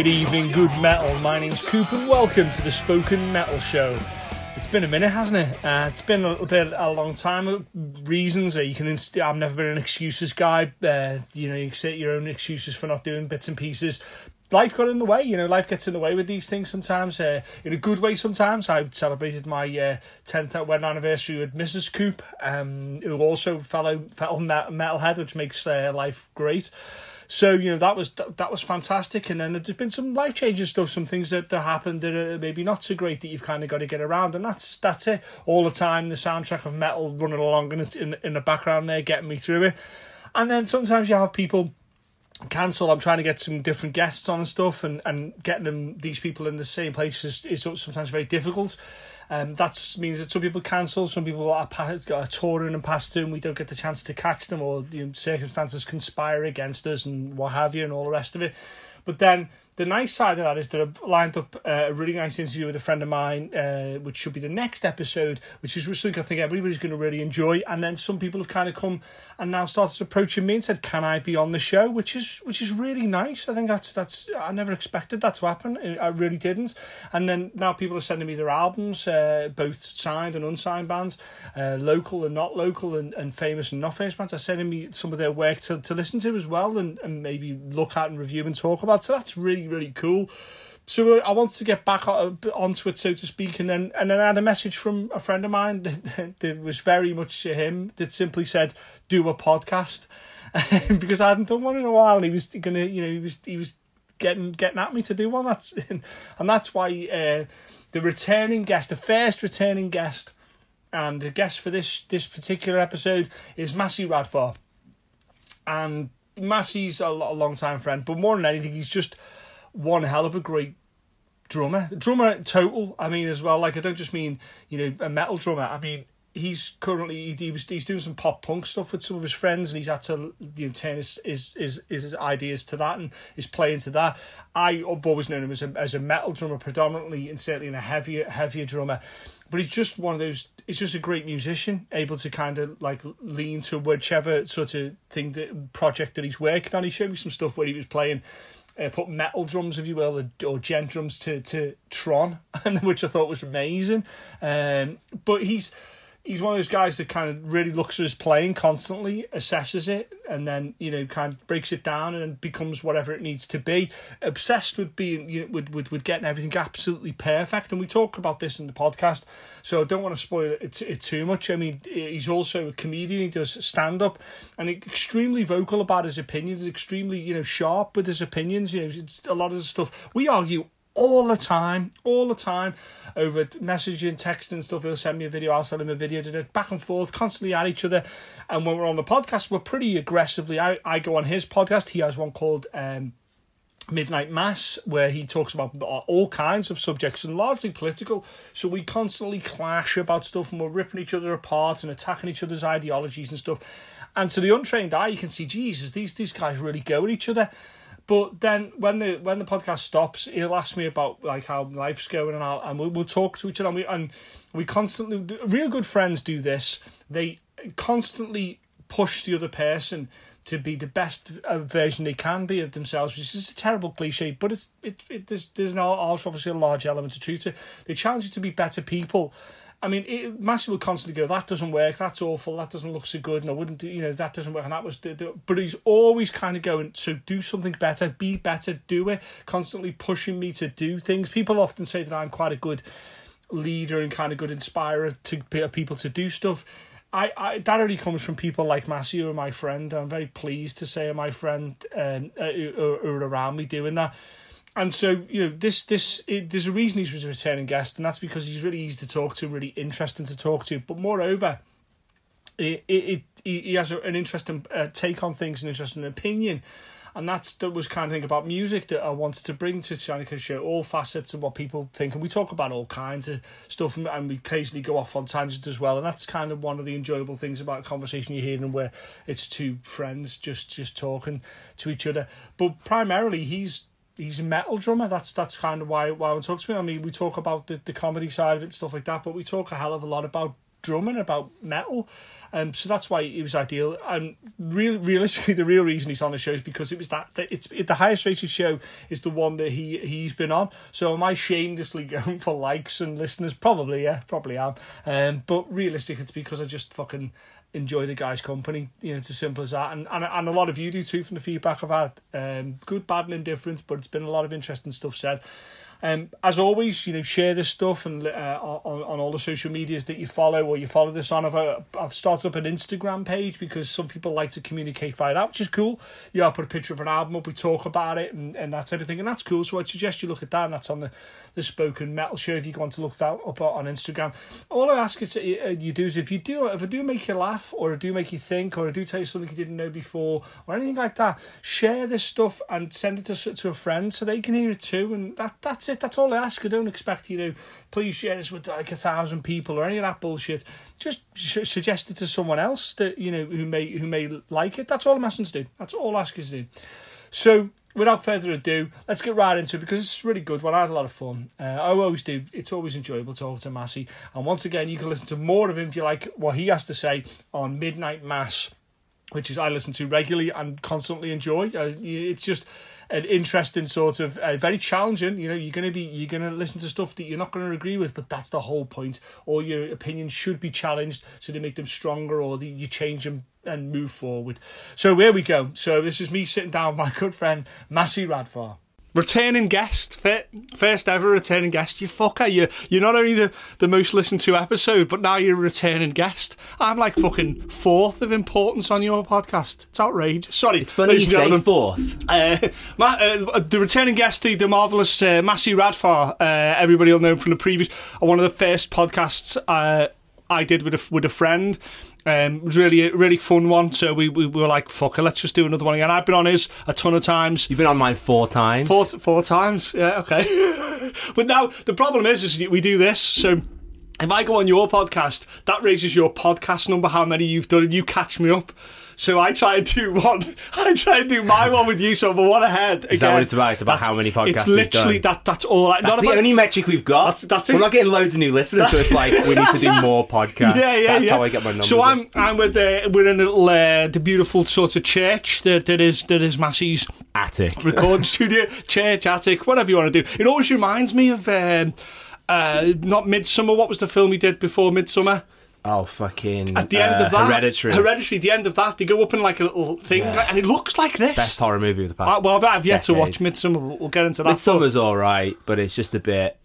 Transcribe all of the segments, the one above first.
Good evening, good metal. My name's Coop and welcome to the Spoken Metal Show. It's been a minute, hasn't it? Uh, it's been a little bit a long time. Reasons are you can. Inst- I've never been an excuses guy. Uh, you know, you set your own excuses for not doing bits and pieces. Life got in the way, you know. Life gets in the way with these things sometimes. Uh, in a good way, sometimes. I celebrated my uh, tenth wedding anniversary with Mrs. Coop, um, who also fellow fellow metalhead, which makes uh, life great. So you know that was that was fantastic, and then there's been some life changing stuff, some things that, that happened that are maybe not so great that you've kind of got to get around, and that's that's it all the time. The soundtrack of metal running along in in, in the background there, getting me through it, and then sometimes you have people cancel. I'm trying to get some different guests on and stuff, and, and getting them these people in the same place is, is sometimes very difficult. Um, that means that some people cancel, some people are, are touring and past and we don't get the chance to catch them, or you know, circumstances conspire against us and what have you, and all the rest of it. But then the nice side of that is that I've lined up uh, a really nice interview with a friend of mine, uh, which should be the next episode, which is something I think everybody's going to really enjoy. And then some people have kind of come and now started approaching me and said, "Can I be on the show?" Which is which is really nice. I think that's that's I never expected that to happen. I really didn't. And then now people are sending me their albums, uh, both signed and unsigned bands, uh, local and not local, and, and famous and not famous bands are sending me some of their work to, to listen to as well, and, and maybe look at and review and talk about. So that's really really cool. So uh, I wanted to get back onto it, so to speak, and then and then I had a message from a friend of mine that, that was very much to him that simply said, "Do a podcast," because I hadn't done one in a while, and he was gonna, you know, he was he was getting getting at me to do one. That's and that's why uh, the returning guest, the first returning guest, and the guest for this this particular episode is Masseeh Radfar, and Masseeh's a, a long time friend, but more than anything, he's just one hell of a great drummer. Drummer total. I mean, as well. Like I don't just mean you know a metal drummer. I mean he's currently he, was he's doing some pop punk stuff with some of his friends, and he's had to you know turn his his his, his ideas to that and is playing to that. I've always known him as a as a metal drummer predominantly, and certainly in a heavier heavier drummer. But he's just one of those. He's just a great musician, able to kind of like lean to whichever sort of thing that project that he's working on. He showed me some stuff where he was playing uh, put metal drums, if you will, or, djent drums to to Tron, and which I thought was amazing. Um, but he's he's one of those guys that kind of really looks at his playing constantly, assesses it, and then you know kind of breaks it down and becomes whatever it needs to be. Obsessed with being you know, with, with with getting everything absolutely perfect, and we talk about this in the podcast, so I don't want to spoil it, it too much. I mean, he's also a comedian. He does stand up, and extremely vocal about his opinions. Extremely you know sharp with his opinions. You know, it's a lot of stuff we argue all the time, all the time, over messaging, texting stuff. He'll send me a video, I'll send him a video, back and forth, constantly at each other. And when we're on the podcast, we're pretty aggressively. I, I go on his podcast. He has one called um, Midnight Mass, where he talks about all kinds of subjects and largely political. So we constantly clash about stuff and we're ripping each other apart and attacking each other's ideologies and stuff. And to the untrained eye, you can see, Jesus, these these guys really go at each other. But then when the when the podcast stops, he'll ask me about like how life's going, and I'll, and we'll, we'll talk to each other. And we and we constantly real good friends do this. They constantly push the other person to be the best uh, version they can be of themselves, which is a terrible cliche, but it's it, it there's there's also obviously a large element of truth to. They challenge you to be better people, I mean, it, would constantly go, "That doesn't work. That's awful. That doesn't look so good." And I wouldn't do, you know, that doesn't work. And that was, but he's always kind of going, "So do something better. Be better. Do it." Constantly pushing me to do things. People often say that I'm quite a good leader and kind of good inspirer to people to do stuff. I, I that only comes from people like Masseeh, who are my friend. I'm very pleased to say, my friend um, uh, who, who are around me doing that and so you know this this it, there's a reason he's a returning guest, and that's because he's really easy to talk to, really interesting to talk to. But moreover, it, it, it he has an interesting uh, take on things, an interesting opinion, and that's that was kind of thing about music that I wanted to bring to Shanika show all facets of what people think, and we talk about all kinds of stuff, and, and we occasionally go off on tangents as well, and that's kind of one of the enjoyable things about conversation you're hearing where it's two friends just just talking to each other. But primarily, he's he's a metal drummer. That's that's kind of why why we talk to me. I mean, we talk about the, the comedy side of it and stuff like that, but we talk a hell of a lot about drumming, about metal. Um, so that's why it was ideal. And real, realistically, the real reason he's on the show is because it was that, that it's it, the highest rated show is the one that he he's been on. So am I shamelessly going for likes and listeners? Probably, yeah, probably am. Um, but realistic, it's because I just fucking enjoy the guy's company. You know, it's as simple as that. And and, and a lot of you do too from the feedback I've had. Um, good, bad, and indifferent. But it's been a lot of interesting stuff said. Um, as always, you know, share this stuff and uh, on, on all the social medias that you follow or you follow this on. I've, uh, I've started up an Instagram page because some people like to communicate via that, which is cool. Yeah, I put a picture of an album up, we talk about it and, and that type of thing, and that's cool. So I'd suggest you look at that, and that's on the, the Spoken Metal Show if you want to look that up on Instagram. All I ask is uh, you do is if you do, if I do make you laugh or I do make you think or I do tell you something you didn't know before or anything like that, share this stuff and send it to, to a friend so they can hear it too. And that that's it. That's all I ask. I don't expect you to please share this with like a thousand people or any of that bullshit. Just suggest it to someone else that you know who may who may like it. That's all I'm asking to do. That's all I ask you to do. So without further ado, let's get right into it because it's really good one. I had a lot of fun. Uh, I always do. It's always enjoyable talking to Masseeh. And once again, you can listen to more of him if you like what he has to say on Midnight Mass, which is I listen to regularly and constantly enjoy. Uh, it's just an interesting sort of uh, very challenging. You know, you're gonna be you're gonna listen to stuff that you're not gonna agree with, but that's the whole point. All your opinions should be challenged, so they make them stronger, or the, you change them and move forward. So here we go. So this is me sitting down with my good friend Masseeh Radfar returning guest, first ever returning guest. You fucker, you you're not only the, the most listened to episode, but now you're a returning guest. I'm like fucking fourth of importance on your podcast. It's outrageous. Sorry, it's funny you say fourth. Uh, my, uh, the returning guest, the, the marvelous uh, Masseeh Radfar. Uh, everybody will know from the previous, uh, one of the first podcasts uh, I did with a with a friend. Um, really, really fun one. So we, we were like, fuck it, let's just do another one again. I've been on his a ton of times. You've been on mine four times. Four, four times. Yeah, okay. but now the problem is, is we do this. So if I go on your podcast, that raises your podcast number, how many you've done, and you catch me up. So I try and do one. I try and do my one with you, so I'm one ahead. Is that what it's about? It's about how many podcasts. It's literally that. That's all. That's not the about, only metric we've got. That's, that's We're not getting loads of new listeners, so it's like we need to do more podcasts. Yeah, yeah, That's yeah. how I get my numbers. So I'm I'm with the we're in a little uh, the beautiful sort of church that that is that is Masseeh's attic, recording studio, church attic, whatever you want to do. It always reminds me of. Um, uh, not Midsommar. What was the film he did before Midsommar? Oh fucking! At the end uh, of that, Hereditary. Hereditary. The end of that, they go up in like a little thing, yeah. and it looks like this. Best horror movie of the past. Uh, well, I've yet decade. to watch Midsommar. We'll, we'll get into that. Midsommar's all right, but it's just a bit.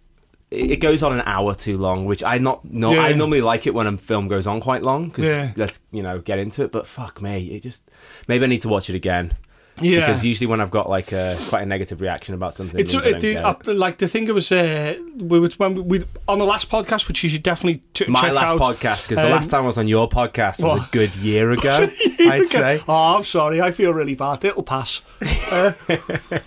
It goes on an hour too long, which I not no. Yeah. I normally like it when a film goes on quite long because yeah. let's you know get into it. But fuck me, it just maybe I need to watch it again. Yeah, because usually when I've got like a quite a negative reaction about something, it's it, the, uh, like the thing it was uh, we was when we on the last podcast, which you should definitely t- my last out. podcast because um, the last time I was on your podcast was a good year ago. year I'd ago? say. Oh, I'm sorry, I feel really bad. It'll pass. Uh,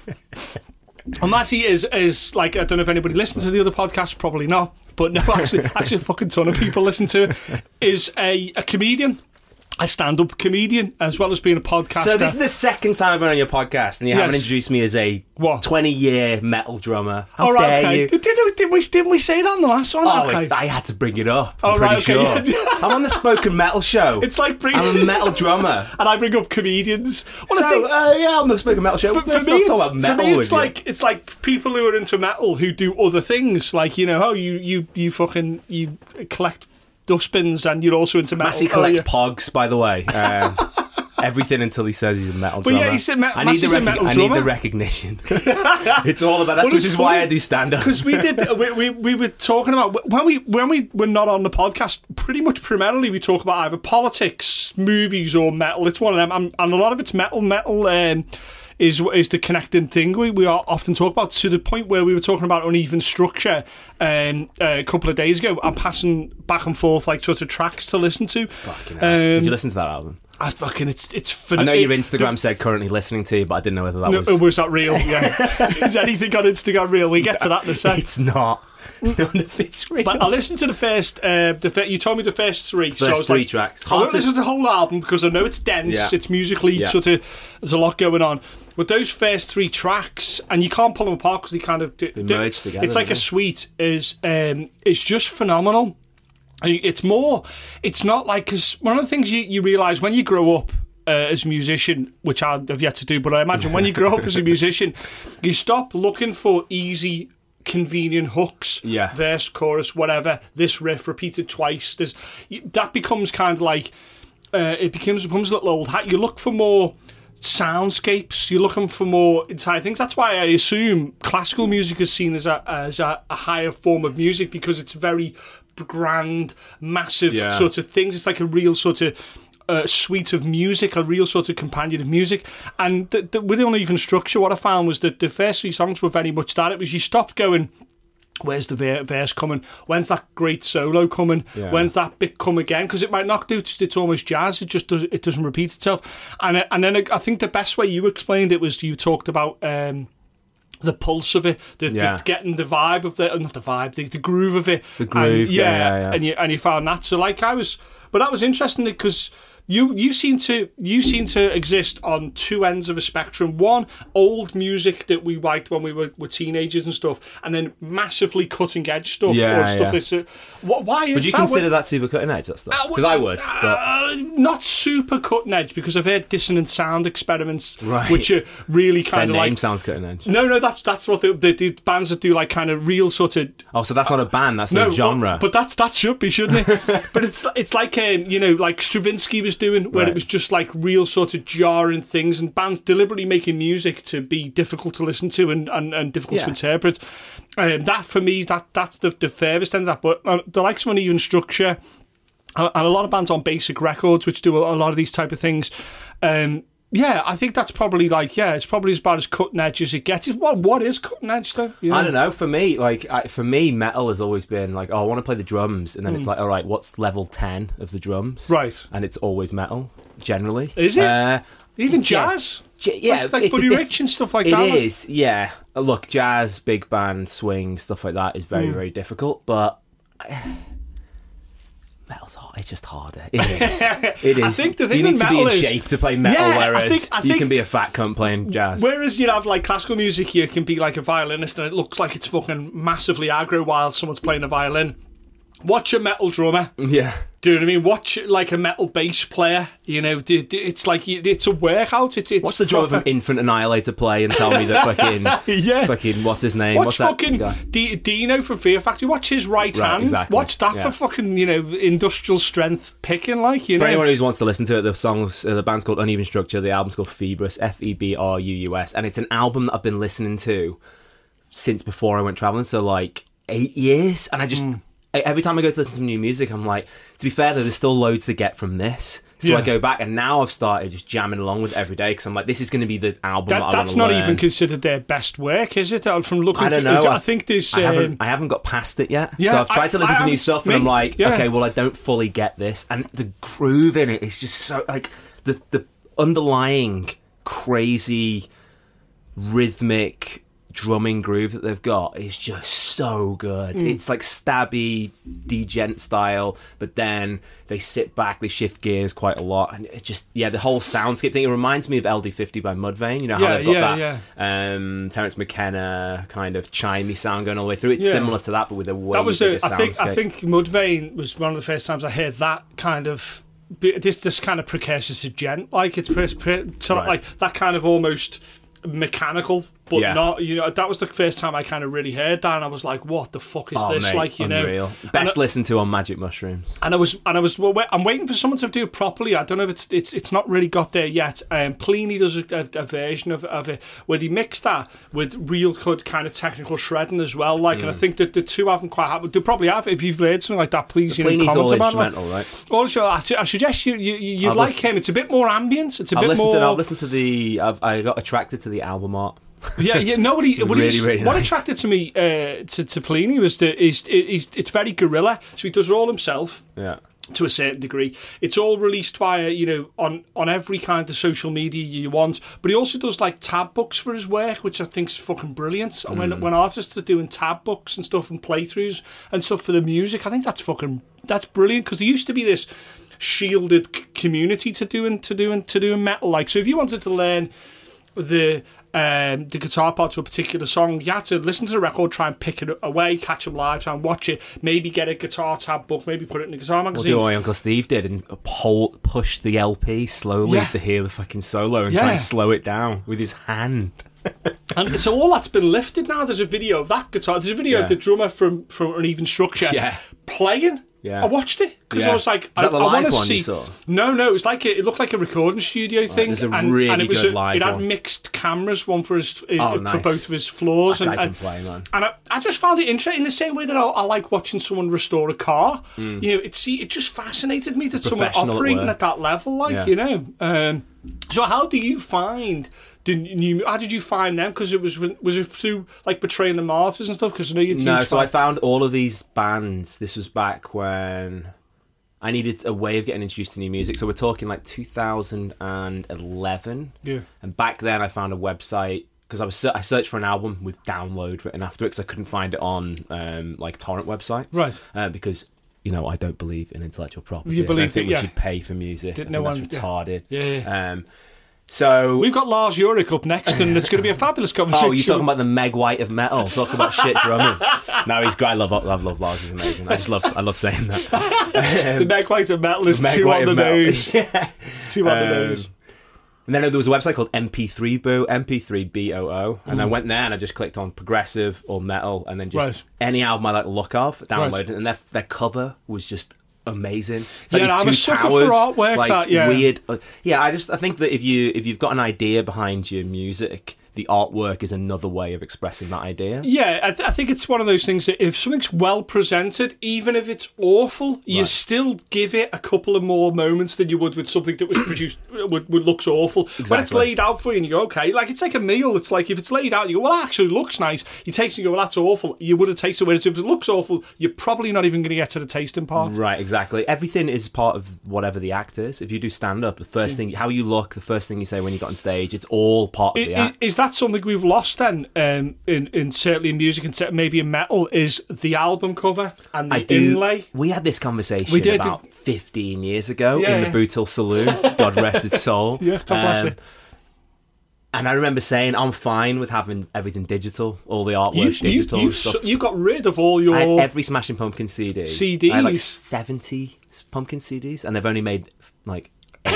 and Matty is is like I don't know if anybody listens to the other podcast, probably not, but no, actually, actually a fucking ton of people listen to it. Is a, a comedian a stand-up comedian as well as being a podcaster. So this is the second time I've been on your podcast, and you yes. haven't introduced me as a what? twenty-year metal drummer. How All right, dare okay. you? Didn't, didn't, we, didn't we say that on the last one? Oh, okay. I had to bring it up. I'm right, okay. sure. I'm on the Spoken Metal Show. It's like bringing... I'm a metal drummer, and I bring up comedians. Well, so think, uh, yeah, on the Spoken Metal Show. For, for me, it's, metal, for me, it's like it's like people who are into metal who do other things, like you know, oh, you you you fucking you collect dustbins, and you're also into metal. Masseeh collects pogs, by the way. Um, everything until he says he's a metal but drummer. yeah, he's a, me- I need the rec- metal I need the recognition. it's all about that, well, which is funny, why I do stand up. Because we did, we, we, we were talking about when we when we were not on the podcast. Pretty much primarily, we talk about either politics, movies, or metal. It's one of them, and, and a lot of it's metal, metal. Um, is is the connecting thing we, we often talk about to the point where we were talking about uneven structure um, a couple of days ago. I'm passing back and forth like sort of tracks to listen to. Fucking um, Did you listen to that album? I fucking it's it's. I know your Instagram it, said currently listening to you, but I didn't know whether that no, was. Was that real? Yeah. Is anything on Instagram real? We get to that in a sec. It's not. if it's real. But I listened to the first. Uh, the you told me the first three. First so I was three like, tracks. I won't listen to the whole album because I know it's dense. Yeah. It's musically yeah. sort of. There's a lot going on. With those first three tracks, and you can't pull them apart because they kind of they merge together. It's like a suite. Is um, it's just phenomenal. It's more. It's not like because one of the things you, you realize when you grow up uh, as a musician, which I have yet to do, but I imagine when you grow up as a musician, you stop looking for easy convenient hooks, yeah. verse, chorus, whatever. This riff repeated twice. There's that becomes kind of like uh, it becomes becomes a little old hat. You look for more soundscapes. You're looking for more entire things. That's why I assume classical music is seen as a as a, a higher form of music because it's very grand, massive Yeah. sort of things. It's like a real sort of uh, suite of music, a real sort of companion of music. And th- th- with uneven structure, what I found was that the first three songs were very much that. It was you stopped going. Where's the verse coming? When's that great solo coming? Yeah. When's that bit come again? Because it might not do. It's, it's almost jazz. It just does. It doesn't repeat itself. And and then I think the best way you explained it was you talked about. Um, the pulse of it, the, Yeah. the getting the vibe of the not the vibe, the, the groove of it, The groove, and, yeah, yeah, yeah. and you and you found that. So like I was, but that was interesting because you you seem to you seem to exist on two ends of a spectrum. One old music that we liked when we were, were teenagers and stuff, and then massively cutting edge stuff Yeah, or stuff yeah. that's. Uh, what, why is Would you that? consider that super cutting edge? That stuff? Uh, Because I would. But Uh, not super cutting edge because I've heard dissonant sound experiments, Right. which are really their kind of name like. sounds cutting edge. No, no, that's that's what the, the, the bands that do like kind of real sort of Oh, so that's not a band. That's no a genre. But that's that should be, shouldn't it? but it's it's like um, you know, like Stravinsky was doing, where Right. it was just like real sort of jarring things, and bands deliberately making music to be difficult to listen to and and, and difficult to interpret. Um, that for me, that that's the the furthest end of that. But uh, the likes of uneven structure, uh, and a lot of bands on Basick Records, which do a, a lot of these type of things. Um, yeah, I think that's probably like yeah, it's probably as bad as cutting edge as it gets. What what is cutting edge though? You I don't know. For me, like I, for me, metal has always been like, oh, I want to play the drums, and then it's like, all right, what's level ten of the drums? Hmm. Right. And it's always metal, generally. Is it? Uh, Even Yeah. jazz. j- yeah, like, like Buddy diff- Rich and stuff like It that. is, yeah. Uh, Look, jazz, big band, swing, stuff like that is Hmm. very, very difficult, but. Metal's hard. It's just harder. It is. It is. I think the thing you need to be in is- shape to play metal, Yeah, I whereas think- I you can be a fat cunt playing jazz. Whereas you'd have like classical music, you can be like a violinist and it looks like it's fucking massively aggro while someone's playing a violin. Watch a metal drummer. yeah. Do you know what I mean? Watch like a metal bass player. You know, d- d- it's like it's a workout. It's it's Watch the drum of an infant annihilator play and tell me that fucking Yeah. fucking what's his name? Watch what's that fucking guy? D- Dino from Fear Factory. Watch his right, Right, hand. exactly. Watch that Yeah. for fucking you know industrial strength picking. Like you know. For know, anyone who wants to listen to it, the songs, uh, the band's called Uneven Structure. The album's called Februus, F E B R U U S, and it's an album that I've been listening to since before I went traveling. So like eight years, and I just Hmm. Every time I go to listen to some new music, I'm like, to be fair though, there's still loads to get from this. So Yeah. I go back, and now I've started just jamming along with it every day because I'm like, this is going to be the album that, that, I that's not learn. even considered their best work, is it? From looking, I don't to, know. I think there's. I haven't. um, I haven't got past it yet. Yeah, so I've tried to listen I to new haven't- stuff, and I'm like, yeah. okay, well, I don't fully get this, and the groove in it is just so like the the underlying crazy rhythmic drumming groove that they've got is just so good. Mm. It's like stabby, djent style, but then they sit back, they shift gears quite a lot, and it just yeah, the whole soundscape thing. It reminds me of LD50 by Mudvayne. You know how Yeah, they've got yeah, that um, Terence McKenna kind of chimey sound going all the way through. It's Yeah. similar to that, but with a way that was bigger a, I think I think Mudvayne was one of the first times I heard that kind of this this kind of precursor to djent like it's pre, pre, sort of Right. like that kind of almost mechanical but Yeah. not you know that was the first time I kind of really heard that and I was like what the fuck is Oh, this mate, like you unreal. know Best and, listened to on Magic Mushrooms. and I was and I was well, I'm waiting for someone to do it properly I don't know if it's it's it's not really got there yet um, Plini does a, a, a version of, of it where he mixed that with real good kind of technical shredding as well like Mm. and I think that the two haven't quite happened they probably have if you've heard something like that please you know comment all about it. instrumental, right? Also, I, I suggest you, you you'd like listened- him. It's a bit more ambient. It's a I've bit more. to. I'll listen to the. I've, I got attracted to the album art. Yeah, yeah. Nobody. what, Really, really what nice. attracted to me uh, to to Plini was that he's, he's, it's very guerrilla. So he does it all himself Yeah. to a certain degree. It's all released via you know on on every kind of social media you want. But he also does like tab books for his work, which I think's fucking brilliant. And Mm. when when artists are doing tab books and stuff and playthroughs and stuff for the music, I think that's fucking that's brilliant because there used to be this shielded c- community to doing to doing to doing metal. Like so, if you wanted to learn the um, the guitar part to a particular song, you had to listen to the record, try and pick it away, catch them live, try and watch it, maybe get a guitar tab book, maybe put it in the guitar magazine. We'll do what my Uncle Steve did and pull, push the LP slowly yeah. to hear the fucking solo and yeah. try and slow it down with his hand. and so all that's been lifted now. There's a video of that guitar. There's a video yeah. of the drummer from from uneven structure yeah. playing yeah. I watched it because yeah. I was like, I, I want to see. No, no, it was like a, it looked like a recording studio right, thing. And, really and it was good a, live It had one. mixed cameras, one for his, his oh, nice. for both of his floors. That and, and, play, and I, I, just found it interesting in the same way that I, I like watching someone restore a car. Mm. You know, it see, it just fascinated me that someone operating at, at, that level, like yeah. you know. Um, so how do you find did you, how did you find them? Because it was was it through like betraying the martyrs and stuff? Because I know you. No, so I found all of these bands. This was back when I needed a way of getting introduced to new music. So we're talking like 2011. Yeah. And back then I found a website because I was I searched for an album with download written after it because I couldn't find it on um, like torrent websites. Right. Uh, because you know I don't believe in intellectual property. You believe I think that, yeah. we should pay for music. Didn't know that's retarded. Yeah. yeah. Um, so we've got Lars Ulrich up next, and it's going to be a fabulous conversation. Oh, you're talking about the Meg White of metal? Talk about shit drumming? no, he's great. I love, love, love Lars. He's amazing. I just love, I love saying that. Um, the Meg White of metal is too on the nose. yeah, it's too on the um, nose. And then there was a website called MP3 Boo, MP3 B O O, and mm. I went there and I just clicked on progressive or metal, and then just right. any album I like the look of, downloaded, right. and their their cover was just amazing. It's like yeah, these two towers, like that, yeah. weird. Uh, yeah, I just I think that if you if you've got an idea behind your music, the artwork is another way of expressing that idea. Yeah, I, th- I, think it's one of those things that if something's well presented, even if it's awful, right. you still give it a couple of more moments than you would with something that was produced would, would looks awful. Exactly. When it's laid out for you and you go, okay, like it's like a meal. It's like if it's laid out, you go, well, actually looks nice. You taste it, you go, well, that's awful. You would have tasted it. Whereas if it looks awful, you're probably not even going to get to the tasting part. Right, exactly. Everything is part of whatever the act is. If you do stand up, the first thing, how you look, the first thing you say when you got on stage, it's all part of it, the act. Is that something we've lost? then um, in, in certainly in music and maybe in metal is the album cover and the I do, inlay. We had this conversation we did, about 15 years ago yeah, in the Bootle Saloon. God rest its soul. Yeah, God bless um, it. And I remember saying, I'm fine with having everything digital, all the artwork you, digital. You, you, stuff. you got rid of all your. every Smashing Pumpkin CD. CDs. Like 70 Pumpkin CDs, and they've only made like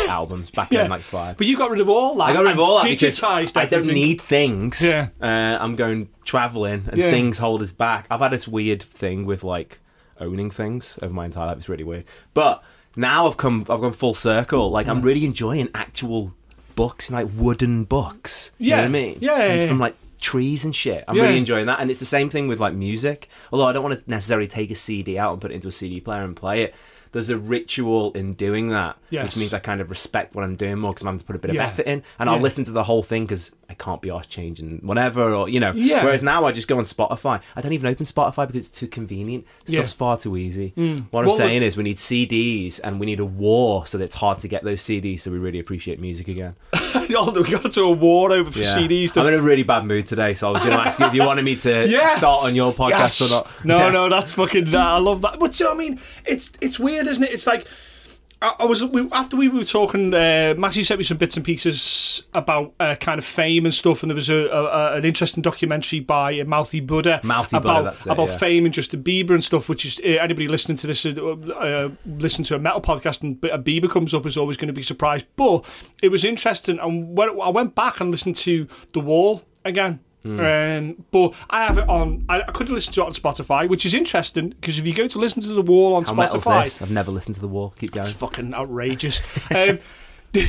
albums back yeah. then, like five. But you got rid of all that. I got rid of all that because I don't need things. Yeah. Uh, I'm going traveling, and yeah. things hold us back. I've had this weird thing with like owning things over my entire life. It's really weird. But now I've come, I've gone full circle. Like I'm really enjoying actual books, like wooden books. Yeah. You know what I mean? Yeah. yeah from like trees and shit. I'm yeah. really enjoying that. And it's the same thing with like music. Although I don't want to necessarily take a CD out and put it into a CD player and play it there's a ritual in doing that, yes. which means I kind of respect what I'm doing more because I'm having to put a bit yeah. of effort in, and yeah. I'll listen to the whole thing because I can't be asked changing whatever or you know. Yeah. Whereas now I just go on Spotify. I don't even open Spotify because it's too convenient. Stuff's far too easy. Mm. What I'm well, saying is we need CDs and we need a war so that it's hard to get those CDs. So we really appreciate music again. oh, we got to a war over for yeah. CDs. I'm in a really bad mood today, so I was going to ask you if you wanted me to yes! start on your podcast yes! or not. No, no, that's fucking. I love that. But you know, I mean, it's it's weird, isn't it? It's like I, I was we, after we were talking. Uh, Matthew sent me some bits and pieces about uh, kind of fame and stuff, and there was a, a an interesting documentary by Mouthy Buddha Mouthy about Buddha, it, about yeah. fame and Justin Bieber and stuff. Which is uh, anybody listening to this, uh, uh, listen to a metal podcast and a Bieber comes up is always going to be surprised. But it was interesting, and when I went back and listened to The Wall again Mm. Um, but I have it on. I, I could listen to it on Spotify, which is interesting because if you go to listen to the Wall on How Spotify, I've never listened to the Wall. Keep going. It's fucking outrageous. um, no,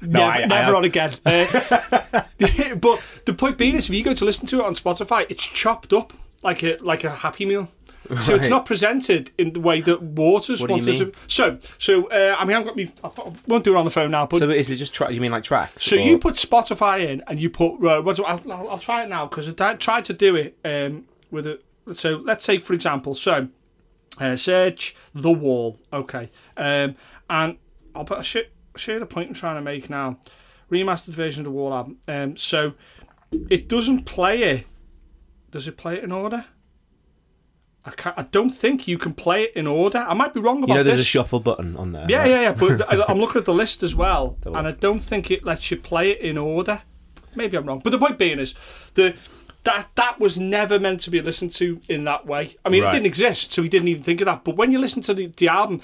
never, I, never on again. Uh, but the point being is, if you go to listen to it on Spotify, it's chopped up like a like a Happy Meal. So right. it's not presented in the way that Waters what wanted to. So, so uh, I mean, I've got me. I won't do it on the phone now. But so is it just tra- you mean like tracks? So or? you put Spotify in, and you put. Uh, what do, I'll, I'll, I'll, try it now because I tried to do it um, with it. So let's say, for example, so uh, search the wall. Okay, um, and I'll put a shit. Share the point I'm trying to make now. Remastered version of the wall album. Um, so it doesn't play it. Does it play it in order? I, can't, I don't think you can play it in order. I might be wrong about You know, there's this. a shuffle button on there. Yeah, right? yeah, yeah. But I, am looking at the list as well, and I don't think it lets you play it in order. Maybe I'm wrong. But the point being is the that that was never meant to be listened to in that way. I mean, right. it didn't exist, so we didn't even think of that. But when you listen to the, the album,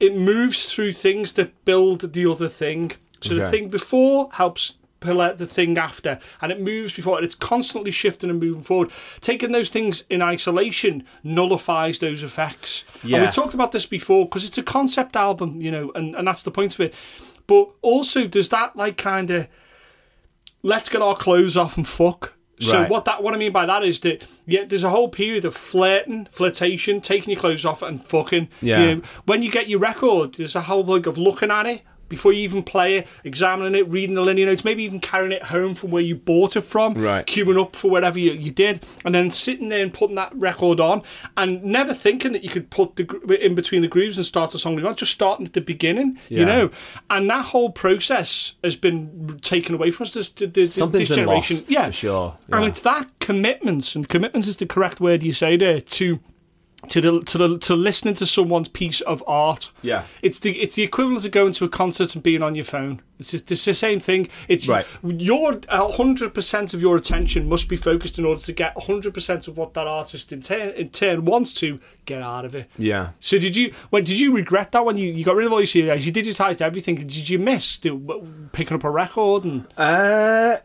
it moves through things that build the other thing. So okay. the thing before helps pillar the thing after and it moves before and it's constantly shifting and moving forward taking those things in isolation nullifies those effects yeah. and we talked about this before because it's a concept album you know and, and that's the point of it but also does that like kind of let's get our clothes off and fuck so right. what that what I mean by that is that yeah, there's a whole period of flirting, flirtation, taking your clothes off and fucking. Yeah. You know, when you get your record, there's a whole like of looking at it, before you even play it, examining it, reading the liner notes, maybe even carrying it home from where you bought it from, right. queuing up for whatever you, you did, and then sitting there and putting that record on, and never thinking that you could put the in between the grooves and start a song you want, just starting at the beginning, yeah. you know. And that whole process has been taken away from us. This, this, Something's this generation, lost, yeah, sure. Yeah. And it's that commitment, and commitment is the correct word you say there to to the to the to listening to someone's piece of art. Yeah, it's the it's the equivalent of going to a concert and being on your phone. It's just it's the same thing. It's right. Your hundred percent of your attention must be focused in order to get hundred percent of what that artist in turn in turn wants to get out of it. Yeah. So did you when did you regret that when you, you got rid of all your CDs? You digitized everything. Did you miss picking up a record and? Uh,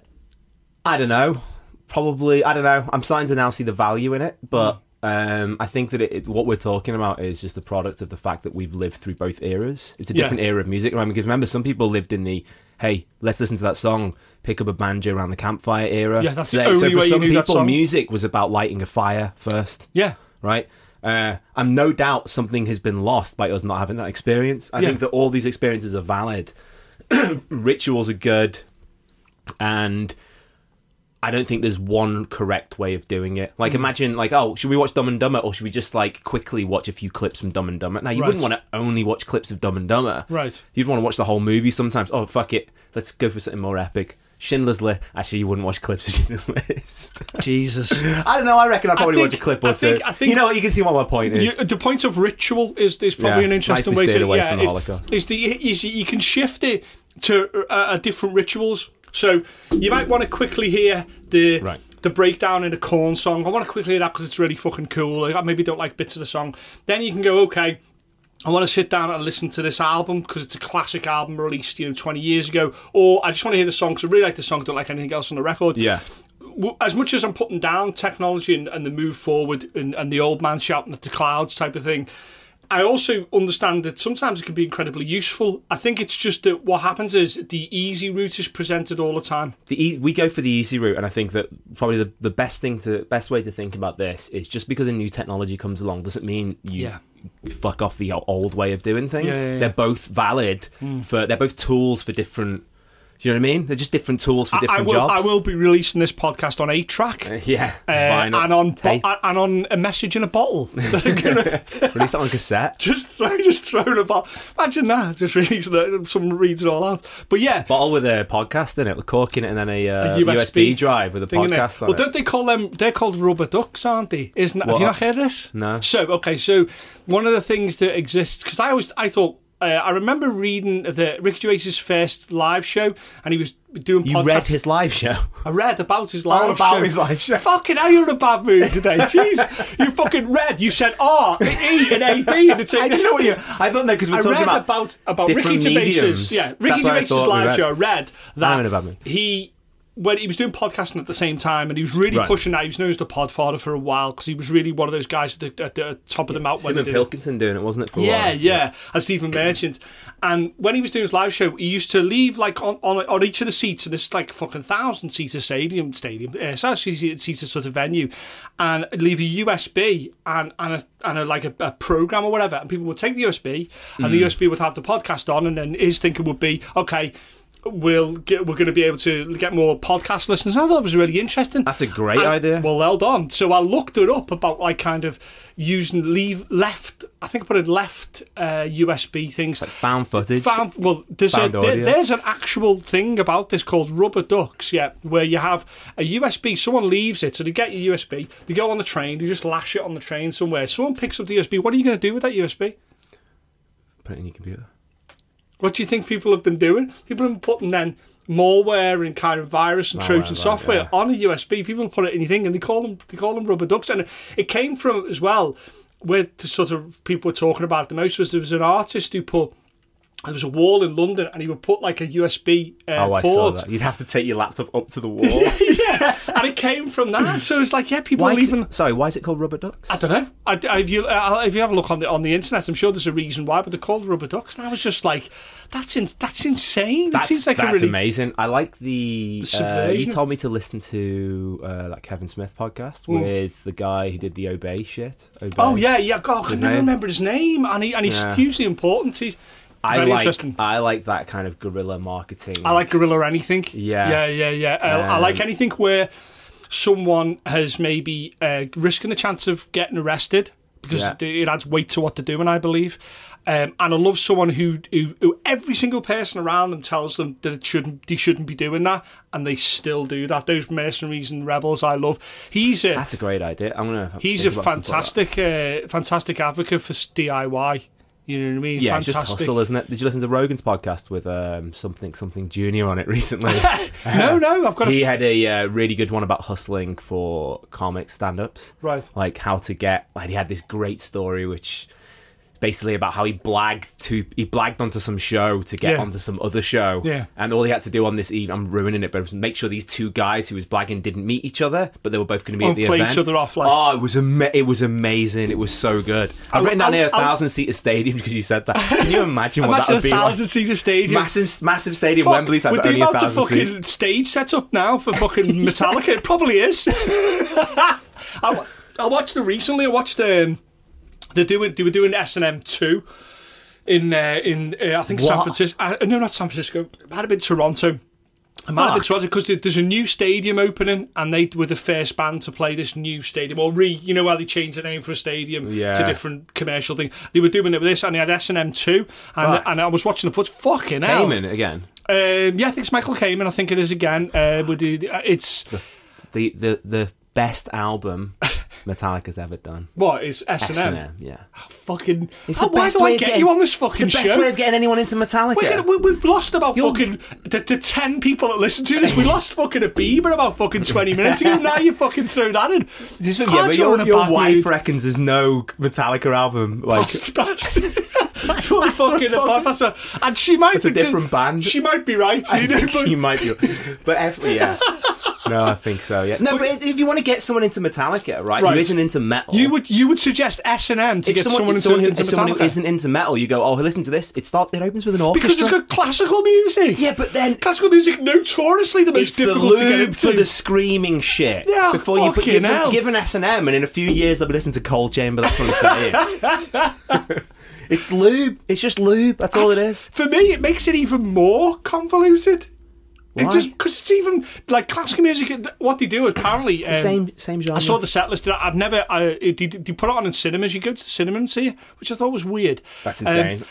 I don't know. Probably I don't know. I'm starting to now see the value in it, but. Mm um, I think that it, it, what we're talking about is just the product of the fact that we've lived through both eras. It's a different yeah. era of music, right? Because remember, some people lived in the hey, let's listen to that song, pick up a banjo around the campfire era. Yeah, that's so, the only so for way some people, music was about lighting a fire first. Yeah, right. Uh, and no doubt something has been lost by us not having that experience. I yeah. think that all these experiences are valid. Rituals are good, and I don't think there's one correct way of doing it. Like, mm. imagine, like, oh, should we watch Dumb and Dumber, or should we just like quickly watch a few clips from Dumb and Dumber? Now, you right. wouldn't want to only watch clips of Dumb and Dumber, right? You'd want to watch the whole movie. Sometimes, oh fuck it, let's go for something more epic. Schindler's List. Actually, you wouldn't watch clips of Schindler's List. Jesus. I don't know. I reckon I'd probably think, watch a clip or I think, two. I think you know what? You can see what my point is. You, the point of ritual is, is probably yeah, an interesting way to away yeah, from the Holocaust. Is, is the is you can shift it to uh, different rituals. So you might want to quickly hear the right the breakdown in a Korn song. I want to quickly hear that because it's really fucking cool. I maybe don't like bits of the song. Then you can go, okay, I want to sit down and listen to this album because it's a classic album released, you know, 20 years ago. Or I just want to hear the song because I really like the song, don't like anything else on the record. Yeah. As much as I'm putting down technology and, and the move forward and, and the old man shouting at the clouds type of thing, I also understand that sometimes it can be incredibly useful. I think it's just that what happens is the easy route is presented all the time. The e- we go for the easy route, and I think that probably the, the best thing to best way to think about this is just because a new technology comes along doesn't mean you yeah. fuck off the old way of doing things. Yeah, yeah, they're both valid mm. for they're both tools for different do you know what I mean? They're just different tools for different I, I will, jobs. I will be releasing this podcast on a track. Uh, yeah, uh, and on bo- and on a message in a bottle. gonna... Release that on cassette. Just throw, just throw in a bottle. Imagine that. Just release that. Someone reads it all out. But yeah, bottle with a podcast in it, with cork in it, and then a, uh, a USB, USB, drive with a podcast on well, it. Well, don't they call them? They're called rubber ducks, aren't they? Isn't? What? Have you not heard this? No. So okay, so one of the things that exists because I always I thought uh, I remember reading the Ricky Gervais's first live show, and he was doing. You podcasts. read his live show. I read about his live oh, about show. his live show. Fucking hell, you're in a bad mood today. Jeez, you fucking read. You said R, E, and A, D, and it's. I didn't know what you. I thought that because we're I talking about about, about Ricky Gervais's. Yeah, Ricky Gervais's live show. I read that I'm in a bad mood. he when he was doing podcasting at the same time, and he was really right. pushing that. He was known as the Podfather for a while because he was really one of those guys at the, at the top of the mountain. Stephen Pilkington doing it, wasn't it? For yeah, yeah, yeah, and Stephen Merchant. And when he was doing his live show, he used to leave like on on, on each of the seats in this like fucking thousand seater stadium, stadium, uh, seater sort of venue, and leave a USB and and a, and a, like a, a program or whatever, and people would take the USB, and mm. the USB would have the podcast on, and then his thinking would be okay we'll get, we're going to be able to get more podcast listeners. I thought it was really interesting. That's a great and, idea. Well, well done. So I looked it up about like kind of using leave left. I think I put in left uh, USB things like found footage. Found well, there's found a, there, there's an actual thing about this called rubber ducks. Yeah, where you have a USB. Someone leaves it, so they get your USB. They go on the train. They just lash it on the train somewhere. Someone picks up the USB. What are you going to do with that USB? Put it in your computer. What do you think people have been doing? People have been putting then malware and kind of virus and malware, Trojan software yeah. on a USB. People put it in anything, and they call them they call them rubber ducks. And it came from as well where the sort of people were talking about the most was there was an artist who put there was a wall in London, and he would put like a USB uh, oh, I port. Saw that. You'd have to take your laptop up to the wall. yeah, and it came from that. So it's like, yeah, people why. It, sorry, why is it called rubber ducks? I don't know. I, I, if you uh, if you have a look on the on the internet, I'm sure there's a reason why, but they're called rubber ducks. And I was just like, that's in, that's insane. That's, that like that's really, amazing. I like the. the uh, you told me to listen to uh, that Kevin Smith podcast mm. with the guy who did the Obey shit. Obey. Oh yeah, yeah. God, I can never remember his name, and he and he's yeah. hugely important. He's I like I like that kind of guerrilla marketing. I like guerrilla anything. Yeah, yeah, yeah, yeah. Um, I like anything where someone has maybe uh, risking a chance of getting arrested because yeah. it adds weight to what they're doing. I believe. Um, and I love someone who, who, who, every single person around them tells them that it shouldn't, they shouldn't be doing that, and they still do that. Those mercenaries and rebels, I love. He's a, that's a great idea. I'm gonna. He's a fantastic, uh, fantastic advocate for DIY. You know what I mean? Yeah, Fantastic. it's just hustle, isn't it? Did you listen to Rogan's podcast with um, something something Junior on it recently? no, no, I've got. He a... had a uh, really good one about hustling for comic stand-ups, right? Like how to get. Like he had this great story which basically about how he blagged to he blagged onto some show to get yeah. onto some other show. Yeah. And all he had to do on this evening, I'm ruining it, but make sure these two guys who was blagging didn't meet each other, but they were both going to be oh, at the play event. each other off. Like... Oh, it was ama- it was amazing. It was so good. I've I'll, written down I'll, here a thousand seater stadium because you said that. Can you imagine what that would be? A thousand like? seater stadium, massive, massive stadium. Fuck, Wembley's had only a thousand of fucking seats. stage set up now for fucking Metallica. it probably is. I, I watched it recently. I watched. Um, they're doing. They were doing S and M two in uh, in uh, I think what? San Francisco. Uh, no, not San Francisco. It might have been Toronto. It might have been Toronto because there's a new stadium opening, and they were the first band to play this new stadium or re. You know how they changed the name for a stadium yeah. to different commercial thing. They were doing it with this, and they had S and M two, and and I was watching the foot. Fucking hell, again. Um, yeah, I think it's Michael Kamen. I think it is again. Uh, with the, it's the the the, the best album Metallica's ever done. What is S and M? Yeah. Oh, fucking. It's the oh, why do I get getting, you on this fucking show? The best way of getting anyone into Metallica. we have lost about You're... fucking the, the, ten people that listen to this. We lost fucking a Bieber about fucking twenty minutes ago. now you fucking throw that in. This yeah, but your, your wife mood. reckons there's no Metallica album. Like, bastard. fucking a and she might it's be a different band. She might be right. I know, but... she might be, but F- yeah. No, I think so. Yeah. No, but, but if you want to get someone into Metallica, right, right, who isn't into metal, you would you would suggest S and M to if get someone, someone, into, into if someone who isn't into metal. You go, oh, listen to this. It starts. It opens with an orchestra because it's got classical music. Yeah, but then classical music notoriously the most it's difficult the to get into. for the screaming shit. Yeah, before you put give, give an S and M, and in a few years they'll be listening to Cold Chamber. That's what I'm saying. It's lube. It's just lube. That's, That's all it is. For me, it makes it even more convoluted. Why? It just because it's even like classical music. What they do is apparently um, same same genre. I saw the set list. I've never. I they, they put it on in cinemas. You go to the cinema and see it, which I thought was weird. That's insane. Um, the,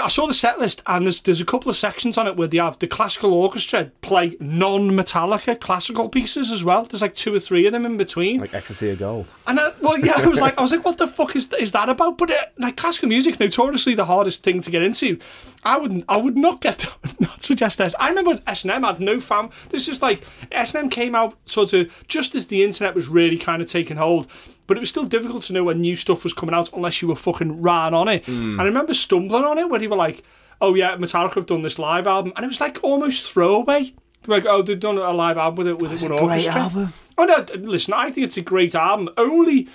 I saw the set list, and there's there's a couple of sections on it where they have the classical orchestra play non-Metallica classical pieces as well. There's like two or three of them in between, like Ecstasy of Gold. And I, well, yeah, I was like, I was like, what the fuck is is that about? But it, like classical music, notoriously the hardest thing to get into. I wouldn't, I would not get not suggest this. I remember S and M had no fam. This is like S and M came out sort of just as the internet was really kind of taking hold but it was still difficult to know when new stuff was coming out unless you were fucking ran on it. Mm. And I remember stumbling on it when they were like, "Oh yeah, Metallica have done this live album," and it was like almost throwaway. Like, oh, they've done a live album with it with That's an orchestra. Great album. Oh no, listen, I think it's a great album. Only,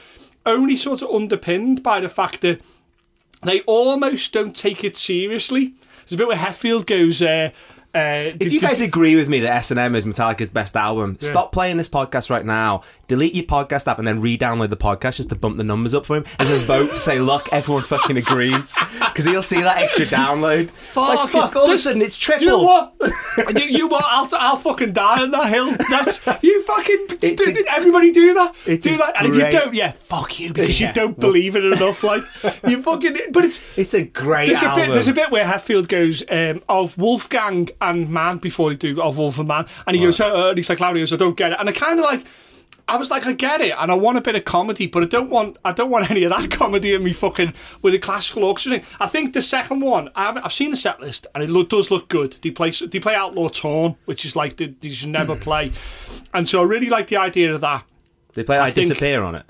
only sort of underpinned by the fact that they almost don't take it seriously. There's a bit where Hetfield goes, uh, uh, if you guys agree with me that S and M is Metallica's best album, yeah. stop playing this podcast right now. Delete your podcast app and then re-download the podcast just to bump the numbers up for him as a vote to say, "Look, everyone fucking agrees," because he'll see that extra download. Fuck, like, fuck all of a sudden it's triple. You know what? you, you what? I'll, I'll fucking die on that hill. That's you fucking. Did, a, everybody do that? Do that, and if you don't, yeah, fuck you because yeah. you don't believe it enough. Like you fucking. But it's it's a great. There's album. a bit. There's a bit where Hetfield goes um, of Wolfgang and Man before they do of and Man, and he goes, uh, and he's like, Larry goes, I don't get it, and I kind of like. I was like, I get it, and I want a bit of comedy, but I don't want I don't want any of that comedy in me fucking with a classical orchestra. I think the second one, I've, I've seen the set list, and it look, does look good. They play they play Outlaw Torn, which is like they, they should never play, and so I really like the idea of that. They play I, I Disappear on it.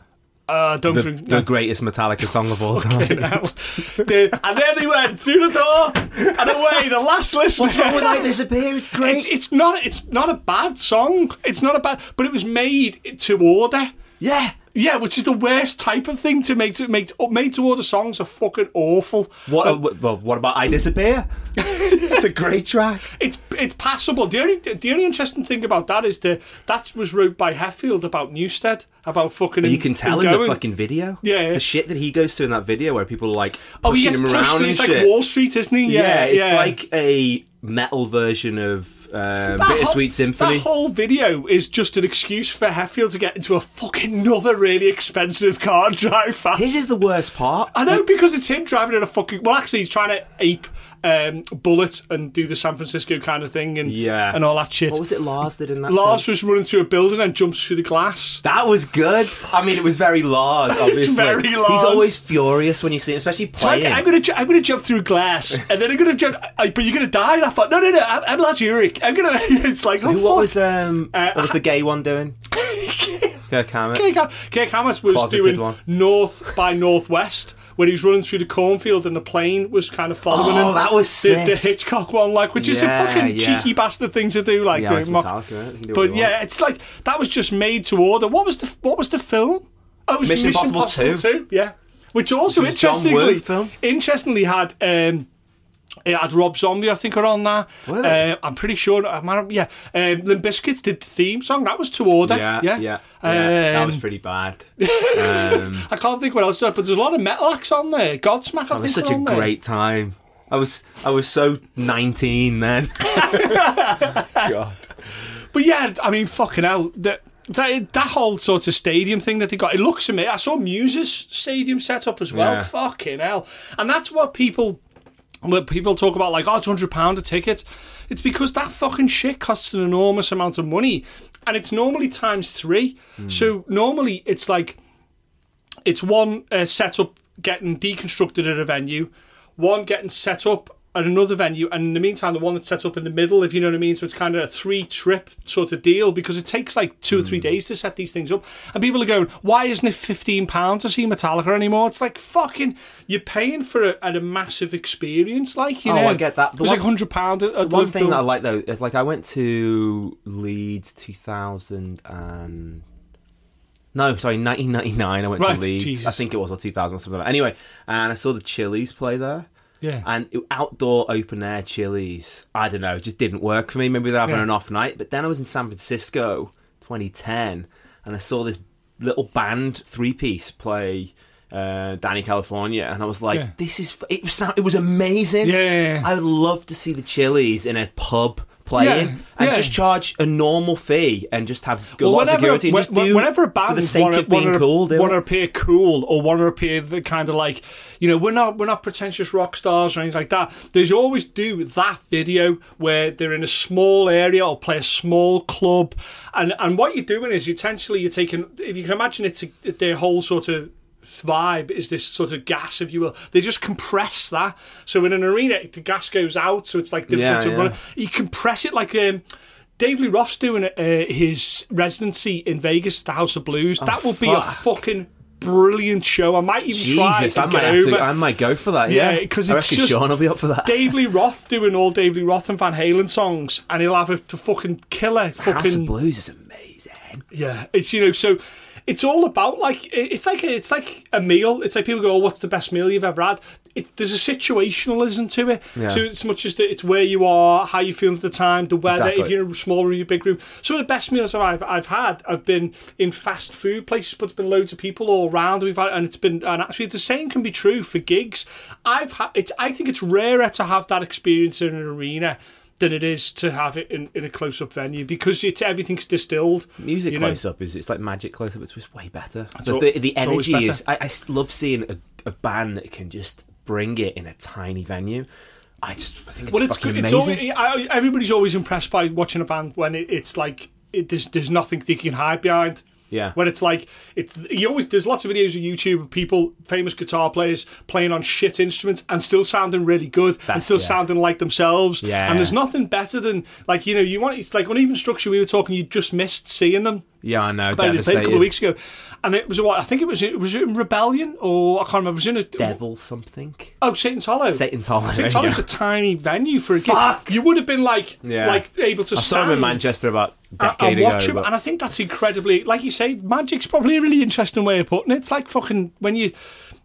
Uh, don't the, drink, the greatest Metallica song of all time. the, and there they went through the door and away. The last listener. What's wrong with I Disappear? It's great. It's, it's not. It's not a bad song. It's not a bad. But it was made to order. Yeah. Yeah, which is the worst type of thing to make to make made to order songs are fucking awful. What? Um, well, what about I Disappear? it's a great track. It's it's passable. The only the only interesting thing about that is that that was wrote by Hetfield about Newsted about fucking. you can tell in the fucking video. Yeah, yeah, the shit that he goes through in that video where people are like oh, pushing him around and it's shit. like Wall Street, isn't he? Yeah, yeah it's yeah. like a metal version of um, Bittersweet whole, Symphony. That whole video is just an excuse for Hetfield to get into a fucking another really expensive car and drive fast. His is the worst part. I know because it's him driving in a fucking. Well, actually, he's trying to ape um, Bullitt and do the San Francisco kind of thing and yeah. and all that shit. What was it Lars did in that? Lars song? was running through a building and jumps through the glass. That was good. I mean, it was very Lars. Obviously, it's very Lars. He's always furious when you see him, especially playing. So I, am gonna I'm gonna jump through glass and then I'm gonna jump. I, but you're gonna die. And I thought, no, no, no. I'm, I'm Lars Ulrich. I'm gonna. It's like, oh, Who, what was um, uh, what was the gay one doing? Kirk Hammett. Kirk, Kirk Hammett was Closeted doing one. north by northwest when he was running through the cornfield and the plane was kind of following oh, him. that was the, the, Hitchcock one, like, which is a fucking yeah. cheeky bastard thing to do, like. Yeah, mock- but yeah, it's like that was just made to order. What was the what was the film? Oh, it was Mission, Mission Impossible, Impossible 2. 2. Yeah, which also which interestingly interestingly had. Um, it had Rob Zombie, I think, are on there. Uh, I'm pretty sure. I'm, yeah, um, Limp Bizkit did the theme song. That was to order. Yeah, yeah, yeah. yeah. Um, that was pretty bad. Um, I can't think what else. But there's a lot of metal acts on there. Godsmack. I it was such a great there. time. I was I was so 19 then. God. But yeah, I mean, fucking hell. That that, that whole sort of stadium thing that they got, it looks amazing. I saw Muse's stadium set up as well. Yeah. Fucking hell. And that's what people when people talk about like, oh, it's hundred pound a ticket, it's because that fucking shit costs an enormous amount of money, and it's normally times three. Mm. So normally it's like it's one uh, setup getting deconstructed at a venue, one getting set up at another venue, and in the meantime, the one that's set up in the middle, if you know what I mean. So it's kind of a three trip sort of deal because it takes like two mm. or three hmm. days to set these things up. And people are going, why isn't it £15 to see Metallica anymore? It's like fucking, you're paying for a, a massive experience. Like, you oh, know, I get that. The it was one, like £100. A, the one thing that I like though is like I went to Leeds 2000 and. No, sorry, 1999. I went right, to Leeds. Jesus. I think it was or 2000 or something like that. Anyway, and I saw the Chili's play there. Yeah. And outdoor open air Chili's, I don't know, it just didn't work for me. Maybe they're having yeah. an off night. But then I was in San Francisco 2010 and I saw this little band three piece play uh, Dani California, and I was like, yeah. "This is it was it was amazing." Yeah, yeah, yeah, I would love to see the Chili's in a pub playing yeah, and yeah. just charge a normal fee and just have a well, security and just do whenever a band for the sake wanna, of being wanna, cool want to appear cool or want to appear the kind of like you know we're not we're not pretentious rock stars or anything like that. There's always do that video where they're in a small area or play a small club. And and what you're doing is essentially you're taking if you can imagine it's a, their whole sort of vibe is this sort of gas, if you will. They just compress that. So in an arena, the gas goes out, so it's like difficult yeah, to yeah. run. You compress it like. Um, Dave Lee Roth's doing uh, his residency in Vegas, the House of Blues. Oh, that will be a fucking brilliant show. I might even Jesus, try. I might have to. I might go for that. Yeah, because yeah, I reckon Sean will be up for that. Dave Lee Roth doing all Dave Lee Roth and Van Halen songs, and he'll have a fucking killer. Fucking, House of Blues is amazing. Yeah, it's you know so it's all about like it's like a, it's like a meal. It's like people go, "Oh, what's the best meal you've ever had?" It, there's a situationalism to it. Yeah. So it's much as it's where you are, how you feel at the time, the weather. Exactly. If you're in a small room, a big room. Some of the best meals I've I've had have been in fast food places, but there's been loads of people all around. We've had, and it's been and actually the same can be true for gigs. I've had it's I think it's rarer to have that experience in an arena than it is to have it in, in a close up venue because it's everything's distilled. Music close up is it's like magic close up. It's just way better. All, the, the energy is. I, I, love seeing a, a, band that can just bring it in a tiny venue. I just I think it's well, it's, fucking it's amazing. Always, everybody's always impressed by watching a band when it, it's like it, there's there's nothing they can hide behind. Yeah. Where it's like it's you always there's lots of videos on YouTube of people, famous guitar players, playing on shit instruments and still sounding really good and still yeah. sounding like themselves. Yeah. And there's nothing better than like, you know, you want it's like uneven structure we were talking, you just missed seeing them. Yeah, I know. About a couple of weeks ago. And it was what I think it was was it in Rebellion or I can't remember, it was in a Devil something. Oh, Satan's Hollow. Satan's Hollow. Satan's Hollow's go. a tiny venue for a gig. You would have been like Yeah. like able to I saw stand him in Manchester about a decade and ago. him, but- and I think that's incredibly, like you say, magic's probably a really interesting way of putting it. It's like fucking when you,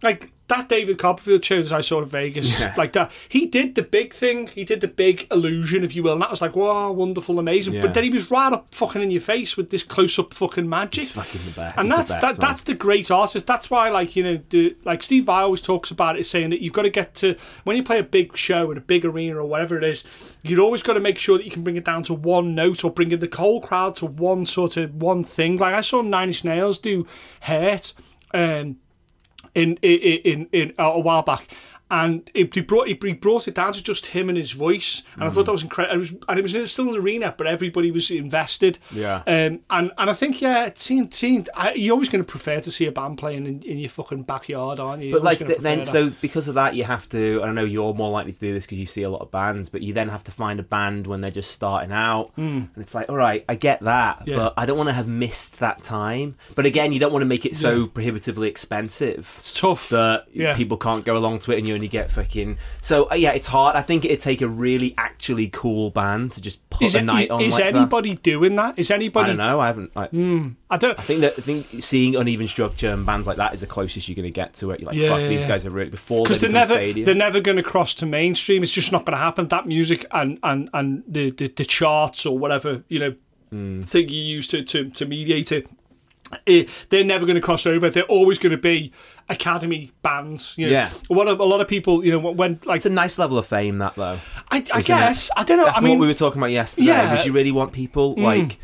like that David Copperfield show that I saw in Vegas, Yeah. like that. He did the big thing, he did the big illusion, if you will, and that was like, wow, wonderful, amazing. Yeah. But then he was right up fucking in your face with this close up fucking magic. He's fucking the best. And He's that's best, that, that's the great artist. That's why, like you know, the, like Steve Vai always talks about it, saying that you've got to get to when you play a big show at a big arena or whatever it is, you've always got to make sure that you can bring it down to one note or bring in the whole crowd to one sort of one thing. Like I saw Nine Inch Nails do "Hurt" um, in in in, in uh, a while back. And it, he brought he brought it down to just him and his voice, and I thought that was incredible. It was, and it was in, still an arena, but everybody was invested. Yeah. Um, and and I think yeah, seeing seeing I, you're always going to prefer to see a band playing in, in your fucking backyard, aren't you? You're But like always then, that. so because of that, you have to. I don't know. You're more likely to do this because you see a lot of bands, but you then have to find a band when they're just starting out, and it's like, all right, I get that. Yeah. but I don't want to have missed that time. But again, you don't want to make it so prohibitively expensive it's tough. that Yeah. people can't go along to it, and you get fucking. So uh, yeah, it's hard. I think it'd take a really actually cool band to just put is a it, night is, on is like that. anybody doing that? Is I anybody? don't know. I haven't. I, I don't. I think that I think seeing uneven structure and bands like that is the closest you're going to get to it. You're like, Yeah, fuck, yeah, these yeah. guys are really before because they they're never stadium. they're never going to cross to mainstream. It's just not going to happen. That music and and and the the, the charts or whatever you know Hmm. thing you use to to, to mediate it. Eh, they're never going to cross over. They're always going to be academy bands. You know? Yeah. A lot of a lot of people, you know, when like It's a nice level of fame, that though. I, I guess I don't know. After I mean, what we were talking about yesterday, Yeah. Would you really want people like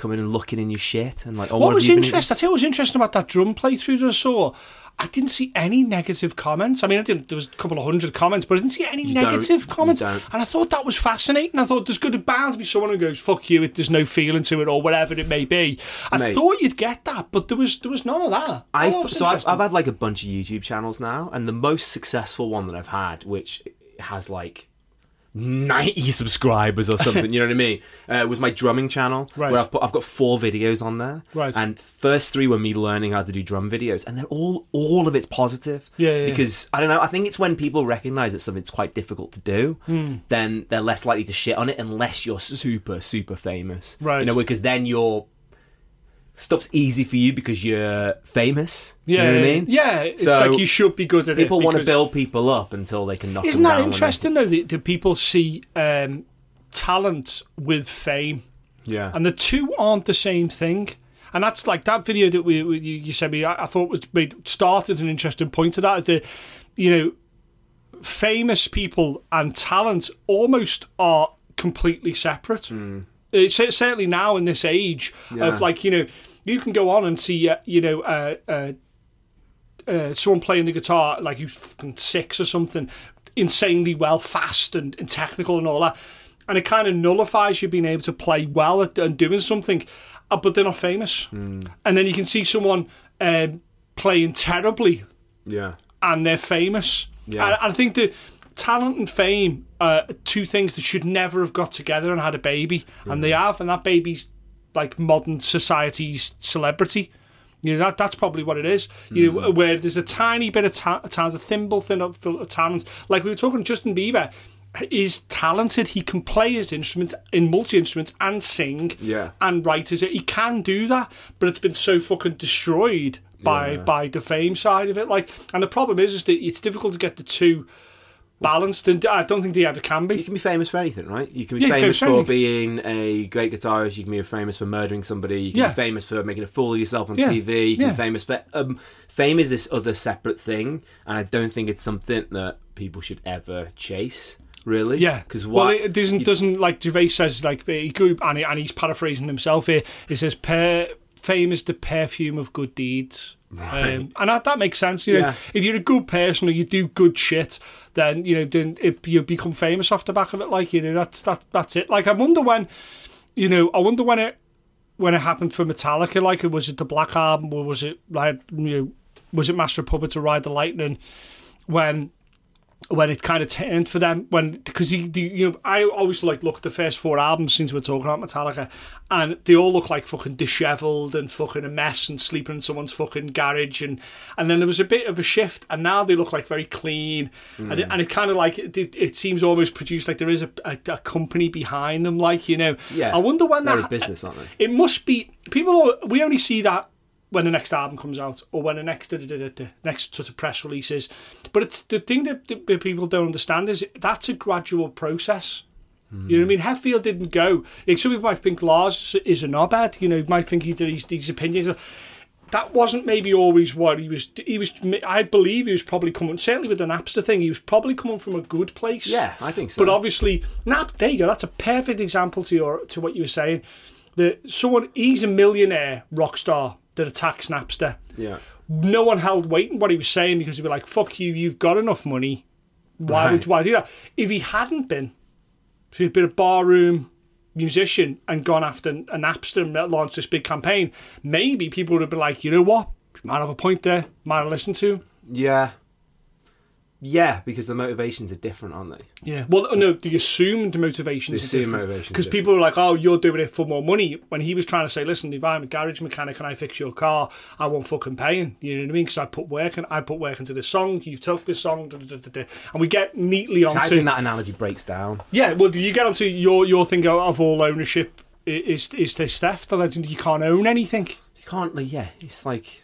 coming and looking in your shit and like, oh, what have was interesting? I tell you, what was interesting about that drum playthrough that I saw. I didn't see any negative comments. I mean, I didn't. There was a couple of hundred comments, but I didn't see any You negative comments. And I thought that was fascinating. I thought there's going to bound to be someone who goes, "Fuck you," it, there's no feeling to it, or whatever it may be. I Mate. thought you'd get that, but there was there was none of that. I I've, thought it was so I've. I've had like a bunch of YouTube channels now, and the most successful one that I've had, which has like 90 subscribers or something, you know what I mean? Uh, was my drumming channel, Right. where I've, put, I've got four videos on there. Right. And first three were me learning how to do drum videos, and they're all, all of it's positive. Yeah, yeah, yeah. Because, I don't know, I think it's when people recognise that something's quite difficult to do, Hmm. then they're less likely to shit on it unless you're super, super famous. Right. You know, because then you're stuff's easy for you because you're famous. yeah, you know what I mean? yeah. It's So, like you should be good at it. People want to build people up until they can knock Isn't that interesting though? That, that people see um, talent with fame. Yeah. and the two aren't the same thing. And that's like that video that we, we you, sent me. I, I thought was made started an interesting point to that. The you know, famous people and talent almost are completely separate. It's certainly now in this age Yeah. of like you know, you can go on and see uh, you know. Uh, uh, uh, someone playing the guitar like who's fucking six or something, insanely well, fast and, and technical and all that, and it kind of nullifies you being able to play well at, and doing something, uh, but they're not famous. Hmm. And then you can see someone um, playing terribly yeah. and they're famous. Yeah. And I think that talent and fame are two things that should never have got together and had a baby, and they have, and that baby's like modern society's celebrity. You know that that's probably what it is. You know, mm-hmm. where there's a tiny bit of ta- talent, a thimble thin of, of talent. Like we were talking, Justin Bieber is talented. He can play his instrument in multi instruments and sing Yeah. and write his. He can do that, but it's been so fucking destroyed by Yeah. by the fame side of it. Like, and the problem is, is that it's difficult to get the two balanced, and I don't think they ever can be. You can be famous for anything, right? You can be Yeah, famous for being a great guitarist. You can be famous for murdering somebody. You can Yeah. be famous for making a fool of yourself on Yeah. TV. You can Yeah. be famous for um, fame is this other separate thing, and I don't think it's something that people should ever chase. Really? Yeah, Because well, it doesn't doesn't like Gervais says like he grew and, he, and he's paraphrasing himself here. He says, per, "Fame is the perfume of good deeds." Um, and that, that makes sense. You know, Yeah. if you're a good person or you do good shit, then you know then it, you become famous off the back of it. Like you know, that's that that's it. Like I wonder when, you know, I wonder when it when it happened for Metallica? Like, was it the Black Album or was it like you know, was it Master of Puppets to Ride the Lightning when when it kind of turned for them when because you, you know I always like look at the first four albums since we're talking about Metallica and they all look like fucking dishevelled and fucking a mess and sleeping in someone's fucking garage and and then there was a bit of a shift and now they look like very clean mm. and, it, and it kind of like it, it, seems almost produced like there is a, a, a, company behind them like you know? Yeah. I wonder when they're that a business aren't they? it must be people we only see that when the next album comes out or when the next da, da, da, next sort of press releases. But it's the thing that, that people don't understand is that's a gradual process. Mm. You know what I mean? Hetfield didn't go. Like, some people might think Lars is a knobhead. You know, might think he did these, these opinions. That wasn't maybe always what he was. He was. I believe he was probably coming. Certainly with the Napster thing, he was probably coming from a good place. Yeah, I think so. But obviously, Nap. There you go. That's a perfect example to your to what you were saying. That someone he's a millionaire rock star that attacks Napster. Yeah. No one held weight in what he was saying because he'd be like, "Fuck you, you've got enough money. Why right. would why do that?" If he hadn't been, if he'd been a barroom musician and gone after a Napster and launched this big campaign, maybe people would have been like, "You know what? Might have a point there. Might have listened to." Yeah, yeah, because the motivations are different, aren't they? Yeah. Well, no, the assumed motivations the are different. because people are like, "Oh, you're doing it for more money." When he was trying to say, "Listen, if I'm a garage mechanic and I fix your car, I won't fucking paying." You know what I mean? Because I put work and I put work into this song. You've took this song, da, da, da, and we get neatly onto. I think that analogy breaks down. Yeah. Well, do you get onto your your thing of all ownership is is this theft? The legend You can't own anything. You can't. Yeah, it's like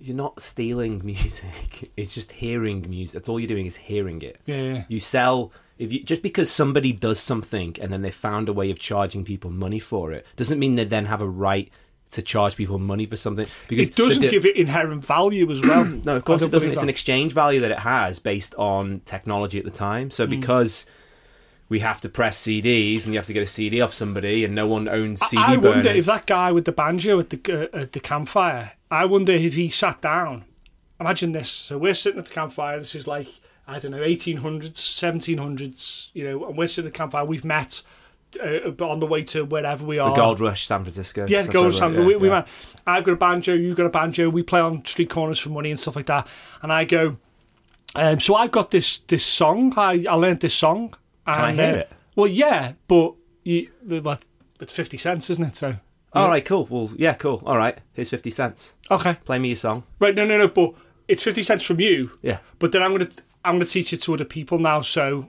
you're not stealing music. It's just hearing music. That's all you're doing is hearing it. Yeah. You sell if you just because somebody does something and then they found a way of charging people money for it doesn't mean they then have a right to charge people money for something because it doesn't give it inherent value as well. no, of course it doesn't. It's that. an exchange value that it has based on technology at the time. So mm. We have to press CDs and you have to get a CD off somebody and no one owns CD I, I wonder if that guy with the banjo at the uh, at the campfire I wonder if he sat down. Imagine this. So we're sitting at the campfire. This is like, I don't know, 1800s, 1700s, you know, and we're sitting at the campfire. We've met uh, on the way to wherever we are. The Gold Rush, San Francisco. Yeah, the Gold Rush, San Francisco. Yeah, we, we yeah. I've got a banjo, you've got a banjo. We play on street corners for money and stuff like that. And I go, um, so I've got this this song. I, I learned this song. Can I hear uh, it? Well, yeah, but you, it's 50 cents, isn't it? So all right, cool. Well, yeah, cool. All right, here's fifty cents. Okay, play me your song. Right, no, no, no. But it's fifty cents from you. Yeah. But then I'm gonna I'm gonna teach it to other people now, so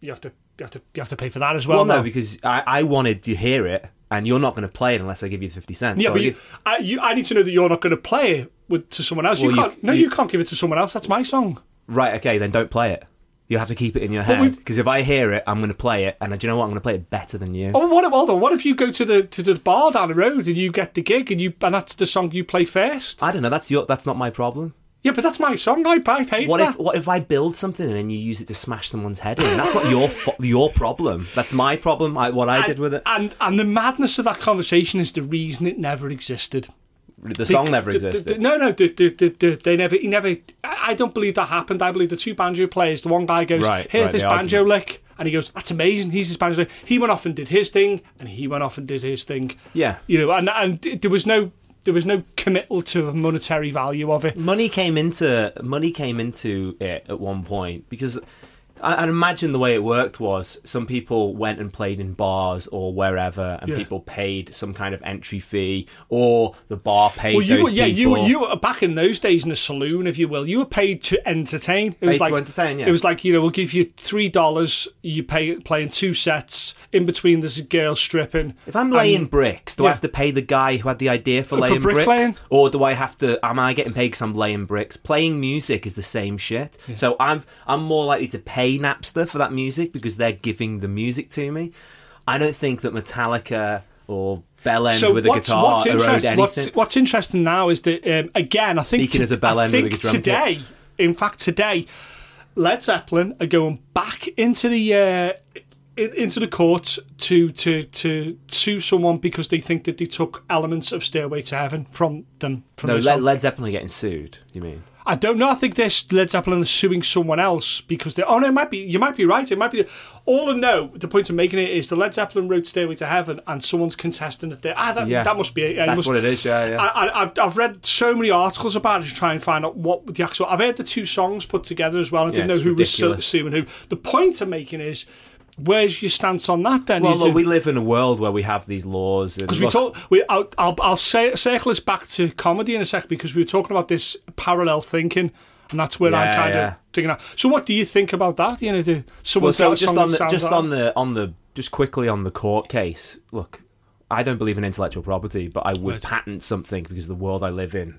you have to you have to you have to pay for that as well. Well, no, now. because I, I wanted to hear it, and you're not going to play it unless I give you the fifty cents. Yeah, so but you, I, you, I need to know that you're not going to play it with to someone else. Well, you can't. You, no, you, you can't give it to someone else. That's my song. Right. Okay. Then don't play it. You have to keep it in your head because if I hear it, I'm going to play it, and do you know what? I'm going to play it better than you. Oh, what? Hold on. What if you go to the to the bar down the road and you get the gig and you and that's the song you play first? I don't know. That's your. That's not my problem. Yeah, but that's my song. I, I paid what if what if I build something and then you use it to smash someone's head in? That's not your your problem. That's my problem. I, what I and, did with it. And and the madness of that conversation is the reason it never existed. The song never existed. The, the, no, no, the, they never. He never. I don't believe that happened. I believe the two banjo players. The one guy goes, right, "Here's right, this banjo argument. lick," and he goes, "That's amazing." He's his banjo. Lick. He went off and did his thing, and he went off and did his thing. Yeah, you know, and and there was no there was no committal to a monetary value of it. Money came into money came into it at one point because I, would imagine the way it worked was some people went and played in bars or wherever, and yeah. people paid some kind of entry fee, or the bar paid. Well, you were, yeah, you were you were back in those days in a saloon, if you will. You were paid to entertain. It was paid like to entertain. Yeah. It was like you know we'll give you three dollars. You pay playing two sets. In between, there's a girl stripping. If I'm laying bricks, do yeah. I have to pay the guy who had the idea for, laying bricks, or do I have to? Am I getting paid because I'm laying bricks? Playing music is the same shit. So I'm I'm more likely to pay Napster for that music because they're giving the music to me. I don't think that Metallica or bell end so with a guitar what's interest, anything. What's, what's, interesting now is that um, again, I think speaking to, as a bell with a drum today, kit. in fact, today, Led Zeppelin are going back into the. Uh, into the courts to to to sue someone because they think that they took elements of Stairway to Heaven from them. From no, Led, Led Zeppelin are getting sued. You mean? I don't know. I think this Led Zeppelin is suing someone else because they. Oh no, it might be. You might be right. It might be. All I know. The point of making it is the Led Zeppelin wrote "Stairway to Heaven" and someone's contesting it there. Ah, that, yeah. that must be it. Yeah, That's must, what it is. Yeah, yeah. I, have I've read so many articles about it to try and find out what the actual. I've heard the two songs put together as well. I didn't know who ridiculous. was suing who. The point I'm making is where's your stance on that then? Well, look, we live in a world where we have these laws. Because we talk, we, I'll, I'll, I'll say, circle this back to comedy in a sec because we were talking about this parallel thinking, and that's where yeah, I'm kind yeah. of thinking. That. So, what do you think about that? You know, the, someone well, so just on the just like on the on the just quickly on the court case. Look, I don't believe in intellectual property, but I would right. patent something because the world I live in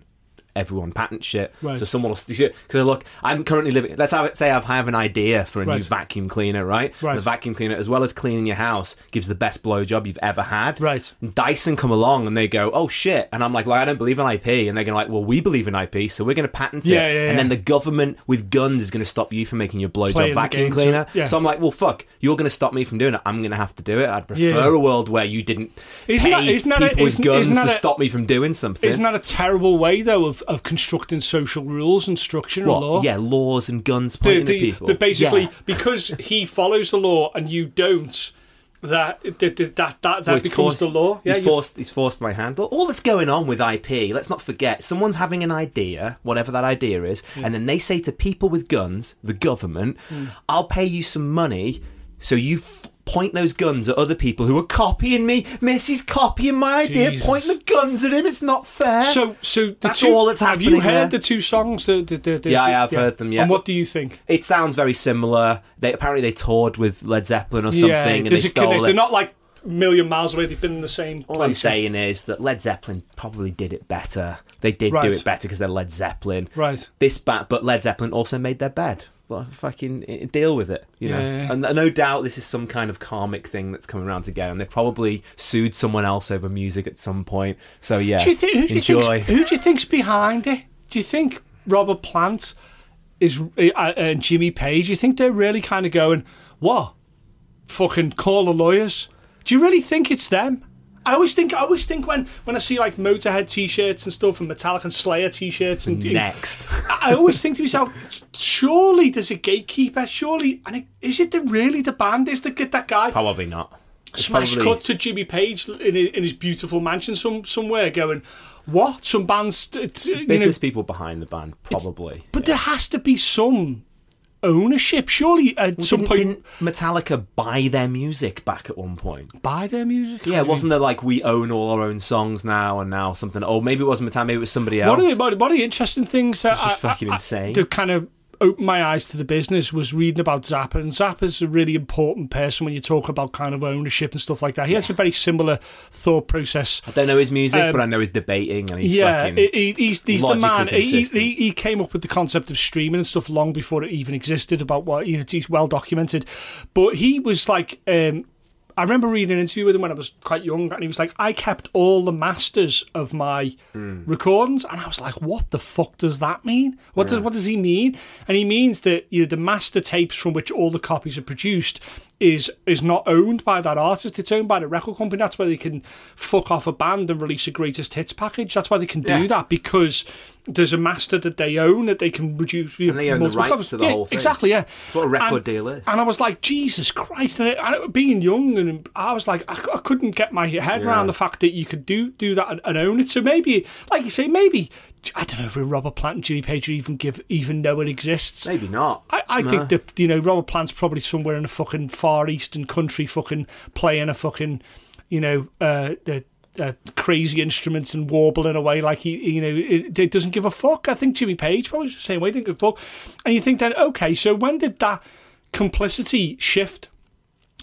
everyone patent shit. Right. So someone will because look, I'm currently living. Let's have it, say I have an idea for a right. new vacuum cleaner, right? right? The vacuum cleaner, as well as cleaning your house, gives the best blowjob you've ever had. Right. And Dyson come along and they go, oh shit, and I'm like, like I don't believe in IP, and they're gonna like, well, we believe in IP, so we're gonna patent yeah, it, yeah, yeah. and then the government with guns is gonna stop you from making your blowjob vacuum cleaner. So, so I'm like, well, fuck, you're gonna stop me from doing it. I'm gonna have to do it. I'd prefer a world where you didn't isn't pay that, isn't people a, with guns to a, stop me from doing something. Isn't that a terrible way though of, of constructing social rules and structure what? and law. Yeah, laws and guns pointing the, the, at people. The basically, yeah. because he follows the law and you don't, that that that that, that well, becomes forced, the law. Yeah, he's forced. He's forced my hand. But all that's going on with IP, let's not forget, someone's having an idea, whatever that idea is, yeah. and then they say to people with guns, the government, mm. "I'll pay you some money." So you f- point those guns at other people who are copying me. Masseeh's copying my idea, Jesus. pointing the guns at him. It's not fair. So, so that's two, all that's happening. Have you heard there. the two songs? The, the, the, yeah, I have yeah. heard them. Yeah. And what do you think? It sounds very similar. They apparently they toured with Led Zeppelin or something, yeah, and they stole it. They're not like million miles away. They've been in the same. All place. I'm saying is that Led Zeppelin probably did it better. They did right. do it better because they're Led Zeppelin. Right. This bat, but Led Zeppelin also made their bed well, fucking deal with it, you know. Yeah, And no doubt this is some kind of karmic thing that's coming around again, and they've probably sued someone else over music at some point. So yeah, do you think, who do enjoy. You who do you think's behind it? Do you think Robert Plant is uh, and Jimmy Page? Do you think they're really kind of going, what? Fucking call the lawyers. Do you really think it's them? I always think I always think when, when I see like Motorhead t-shirts and stuff and Metallica and Slayer t-shirts and next, I always think to myself, surely there's a gatekeeper. Surely, and it, is it the, really the band? Is the that guy? Probably not. It's Smash probably... cut to Jimmy Page in, in his beautiful mansion some somewhere going. What some bands? T- t- business know, people behind the band probably, but yeah. there has to be some ownership. Surely at well, some didn't, point, didn't Metallica buy their music back at one point? Buy their music? Yeah, wasn't there like we own all our own songs now, and now something? Oh, maybe it wasn't Metallica, maybe it was somebody else. What are the, what are the interesting things? It's just I, fucking I, insane. The kind of opened my eyes to the business was reading about Zappa, and Zappa's a really important person when you talk about kind of ownership and stuff like that. He has a very similar thought process. I don't know his music, um, but I know he's debating, and he's yeah, he, he's he's the man. He, he, he came up with the concept of streaming and stuff long before it even existed. About what you know, he's well documented, but he was like um, I remember reading an interview with him when I was quite young, and he was like, I kept all the masters of my mm. recordings, and I was like, what the fuck does that mean? What yeah. does what does he mean? And he means that you know, the master tapes from which all the copies are produced is is not owned by that artist. It's owned by the record company. That's why they can fuck off a band and release a greatest hits package. That's why they can do yeah. that because there's a master that they own that they can produce. You know, and they own the rights covers. to the yeah, whole thing. Exactly, yeah. That's what a record and, deal is. And I was like, Jesus Christ! And it, being young, and I was like, I, I couldn't get my head yeah. around the fact that you could do do that and, and, own it. So maybe, like you say, maybe I don't know if Robert Plant and Jimmy Page even give even know it exists. Maybe not. I, I no. think that you know Robert Plant's probably somewhere in a fucking far eastern country, fucking playing a fucking you know uh, the uh, crazy instruments and warbling away like he, you know, it, it, doesn't give a fuck. I think Jimmy Page probably the same way, didn't give a fuck. And you think then, okay, so when did that complicity shift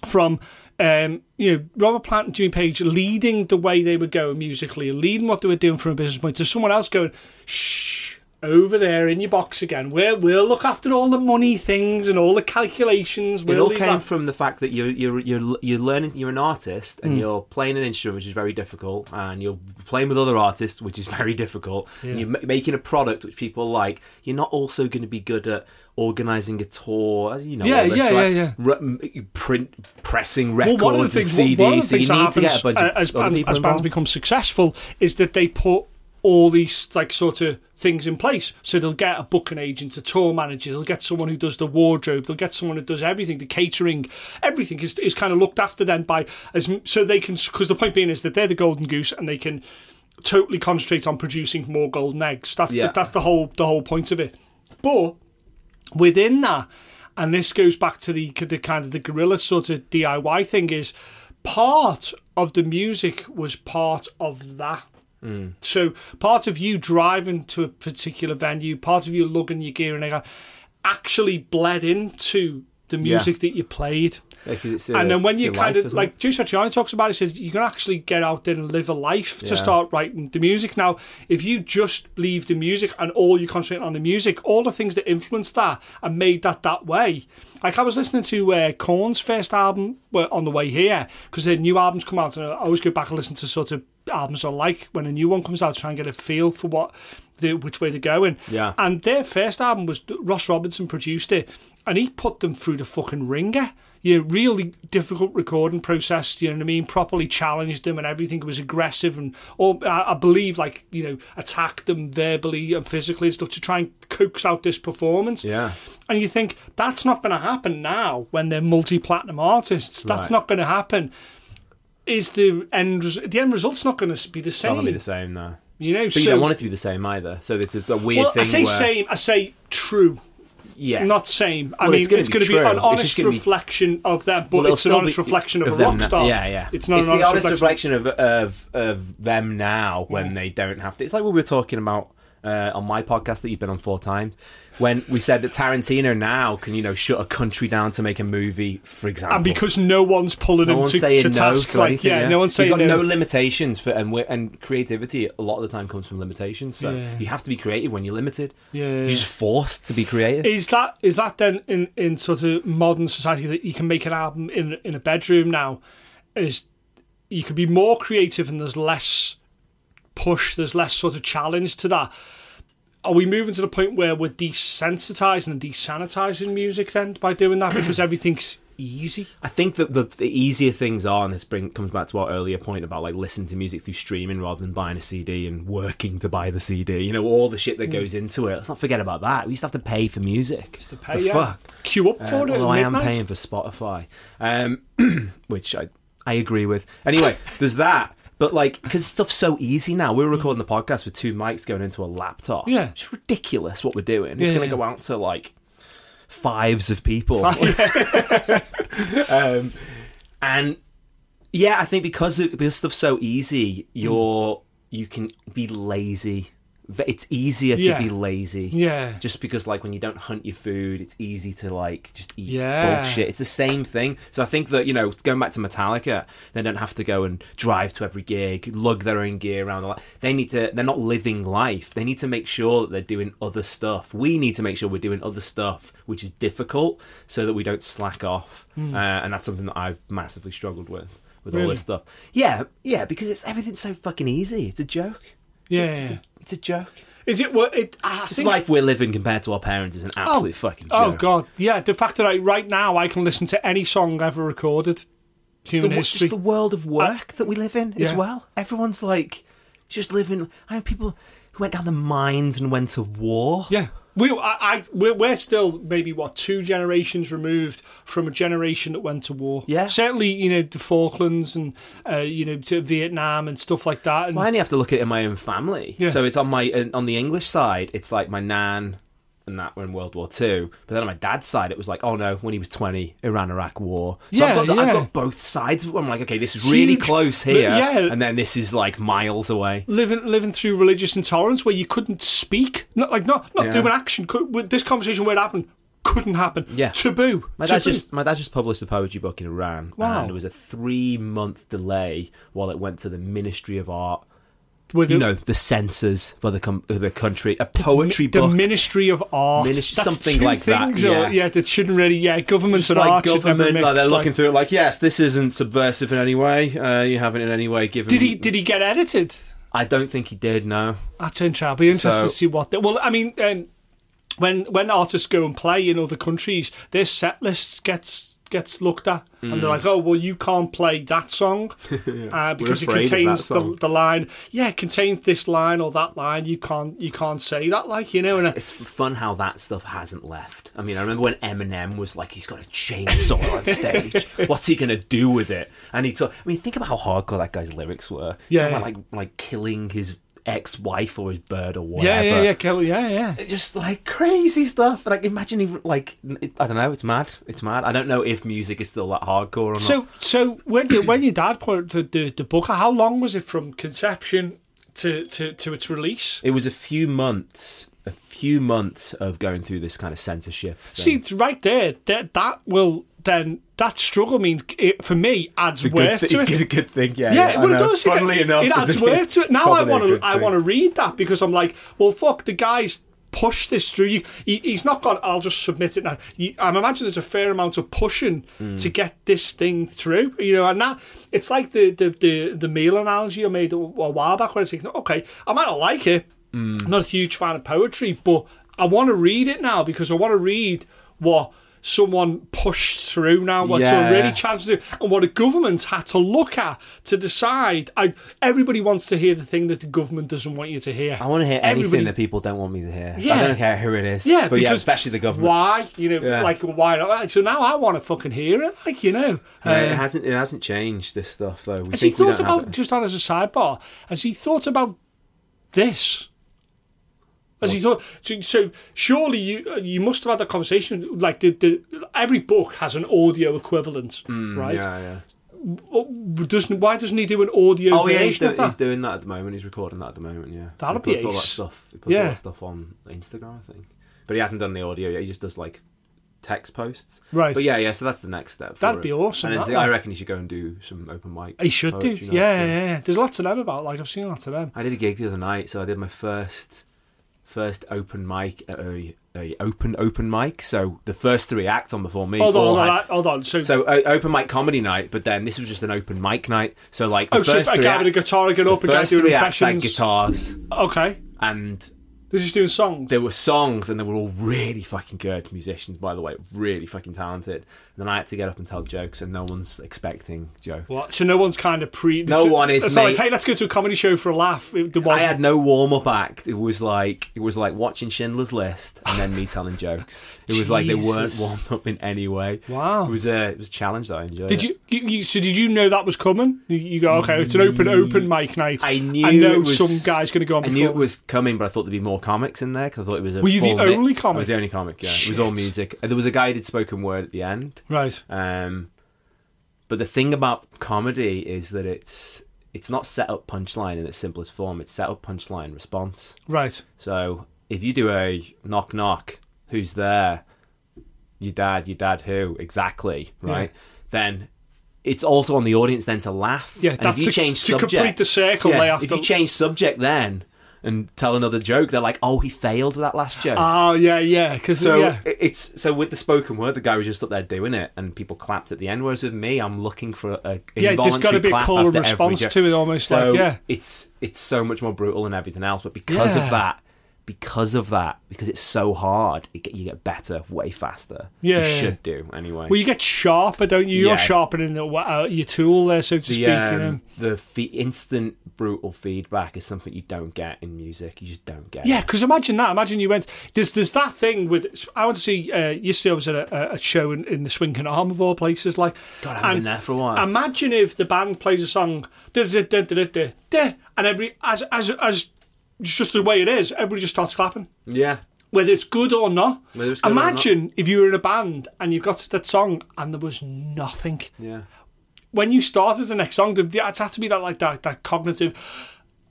from, um, you know, Robert Plant and Jimmy Page leading the way they were going musically, leading what they were doing from a business point, to someone else going, shh over there in your box again. We'll we'll look after all the money things and all the calculations. We'll it all came that. from the fact that you're you're you're you're learning. You're an artist and mm. you're playing an instrument, which is very difficult, and you're playing with other artists, which is very difficult. Yeah. And you're m- making a product which people like. You're not also going to be good at organizing a tour. You know, yeah, yeah, right? yeah, yeah. print, pressing records well, one of the things, and CDs. So you need to get a bunch of as, as, bands, as bands become successful is that they put all these like sort of things in place. So they'll get a booking agent, a tour manager, they'll get someone who does the wardrobe, they'll get someone who does everything, the catering, everything is, is kind of looked after then by as so they can because the point being is that they're the golden goose and they can totally concentrate on producing more golden eggs. That's yeah. the, that's the whole the whole point of it. But within that, and this goes back to the the kind of the guerrilla sort of DIY thing is part of the music was part of that Mm. So part of you driving to a particular venue, part of you lugging your gear and actually bled into the music yeah. that you played. Yeah, a, and then when you kind life, of like Joe Satriani talks about it, says you can actually get out there and live a life to start writing the music. Now, if you just leave the music and all you concentrate on the music, all the things that influenced that and made that that way. Like I was listening to uh, Korn's first album on the way here because their new albums come out, and I always go back and listen to sort of albums I like when a new one comes out, to try and get a feel for what the which way they're going. Yeah. And their first album was Ross Robinson produced it, and he put them through the fucking ringer. You know, really difficult recording process. You know what I mean? Properly challenged them and everything. It was aggressive and, or I, I believe, like you know, attacked them verbally and physically and stuff to try and coax out this performance. Yeah. And you think that's not going to happen now when they're multi-platinum artists. That's right. not going to happen is the end the end result's not going to be the same. It's not going to be the same, no. You know, but so, you don't want it to be the same either. So it's a, a weird well, thing. I say where... same. I say true. Yeah. Not same. I well, mean, it's going to be, be, an honest reflection of them, but well, it's an honest be... reflection of, of a rock star. Yeah, yeah. It's not it's an the honest, honest reflection, reflection of, of of them now when yeah. they don't have to. It's like what we were talking about uh, on my podcast that you've been on four times when we said that Tarantino now can you know shut a country down to make a movie, for example, and because no one's pulling no him one's to, saying to no task, to like, anything. Yeah, yeah, no one's saying He's got no. no limitations for and and creativity a lot of the time comes from limitations. So yeah. you have to be creative when you're limited. Yeah, you're just forced to be creative. Is that is that then in in sort of modern society that you can make an album in in a bedroom now? Is you could be more creative and there's less push, there's less sort of challenge to that are we moving to the point where we're desensitizing and desanitizing music then by doing that because everything's easy? I think that the, the easier things are, and this bring, comes back to our earlier point about like listening to music through streaming rather than buying a CD and working to buy the CD. You know, all the shit that mm. goes into it. Let's not forget about that. We used to have to pay for music. Used to pay, the yeah. fuck? Queue up for uh, it. Although I am paying for Spotify, um, which I I agree with. Anyway, there's that. But like, because stuff's so easy now. We are recording the podcast with two mics going into a laptop. Yeah, it's ridiculous what we're doing. It's yeah, going to yeah. go out to like fives of people. um, and yeah, I think because it, because stuff's so easy, you're mm. you can be lazy it's easier to yeah. be lazy. Yeah. Just because like when you don't hunt your food, it's easy to like just eat yeah. bullshit. It's the same thing. So I think that, you know, going back to Metallica, they don't have to go and drive to every gig, lug their own gear around. They need to they're not living life. They need to make sure that they're doing other stuff. We need to make sure we're doing other stuff, which is difficult, so that we don't slack off. Mm. Uh, and that's something that I've massively struggled with with really? all this stuff. Yeah, yeah, because it's everything's so fucking easy. It's a joke. It's yeah, a, yeah. It's, a, joke. Is it what it? I This think, life we're living compared to our parents is an oh. absolute fucking oh, joke. oh god, yeah. The fact that I right now I can listen to any song ever recorded, human the, history. Just the world of uh, work that we live in as well. Everyone's like just living. I know people who went down the mines and went to war. Yeah, we, I, I, we're, we're still maybe what two generations removed from a generation that went to war. Yeah, certainly, you know, the Falklands and uh, you know to Vietnam and stuff like that. And well, I only have to look at it in my own family. Yeah. So it's on my on the English side. It's like my nan and that were in World War Two. But then on my dad's side, it was like, oh no, when he was 20, Iran Iraq war. So yeah, I've, got yeah. I've got both sides. I'm like, okay, this is really Huge. close here. Yeah. And then this is like miles away. living living through religious intolerance where you couldn't speak, not like not not Yeah. doing action. Could, with this conversation where it happened couldn't happen. Yeah. taboo. My dad just my dad just published a poetry book in Iran, Wow. and there was a three month delay while it went to the Ministry of Art. With You know, the censors for the com- the country, a poetry the book. The Ministry of Art, Ministry- something like that, yeah. or- yeah, that shouldn't really. Yeah, government Just and like art government, like they're like- looking through it, like yes, this isn't subversive in any way. Uh, you haven't in any way given. Did he? Did he get edited? I don't think he did. No. That's interesting. I'll be interested So- to see what. They, well, I mean, um, when when artists go and play in other countries, their set list gets gets looked at, mm. and they're like, "Oh, well, you can't play that song uh, because it contains the, the line. Yeah, it contains this line or that line. You can't you can't say that, like you know." And it's fun how that stuff hasn't left. I mean, I remember when Eminem was like, "He's got a chainsaw on stage. What's he gonna do with it?" And he told. I mean, think about how hardcore that guy's lyrics were. Yeah, about, like like killing his ex-wife or his bird or whatever. Yeah, yeah, yeah, kill, yeah, yeah. Just like crazy stuff. Like imagine if, like I don't know, it's mad. It's mad. I don't know if music is still that hardcore or not. So, so when you, when your dad put the, the the book, how long was it from conception to to to its release? It was a few months. A few months of going through this kind of censorship. Thing. See, right there, that that will then that struggle means it, for me adds it's worth th- to it's it. a good thing, yeah. Yeah, yeah well, it does. Funnily it, enough, it adds worth to it. Now I want to, I want to read that because I'm like, well, fuck, the guys push this through. You, he, he's not gone. I'll just submit it now. You, I'm imagining there's a fair amount of pushing mm. to get this thing through. You know, and that it's like the the the, the meal analogy I made a, a while back where it's like, okay, I might not like it. Mm. I'm not a huge fan of poetry, but I want to read it now because I want to read what someone pushed through now. What's yeah. already challenged to do. And what a government had to look at to decide. I, everybody wants to hear the thing that the government doesn't want you to hear. I want to hear everybody, anything that people don't want me to hear. Yeah. I don't care who it is. Yeah but yeah especially the government. why? You know yeah. like why not? So now I want to fucking hear it like you know. Uh, it hasn't it hasn't changed this stuff though. We has he thought about just on as a sidebar has he thought about this as he thought, so, so, surely you you must have had that conversation. Like the, the every book has an audio equivalent, mm, right? Yeah, yeah. Doesn't why doesn't he do an audio? Oh yeah, he's, do, he's, doing that at the moment. He's recording that at the moment. Yeah, that'll so be all that stuff. He puts yeah. all that stuff on Instagram, I think. But he hasn't done the audio yet. He just does like text posts. Right. But yeah, yeah. So that's the next step. That'd be awesome. And I reckon he should go and do some open mic. He should do. Yeah, yeah, yeah. There's lots of them about. Like I've seen lots of them. I did a gig the other night, so I did my first first open mic at a, a, open open mic. So the first three acts on before me. Hold on, hold on, hold on. So, so uh, open mic comedy night, but then this was just an open mic night. So like the oh, first so a guy with a guitar going up and guy doing impressions. guitars. Okay. And they're just doing songs. There were songs, and they were all really fucking good musicians, by the way, really fucking talented. And then I had to get up and tell jokes, and no one's expecting jokes. What? So no one's kind of pre. No so, one is. It's like, hey, let's go to a comedy show for a laugh. I had no warm up act. It was like it was like watching Schindler's List and then me telling jokes. It was like they weren't warmed up in any way. Wow. It was a it was a challenge that I enjoyed. Did you, you, so did you know that was coming? You, you, go okay, it's an open open mic night. I knew. I know was, some guy's going to go on. I knew it was coming, but I thought there'd be more comics in there because I thought it was. A Were you the only comic? I was the only comic. Yeah, Shit. it was all music. There was a guy who did spoken word at the end. Right. Um, but the thing about comedy is that it's it's not set up punchline in its simplest form. It's set up punchline response. Right. So if you do a knock knock, who's there? Your dad. Your dad who? Exactly. Right. Yeah. Then it's also on the audience then to laugh. Yeah, and if you the, change to subject, complete the circle. Yeah, if you change subject, then and tell another joke, they're like, "Oh, he failed with that last joke." Oh yeah, yeah. Because so yeah. it's so with the spoken word, the guy was just up there doing it, and people clapped at the end. Whereas with me, I'm looking for a, yeah. There's got to be a call and response to it, almost so like yeah. It's it's so much more brutal than everything else, but because yeah. of that, because of that, because it's so hard, you get, you get better way faster. Yeah, you should do anyway. Well, you get sharper, don't you? You're sharpening the, uh, your tool there, so to the, speak. Um, you know? The fe- instant brutal feedback is something you don't get in music. You just don't get. Yeah, because imagine that. Imagine you went. There's there's that thing with. I want to see. Uh, yesterday I was at a, a show in, in the Swinking Arm of all places. Like, God, I've been there for a while. Imagine if the band plays a song, and every as as as it's just the way it is. Everybody just starts clapping. Yeah. Whether it's good or not. Good Imagine or not. if you were in a band and you got to that song and there was nothing. Yeah. When you started the next song, it had to be that like that that cognitive.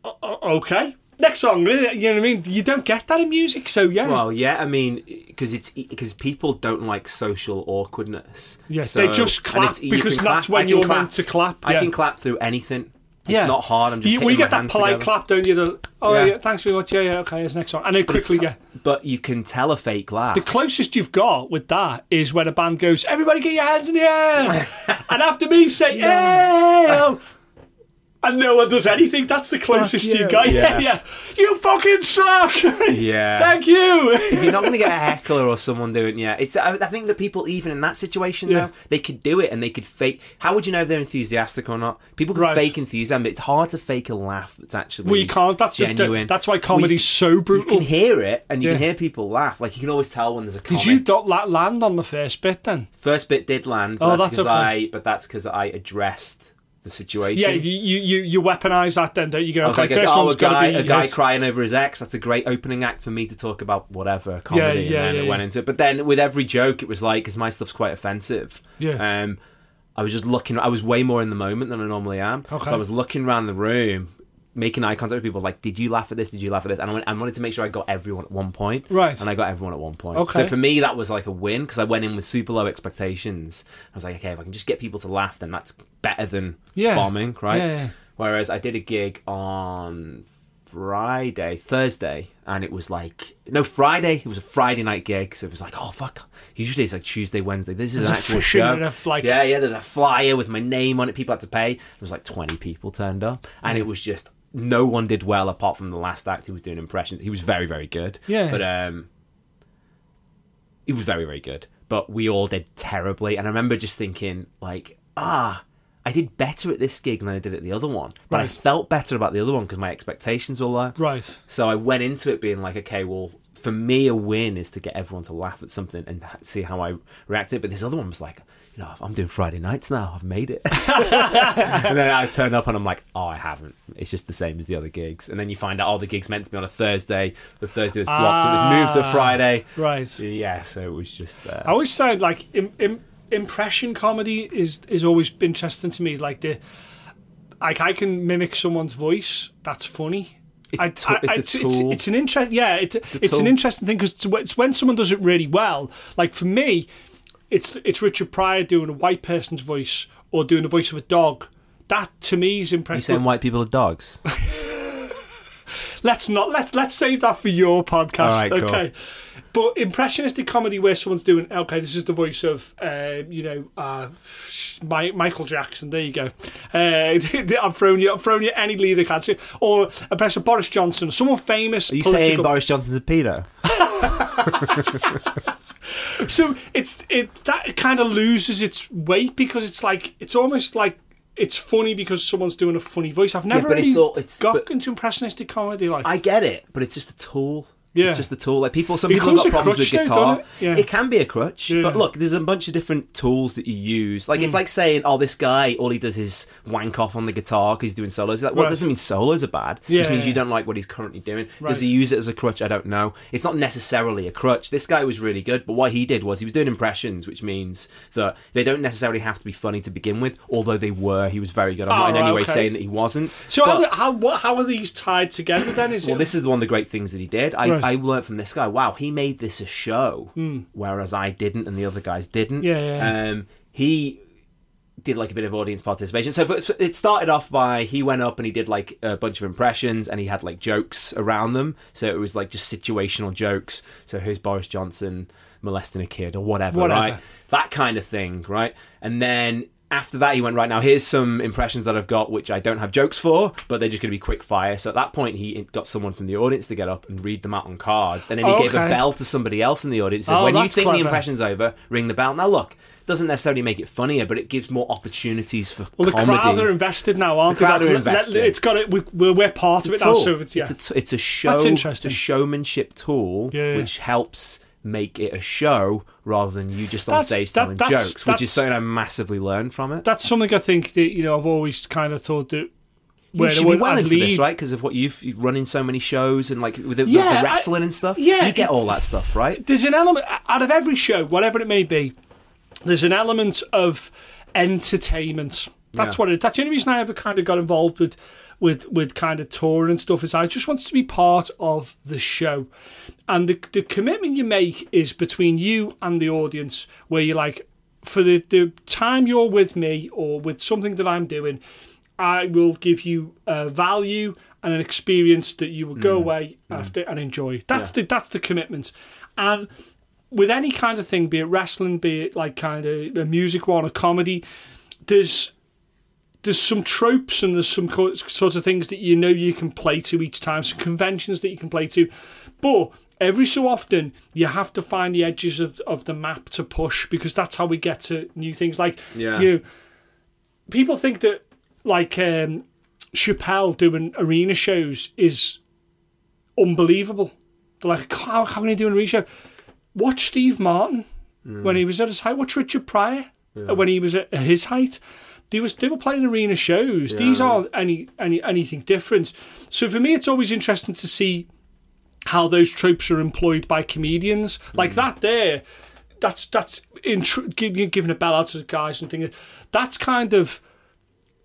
Uh, uh, okay, next song. You know what I mean? You don't get that in music, so yeah. Well, yeah. I mean, because it's because people don't like social awkwardness. Yes, so, they just clap because that's clap. when you're clap. meant to clap. I can clap through anything. It's yeah. not hard. I'm just you, we get that polite together. clap, don't you? The, oh yeah. yeah. thanks very much. Yeah, yeah, okay. Here's next song, and then but quickly yeah. But you can tell a fake laugh. The closest you've got with that is when a band goes, "Everybody, get your hands in the air," and after me say, "Yeah," oh. and and no one does anything. That's the closest you. you got. Yeah. yeah, yeah. You fucking suck. Yeah. Thank you. if you're not going to get a heckler or someone doing, yeah, it's. I, I think that people even in that situation yeah. though, they could do it and they could fake. How would you know if they're enthusiastic or not? People can right. fake enthusiasm, but it's hard to fake a laugh that's actually. Well, you can't. That's genuine. A, that's why comedy's well, so brutal. You can hear it and you yeah. can hear people laugh. Like you can always tell when there's a. Comic. Did you not land on the first bit then? First bit did land. oh, that's, that's okay. I. But that's because I addressed the situation. Yeah, you you you weaponize that then, don't you? Go, okay, like, oh, a guy, a guy crying over his ex. That's a great opening act for me to talk about whatever comedy. Yeah, yeah, and then yeah, it yeah. went into it. But then with every joke, it was like, because my stuff's quite offensive. Yeah. Um, I was just looking. I was way more in the moment than I normally am. Okay. So I was looking around the room, making eye contact with people like, did you laugh at this? Did you laugh at this? And I, went, I wanted to make sure I got everyone at one point. Right. And I got everyone at one point. Okay. So for me, that was like a win because I went in with super low expectations. I was like, okay, if I can just get people to laugh, then that's better than yeah. bombing, right? Yeah, yeah. Whereas I did a gig on Friday, Thursday, and it was like no Friday. It was a Friday night gig, so it was like oh fuck. Usually it's like Tuesday, Wednesday. This is there's an actual show. Enough, like... Yeah, yeah. There's a flyer with my name on it. People had to pay. There was like 20 people turned up, and it was just no one did well apart from the last act He was doing impressions. He was very, very good. Yeah. But um he was very, very good. But we all did terribly. And I remember just thinking, like, ah, I did better at this gig than I did at the other one. But right. I felt better about the other one because my expectations were low. Right. So I went into it being like, okay, well, for me, a win is to get everyone to laugh at something and see how I reacted. But this other one was like, know, I'm doing Friday nights now. I've made it. and then I turn up and I'm like, oh, I haven't. It's just the same as the other gigs. And then you find out, oh, the gig's meant to be on a Thursday. The Thursday was blocked. Ah, it was moved to ah, Friday. Right. Yeah. So it was just. Uh... I always find like Im- Im- impression comedy is is always interesting to me. Like the, like I can mimic someone's voice. That's funny. It's, I, I, it's, it's, it's, an interest. Yeah, it, it's, it's an interesting thing because it's when someone does it really well. Like for me, it's it's Richard Pryor doing a white person's voice or doing the voice of a dog. That to me is impressive. You saying white people are dogs? let's not let's let's save that for your podcast. Right, okay. Cool. But impressionistic comedy where someone's doing okay, this is the voice of uh, you know uh, My, Michael Jackson. There you go. Uh, I'm throwing you, I'm throwing you any leader can see, or a person Boris Johnson, someone famous. Are you political... saying Boris Johnson's a pedo? so it's it that kind of loses its weight because it's like it's almost like it's funny because someone's doing a funny voice. I've never yeah, really it's all, it's, got into impressionistic comedy. Like I get it, but it's just a tool. Yeah. It's just a tool. Like people, some it people have got problems with guitar. It? Yeah. it? can be a crutch, yeah. but look, there's a bunch of different tools that you use. Like mm. it's like saying, "Oh, this guy, all he does is wank off on the guitar because he's doing solos." Like, well, right. doesn't mean solos are bad. Yeah, it just means you don't like what he's currently doing. Right. Does he use it as a crutch? I don't know. It's not necessarily a crutch. This guy was really good, but what he did was he was doing impressions, which means that they don't necessarily have to be funny to begin with. Although they were, he was very good. I'm oh, not in any way okay. saying that he wasn't. So but, how, how how are these tied together then? Is well, it... this is one of the great things that he did. I, right. I learned from this guy wow, he made this a show, mm. whereas I didn't and the other guys didn't. Yeah, yeah. Um, he did like a bit of audience participation. So it started off by he went up and he did like a bunch of impressions and he had like jokes around them. So it was like just situational jokes. So here's Boris Johnson molesting a kid or whatever, whatever. right? That kind of thing, right? And then after that, he went, right now, here's some impressions that I've got, which I don't have jokes for, but they're just going to be quick fire. So at that point, he got someone from the audience to get up and read them out on cards. And then he oh, gave a bell to somebody else in the audience. Said, oh, when you think clever. the impression's over, ring the bell. Now, look, doesn't necessarily make it funnier, but it gives more opportunities for well, comedy. the crowd are invested now, aren't the they? Crowd are invested. It's got it. We, are part of it now. So it's, yeah. it's, a, it's a show. That's interesting. It's a showmanship tool, yeah, yeah. which helps make it a show rather than you just on that's, stage telling that, jokes, which is something I massively learned from it. That's something I think that you know I've always kind of thought that. You should be well I'd into lead. this, right? Because of what you've, you've run in so many shows and like with the, yeah, the wrestling I, and stuff. Yeah, you get all that stuff, right? There's an element out of every show, whatever it may be. There's an element of entertainment. That's yeah. what it. That's the only reason I ever kind of got involved with with with kind of touring and stuff is I just want to be part of the show. And the the commitment you make is between you and the audience where you're like for the, the time you're with me or with something that I'm doing, I will give you a value and an experience that you will go mm. away mm. after and enjoy. That's yeah. the that's the commitment. And with any kind of thing, be it wrestling, be it like kind of a music one, a comedy, there's there's some tropes and there's some co- sort of things that you know you can play to each time, some conventions that you can play to, but every so often you have to find the edges of of the map to push because that's how we get to new things. Like Yeah. you know, people think that like um, Chappelle doing arena shows is unbelievable. They're like, how, how can he do an arena show? Watch Steve Martin when he was at his height. Watch Richard Pryor when he was at his height. They was they were playing arena shows. These aren't any any anything different. So for me, it's always interesting to see how those tropes are employed by comedians like mm. that. There, that's that's intr- giving a bell out to the guys and things. That's kind of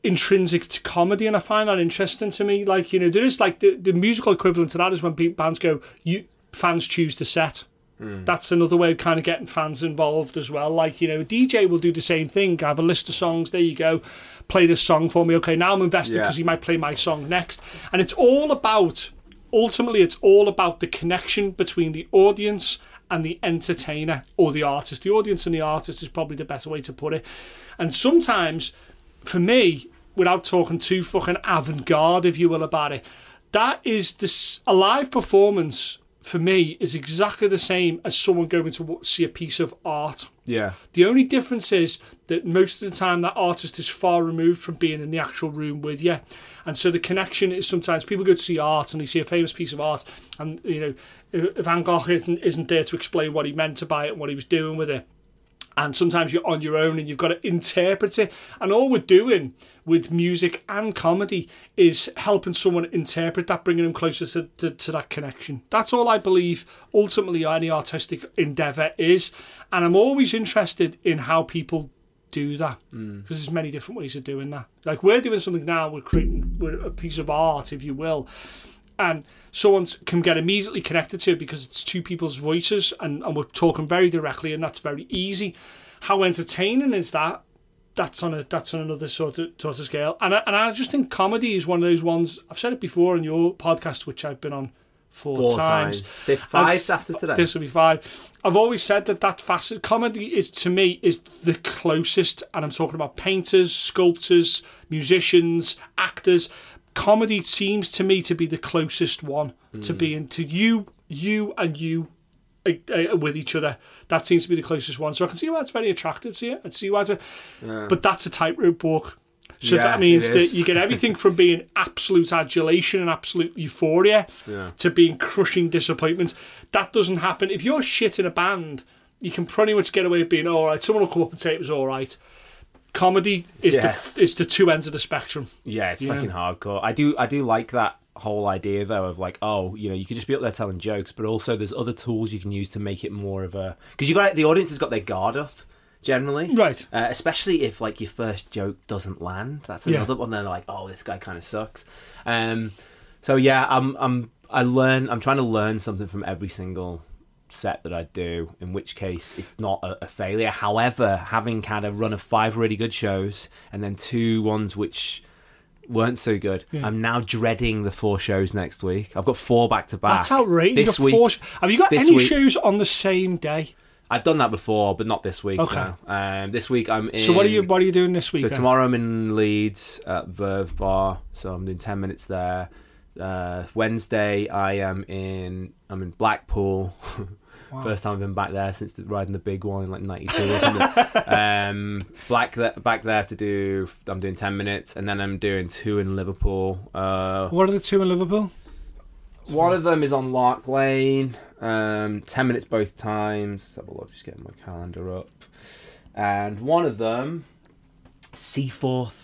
intrinsic to comedy, and I find that interesting to me. Like you know, there is like the, the musical equivalent to that is when bands go, you fans choose the set. Hmm. That's another way of kind of getting fans involved as well. Like, you know, a DJ will do the same thing. I have a list of songs. There you go. Play this song for me. Okay, now I'm invested Yeah. because he might play my song next. And it's all about, ultimately, it's all about the connection between the audience and the entertainer or the artist. The audience and the artist is probably the better way to put it. And sometimes, for me, without talking too fucking avant garde, if you will, about it, that is this a live performance for me is exactly the same as someone going to see a piece of art. Yeah. The only difference is that most of the time that artist is far removed from being in the actual room with you. And so the connection is sometimes people go to see art and they see a famous piece of art and, you know, if Van Gogh isn't, isn't there to explain what he meant by it and what he was doing with it. And sometimes you're on your own and you've got to interpret it. And all we're doing with music and comedy is helping someone interpret that, bringing them closer to, to, to that connection. That's all I believe ultimately any artistic endeavour is. And I'm always interested in how people do that mm. because there's many different ways of doing that. Like we're doing something now, we're creating we're a piece of art, if you will, and someone can get immediately connected to it because it's two people's voices and, and we're talking very directly, and that's very easy. How entertaining is that? That's on a that's on another sort of sort of scale, and I, and I just think comedy is one of those ones. I've said it before in your podcast, which I've been on four, Four times. times. Five I've- after today. This will be five. I've always said that that facet comedy is to me is the closest, and I'm talking about painters, sculptors, musicians, actors. Comedy seems to me to be the closest one to Hmm. being to you, you and you. uh, uh, with each other, that seems to be the closest one. So I can see why it's very attractive to you. I see why, it's a, but that's a tightrope walk. So Yeah, that means that you get everything from being absolute adulation and absolute euphoria Yeah. to being crushing disappointment. That doesn't happen. If you're shit in a band, you can pretty much get away with being all right. Someone will come up and say it was all right. Comedy is Yeah. the is the two ends of the spectrum. Yeah, it's Yeah. fucking hardcore. I do I do like that whole idea though of like oh you know you can just be up there telling jokes but also there's other tools you can use to make it more of a because you got the audience has got their guard up generally Right. uh, especially if like your first joke doesn't land that's Yeah. another one they're like oh this guy kind of sucks um so yeah i'm i'm i learn i'm trying to learn something from every single set that I do, in which case it's not a, a failure. However, having had a run of five really good shows and then two ones which weren't so good, Yeah. I'm now dreading the four shows next week. I've got four back to back. That's outrageous. This week, sh- Have you got any week- shows on the same day? I've done that before, but not this week. Okay. Um, this week I'm in. So what are you what are you doing this week? So then? tomorrow I'm in Leeds at Verve Bar, so I'm doing ten minutes there. Uh, Wednesday I am in I'm in Blackpool. First time I've been back there since the, riding the big one in like '92 or um, black there, back there to do. I'm doing ten minutes, and then I'm doing two in Liverpool. Uh, What are the two in Liverpool? one of them is on Lark Lane. Um, ten minutes both times. Let's have a look. Just getting my calendar up. And one of them, Seaforth.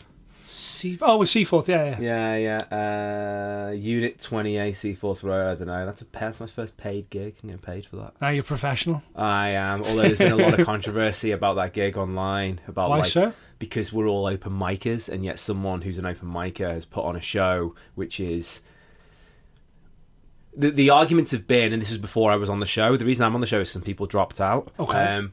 Sea- oh, with Seaforth, yeah, yeah. Yeah, yeah. Uh, Unit 20A Seaforth Road. I don't know. That's a that's my first paid gig. I'm getting paid for that. Now you're professional. I am. Although there's been a lot of controversy about that gig online. About Why like so? because we're all open micers, and yet someone who's an open micer has put on a show which is. The, the arguments have been, and this is before I was on the show. The reason I'm on the show is some people dropped out. Okay. Um,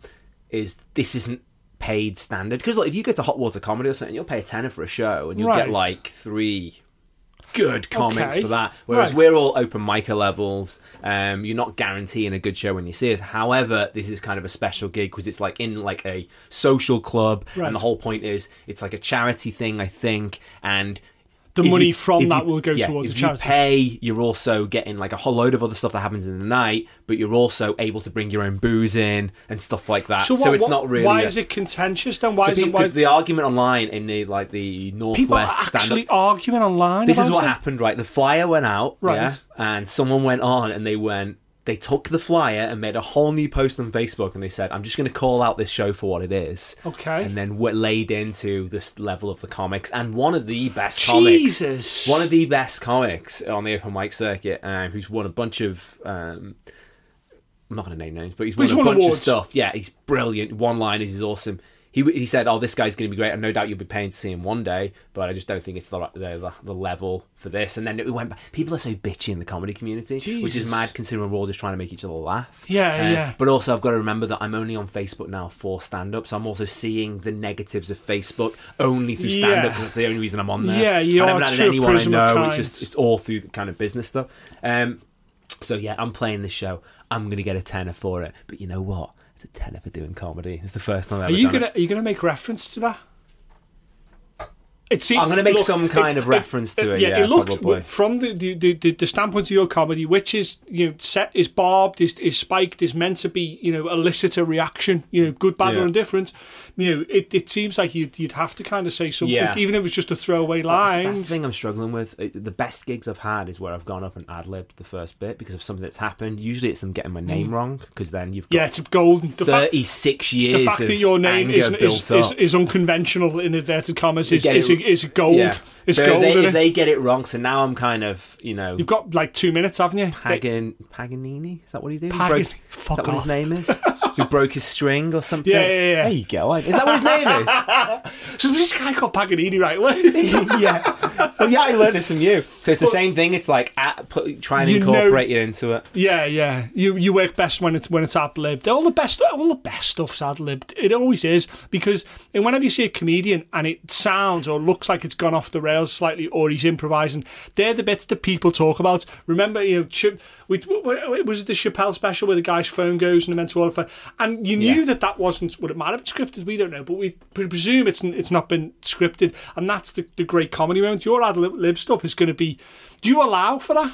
is this isn't paid standard because like if you go to Hot Water Comedy or something, you'll pay a tenner for a show, and you'll Right. get like three good comics Okay. for that. Whereas Right. we're all open micer levels. Um, you're not guaranteeing a good show when you see us. However, this is kind of a special gig because it's like in like a social club, Right. and the whole point is it's like a charity thing, I think, and. The if money you- from if that you- will go yeah, towards if a charity. You pay, you're also getting like a whole load of other stuff that happens in the night, but you're also able to bring your own booze in and stuff like that. So, what- it's what- not really. Why a- is it contentious then? Why so is it? people- Why, 'cause the argument online in the like the people are northwest stand actually arguing online. this is what it? happened, right? The flyer went out, Right. yeah, and someone went on and they went, they took the flyer and made a whole new post on Facebook, and they said, "I'm just going to call out this show for what it is." Okay. and then what laid into this level of the comics, and one of the best Jesus. comics, one of the best comics on the open mic circuit, um, who's won a bunch of. Um, I'm not going to name names, but he's won he's a won bunch awards. of stuff. Yeah, he's brilliant. One liners, he's awesome. He, he said, "Oh, this guy's going to be great, and no doubt you'll be paying to see him one day, but I just don't think it's the the, the level for this." And then it went. back- People are so bitchy in the comedy community, which is mad considering we're all just trying to make each other laugh. Yeah, Uh, yeah. But also, I've got to remember that I'm only on Facebook now for stand-up, so I'm also seeing the negatives of Facebook only through stand-up. Yeah. 'cause That's the only reason I'm on there. Yeah, you I are haven't through anyone I know. It's just it's all through the kind of business stuff. Um, so yeah, I'm playing this show. I'm going to get a tenner for it. But you know what? It's a tenner for doing comedy. It's the first time I've Are ever you done gonna it. Are you gonna make reference to that? It seems, I'm gonna make look, some kind of reference to it, yeah, it looked probably. from the the, the the standpoint of your comedy, which is you know set is barbed, is is spiked, is meant to be you know elicit a reaction, you know good, bad, Yeah. or indifferent. You know, it, it seems like you'd you'd have to kind of say something, Yeah. even if it was just a throwaway line. that's the thing I'm struggling with. The best gigs I've had is where I've gone up and ad libbed the first bit because of something that's happened. Usually it's them getting my name wrong because then you've got Mm. Yeah, it's golden. The 36 years the fact that your name is, is, is, is unconventional in inverted commas is is, is gold. Yeah. It's so gold. if they, if they get it wrong, so now I'm kind of, you know, You've got like two minutes, haven't you? Pagan Paganini. Is that what he did? Pagan- broke- is fuck that what off. his name is? Who broke his string or something? Yeah, yeah, yeah. There you go. Is that what his name is? So this guy called Paganini, right? yeah. Well, yeah, I learned this from you. So it's the same thing. It's like at, put, try and You know- incorporate it into it. yeah, yeah. You you work best when it's when it's ad libbed. All the best, all the best stuff's ad libbed. It always is because and whenever you see a comedian and it sounds or looks like it's gone off the rails slightly, or he's improvising, they're the bits that people talk about. Remember, you know, Ch- we, we, was it the Chappelle special where the guy's phone goes and the mental health, and you knew Yeah. that that wasn't. Well, it might have been scripted. We don't know, but we presume it's it's not been scripted, and that's the, the great comedy moment. Your ad lib, stuff is going to be. Do you allow for that?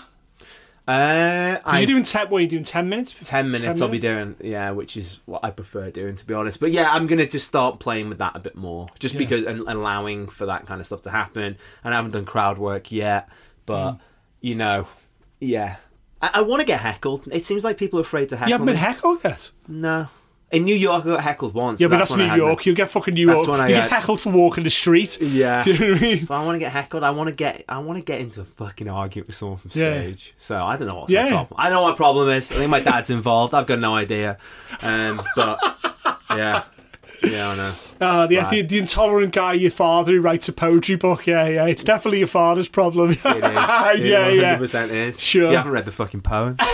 Uh, Are I, you doing ten? What are you doing? Ten minutes? 10 minutes I'll be doing, yeah, which is what I prefer doing, to be honest. But yeah, I'm going to just start playing with that a bit more, just Yeah. because and allowing for that kind of stuff to happen. And I haven't done crowd work yet, but, Mm. you know, yeah. I, I want to get heckled. It seems like people are afraid to heckle You haven't been heckled yet. No. In New York, I got heckled once. Yeah, but that's, New York. You'll get fucking New That's York. when I you get heckled for walking the street. Yeah. Do you know what I mean? If I want to get heckled, I want to get I want to get into a fucking argument with someone from Yeah. stage. So I don't know what's Yeah. my problem. I know what my problem is. I think my dad's involved. I've got no idea. Um, but yeah, yeah, I know. Uh, the, Right. the the intolerant guy, your father who writes a poetry book. Yeah, yeah. It's definitely your father's problem. It is. yeah, It yeah. 100% is. Sure. You haven't read the fucking poem.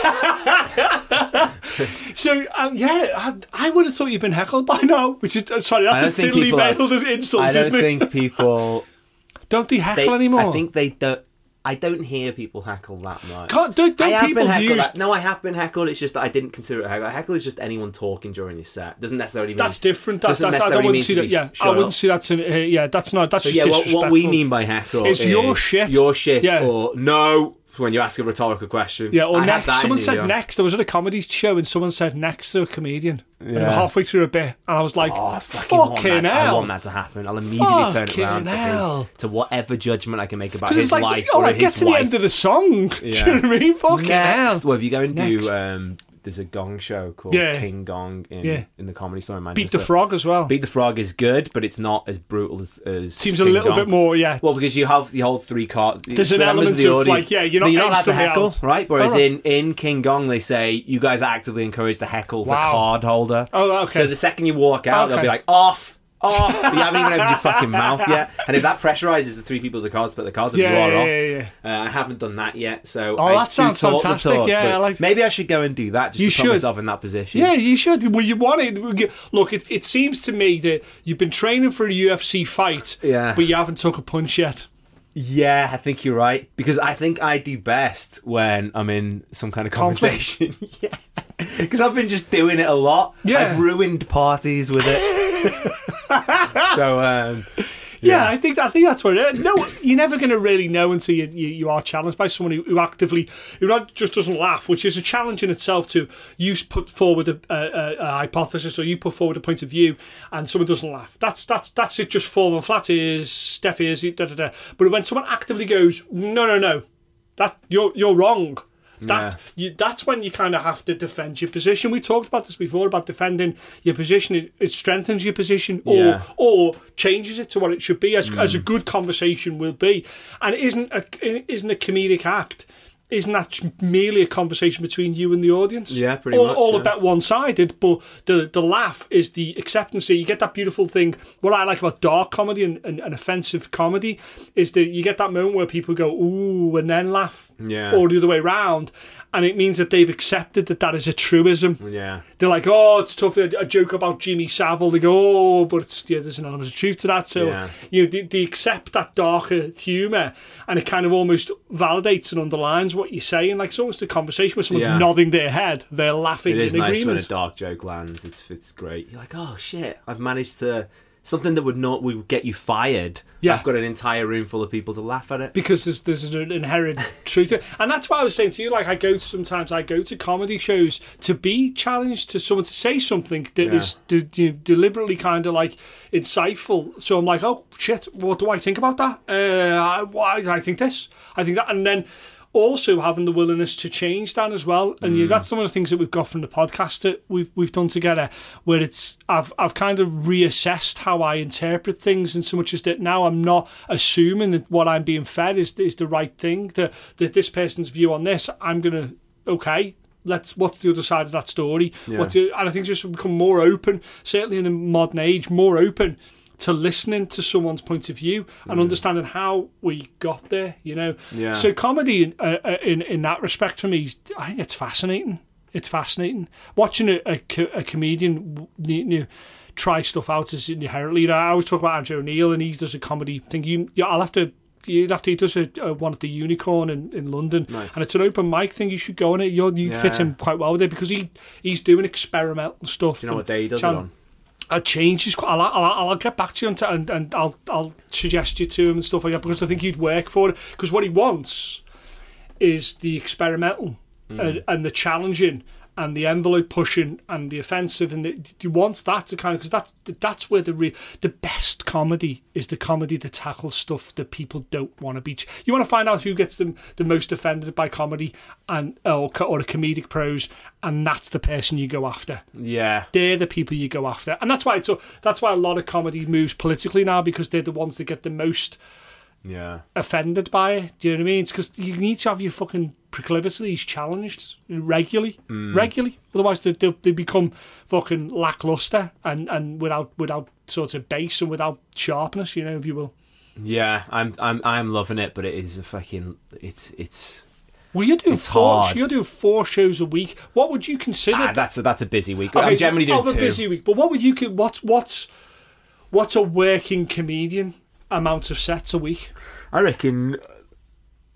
So um, yeah, I, I would have thought you'd been heckled by now. Which is uh, sorry, that's a thinly veiled insult, I don't think people. Don't they heckle They, anymore? I think they don't. I don't hear people heckle that much. Can't, don't, don't people use? No, I have been heckled. It's just that I didn't consider it a heckle. A heckle is just anyone talking during your set. Doesn't necessarily mean That's different. That's, that's, I mean see that. Yeah, I wouldn't up. see that. In, uh, yeah, that's not. That's So just yeah, what, what we mean by heckle It's is your shit. your shit, Yeah. or no when you ask a rhetorical question. Yeah, or I next. Someone said next. I was at a comedy show and someone said next to a comedian. And Yeah. halfway through a bit, and I was like, Oh, I fucking, want fucking that. I want that to happen. I'll immediately turn it Fucking around to, his, to whatever judgment I can make about his like, life oh, or I his get to the end of the song. Do you Yeah. know what I mean? Fucking Next, hell. well, if you go and Next. do, um, there's a Gong show called Yeah. King Gong in Yeah. in the comedy store in Manchester. Beat the Frog as well. Beat the Frog is good, but it's not as brutal as, as Seems a little Gong. bit more, yeah. Well, because you have the whole three cards. There's an element of, like, yeah, you're not allowed to heckle, out. right? Whereas oh, Alright. in, in King Gong, they say you guys are actively encouraged to heckle the card holder. Oh, okay. So the second you walk out, they'll be like, off. Off! you haven't even opened your fucking mouth yet, and if that pressurizes the three people with the cards, put the cards, Yeah, you are yeah, off. yeah, yeah. Uh, I haven't done that yet, so Oh, I that sounds fantastic. talk, Yeah, I like- maybe I should go and do that just You to put should. myself in that position. Yeah, you should. Well, you want it. Look, it, it seems to me that you've been training for a UFC fight, Yeah. but you haven't took a punch yet. Yeah, I think you're right because I think I do best when I'm in some kind of conversation. yeah, because I've been just doing it a lot. Yeah, I've ruined parties with it. so um, yeah, I think I think that's what it is. No, you're never going to really know until you, you, you are challenged by someone who, who, actively who not just doesn't laugh, which is a challenge in itself. To you put forward a, a, a, hypothesis or you put forward a point of view, and someone doesn't laugh. That's that's that's it. Just falling flat ears, deaf ears, da da da. But when someone actively goes, no, no, no, that you're you're wrong. That yeah. you, that's when you kind of have to defend your position. We talked about this before about defending your position. It, it strengthens your position, or yeah. or changes it to what it should be, as, mm. as a good conversation will be. And isn't a it isn't a comedic act isn't that merely a conversation between you and the audience? Yeah, pretty all, much. All yeah. a bit one sided, but the the laugh is the acceptance. So you get that beautiful thing. What I like about dark comedy and, and, and, offensive comedy is that you get that moment where people go, ooh, and then laugh. Yeah. Or the other way around. And it means that they've accepted that that is a truism. Yeah. They're like, oh, it's tough. A joke about Jimmy Savile. They go, oh, but yeah, there's an element of truth to that. So, yeah. you know, they, they accept that darker humour and it kind of almost validates and underlines what you're saying. Like it's almost a conversation with someone's yeah. nodding their head, they're laughing. It is nice agreement. when a dark joke lands. It's it's great. You're like, oh shit, I've managed to something that would not would get you fired. Yeah. I've got an entire room full of people to laugh at it because there's there's an inherent truth, and that's why I was saying to you. Like I go to sometimes I go to comedy shows to be challenged to someone to say something that yeah. is de- deliberately kind of like insightful. So I'm like, oh shit, what do I think about that? Uh, I, I think this, I think that, and then also having the willingness to change that as well. And mm. that's some of the things that we've got from the podcast that we've we've done together, where it's I've I've kind of reassessed how I interpret things, and so much as that now I'm not assuming that what I'm being fed is is the right thing. That that this person's view on this, I'm gonna okay. Let's what's the other side of that story? Yeah. What's the, and I think just become more open, certainly in the modern age, more open to listening to someone's point of view and mm. understanding how we got there. You know, yeah. so comedy in, uh, uh, in in that respect for me, is, I think it's fascinating. It's fascinating watching a, a, a comedian you know, try stuff out is inherently. I always talk about Andrew O'Neill and he does a comedy thing. You, I'll have to you'd have to he does a, a, one at the Unicorn in, in London, nice. and it's an open mic thing. You should go on it. You'd yeah. fit in quite well with it because he he's doing experimental stuff. Do you know what day he does it on? a changed quite, I'll, I'll, I'll get back to you and, and, and I'll, I'll suggest you to him and stuff like that because I think he'd work for it. Because what he wants is the experimental mm. and, and the challenging. And the envelope pushing and the offensive and the, he wants that to kind of because that's that's where the re, the best comedy is the comedy that tackles stuff that people don't want to be. You want to find out who gets them the most offended by comedy and or, or a comedic prose, and that's the person you go after. Yeah, they're the people you go after, and that's why it's that's why a lot of comedy moves politically now because they're the ones that get the most yeah offended by it. Do you know what I mean? It's because you need to have your fucking proclivities challenged regularly, mm. regularly. Otherwise, they, they, they become fucking lackluster and, and without without sort of base and without sharpness, you know, if you will. Yeah, I'm I'm I'm loving it, but it is a fucking it's it's. Well, you're doing four. Hard. You're doing four shows a week. What would you consider? Ah, that's a, that's a busy week. Okay, I'm generally doing two. a busy week, but what would you what's what's what's a working comedian amount of sets a week? I reckon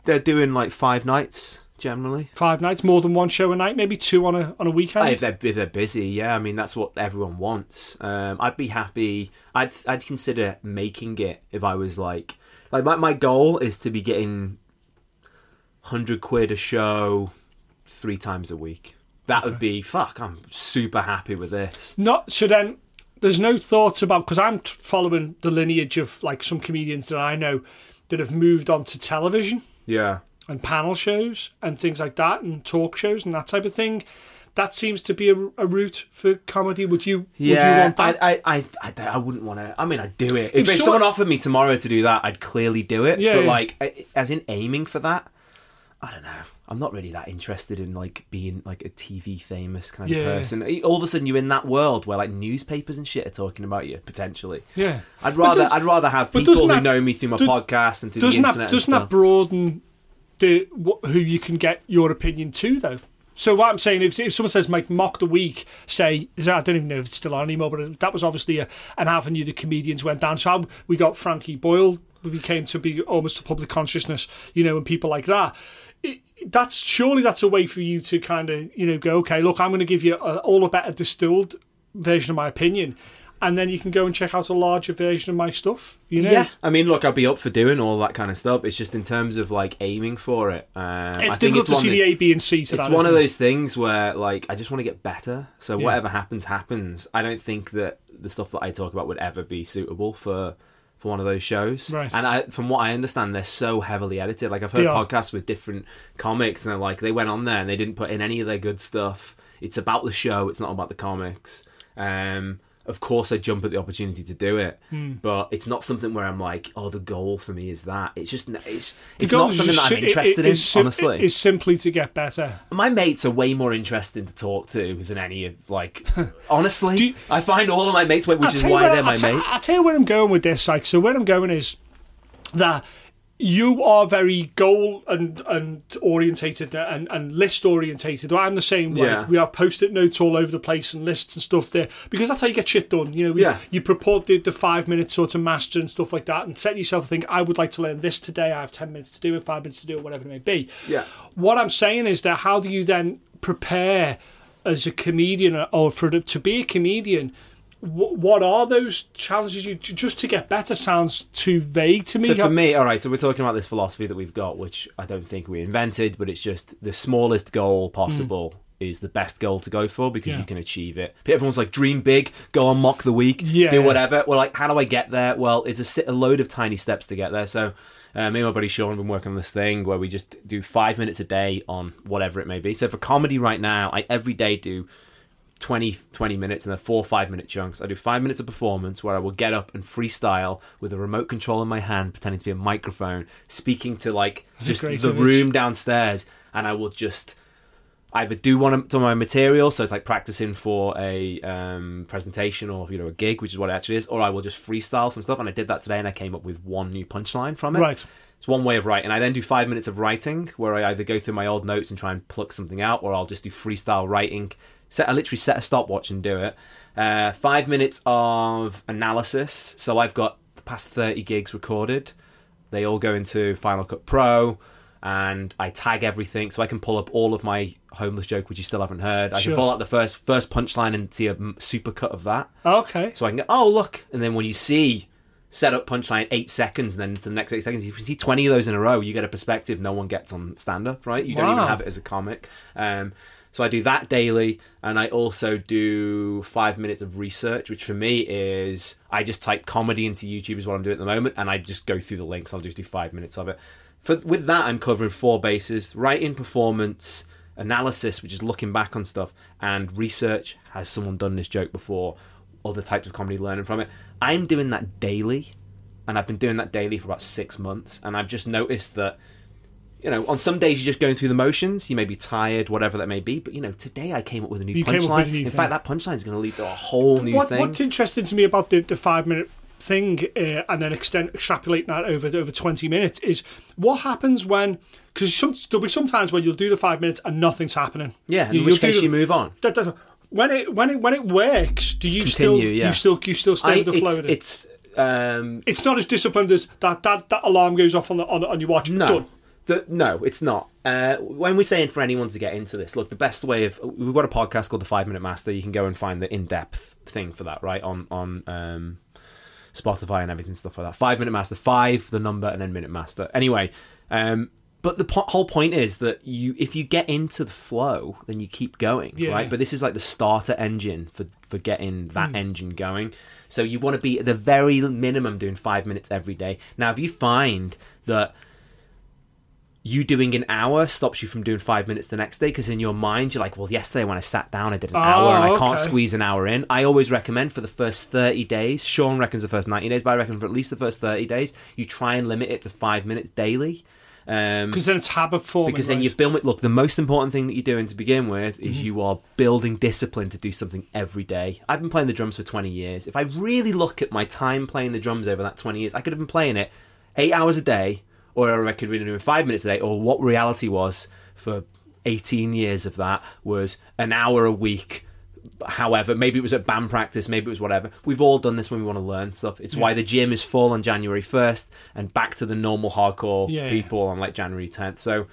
they're doing like five nights generally. Five nights, more than one show a night, maybe two on a on a weekend. If they're if they're busy, yeah. I mean, that's what everyone wants. Um, I'd be happy. I'd I'd consider making it if I was like like my my goal is to be getting hundred quid a show three times a week. That okay. would be fuck. I'm super happy with this. Not so then. There's no thoughts about because I'm following the lineage of like some comedians that I know that have moved on to television. Yeah and panel shows and things like that and talk shows and that type of thing. That seems to be a, a route for comedy. Would you? Yeah, would you want that? I, I, I, I wouldn't want to. I mean, I'd do it if, if someone offered me tomorrow to do that. I'd clearly do it. Yeah, but like, as in aiming for that, I don't know. I'm not really that interested in like being like a TV famous kind yeah. of person. All of a sudden, you're in that world where like newspapers and shit are talking about you potentially. Yeah, I'd rather I'd rather have people who that, know me through my do, podcast and through the internet. That, doesn't that broaden the who you can get your opinion to though. So what I'm saying, if, if someone says make mock the week, say I don't even know if it's still on anymore, but that was obviously a, an avenue the comedians went down. So we got Frankie Boyle we became to be almost a public consciousness, you know, and people like that. It, that's surely that's a way for you to kind of you know go okay look I'm going to give you a, all a better distilled version of my opinion and then you can go and check out a larger version of my stuff. You know? Yeah, I mean, look, i'd be up for doing all that kind of stuff. It's just in terms of like aiming for it. Um, it's I difficult to see the A, B, and C. To it's that, one of those things where like I just want to get better. So yeah. whatever happens, happens. I don't think that the stuff that I talk about would ever be suitable for for one of those shows. Right. And I, from what I understand, they're so heavily edited. Like I've heard podcasts with different comics, and they're like they went on there and they didn't put in any of their good stuff. It's about the show. It's not about the comics. Um, of course I jump at the opportunity to do it. Hmm. But it's not something where I'm like, oh, the goal for me is that. It's just it's it's not something that I'm interested in. Sim- honestly, it's simply to get better. My mates are way more interesting to talk to than any of like. honestly, you, I find all of my mates, which is why they're my mates. I tell you where I'm going with this. Like, so where I'm going is that you are very goal and and orientated and, and list orientated. I'm the same way. Yeah. We have post-it notes all over the place and lists and stuff there because that's how you get shit done. You know, we, yeah. you purport the, the five minute sort of master and stuff like that, and set yourself to think, I would like to learn this today. I have ten minutes to do it, five minutes to do it, whatever it may be. Yeah. What I'm saying is that how do you then prepare as a comedian or for to be a comedian? What are those challenges you just to get better sounds too vague to me so for me all right so we're talking about this philosophy that we've got which i don't think we invented but it's just the smallest goal possible mm is the best goal to go for because yeah. you can achieve it. Everyone's like, dream big, go on mock the week, yeah. do whatever. Well, like, how do I get there? Well, it's a, a load of tiny steps to get there. So, uh, me and my buddy Sean have been working on this thing where we just do five minutes a day on whatever it may be. So, for comedy right now, I every day do 20, 20 minutes and then four five minute chunks. I do five minutes of performance where I will get up and freestyle with a remote control in my hand, pretending to be a microphone, speaking to like That's just the image. room downstairs, and I will just either do one of my material, so it's like practicing for a um, presentation or you know a gig, which is what it actually is, or I will just freestyle some stuff. And I did that today, and I came up with one new punchline from it. Right. It's one way of writing. I then do five minutes of writing, where I either go through my old notes and try and pluck something out, or I'll just do freestyle writing set, I literally set a stopwatch and do it. Uh, five minutes of analysis. So I've got the past 30 gigs recorded. They all go into Final Cut Pro and I tag everything so I can pull up all of my homeless joke, which you still haven't heard. I sure. can pull out the first first punchline and see a super cut of that. Okay. So I can go, oh look, and then when you see set up punchline eight seconds, and then to the next eight seconds, you can see twenty of those in a row, you get a perspective no one gets on stand up, right? You wow. don't even have it as a comic. Um, so I do that daily, and I also do five minutes of research, which for me is I just type comedy into YouTube is what I'm doing at the moment, and I just go through the links. I'll just do five minutes of it. For with that, I'm covering four bases: writing, performance, analysis, which is looking back on stuff, and research. Has someone done this joke before? Other types of comedy, learning from it. I'm doing that daily, and I've been doing that daily for about six months, and I've just noticed that you know, on some days you're just going through the motions. You may be tired, whatever that may be. But you know, today I came up with a new punchline. In thing. fact, that punchline is going to lead to a whole new what, thing. What's interesting to me about the, the five minute thing uh, and then extend extrapolating that over over 20 minutes is what happens when because some, there'll be sometimes when you'll do the five minutes and nothing's happening yeah in you, which case the, you move on that, that, when it when it when it works do you Continue, still yeah. you still you still stay I, with the flow it's, it's um, it's not as disciplined as that that, that alarm goes off on the on, on your watch no Done. The, no, it's not. Uh, when we're saying for anyone to get into this, look, the best way of we've got a podcast called the Five Minute Master. You can go and find the in depth thing for that, right on on um, Spotify and everything stuff like that. Five Minute Master, five the number, and then Minute Master. Anyway, um, but the po- whole point is that you, if you get into the flow, then you keep going, yeah. right? But this is like the starter engine for for getting that mm. engine going. So you want to be at the very minimum doing five minutes every day. Now, if you find that you doing an hour stops you from doing five minutes the next day because in your mind you're like, well, yesterday when I sat down I did an oh, hour and I can't squeeze an hour in. I always recommend for the first 30 days, Sean reckons the first 90 days, but I reckon for at least the first 30 days, you try and limit it to five minutes daily. Because um, then it's habit forming. Because then right? you build it. Look, the most important thing that you're doing to begin with is mm-hmm. you are building discipline to do something every day. I've been playing the drums for 20 years. If I really look at my time playing the drums over that 20 years, I could have been playing it eight hours a day or I reckon we doing five minutes a day, or what reality was for 18 years of that was an hour a week however, maybe it was at band practice, maybe it was whatever. We've all done this when we want to learn stuff. It's yeah. why the gym is full on January 1st and back to the normal hardcore yeah, people yeah. on like January 10th. So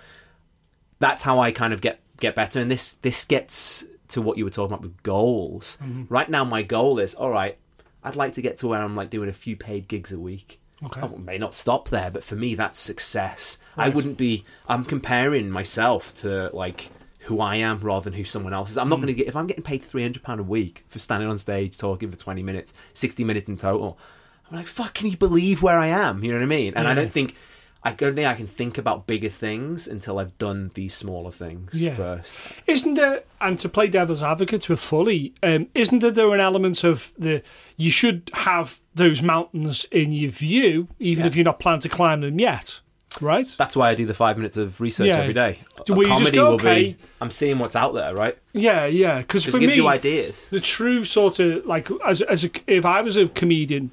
that's how I kind of get get better. And this this gets to what you were talking about with goals. Mm-hmm. Right now, my goal is all right. I'd like to get to where I'm like doing a few paid gigs a week. Okay. I may not stop there, but for me, that's success. Right. I wouldn't be. I'm comparing myself to like who I am rather than who someone else is. I'm not mm. going to get if I'm getting paid three hundred pound a week for standing on stage talking for twenty minutes, sixty minutes in total. I'm like, fuck, can you believe where I am? You know what I mean? And yeah. I don't think I don't think I can think about bigger things until I've done these smaller things yeah. first. Isn't there, and to play devil's advocate to a fully, um, isn't there, there an element of the you should have those mountains in your view, even yeah. if you're not planning to climb them yet? Right. That's why I do the five minutes of research yeah. every day. So will comedy go, will okay. be. I'm seeing what's out there, right? Yeah, yeah. Because for gives me, you ideas. The true sort of like as as a, if I was a comedian,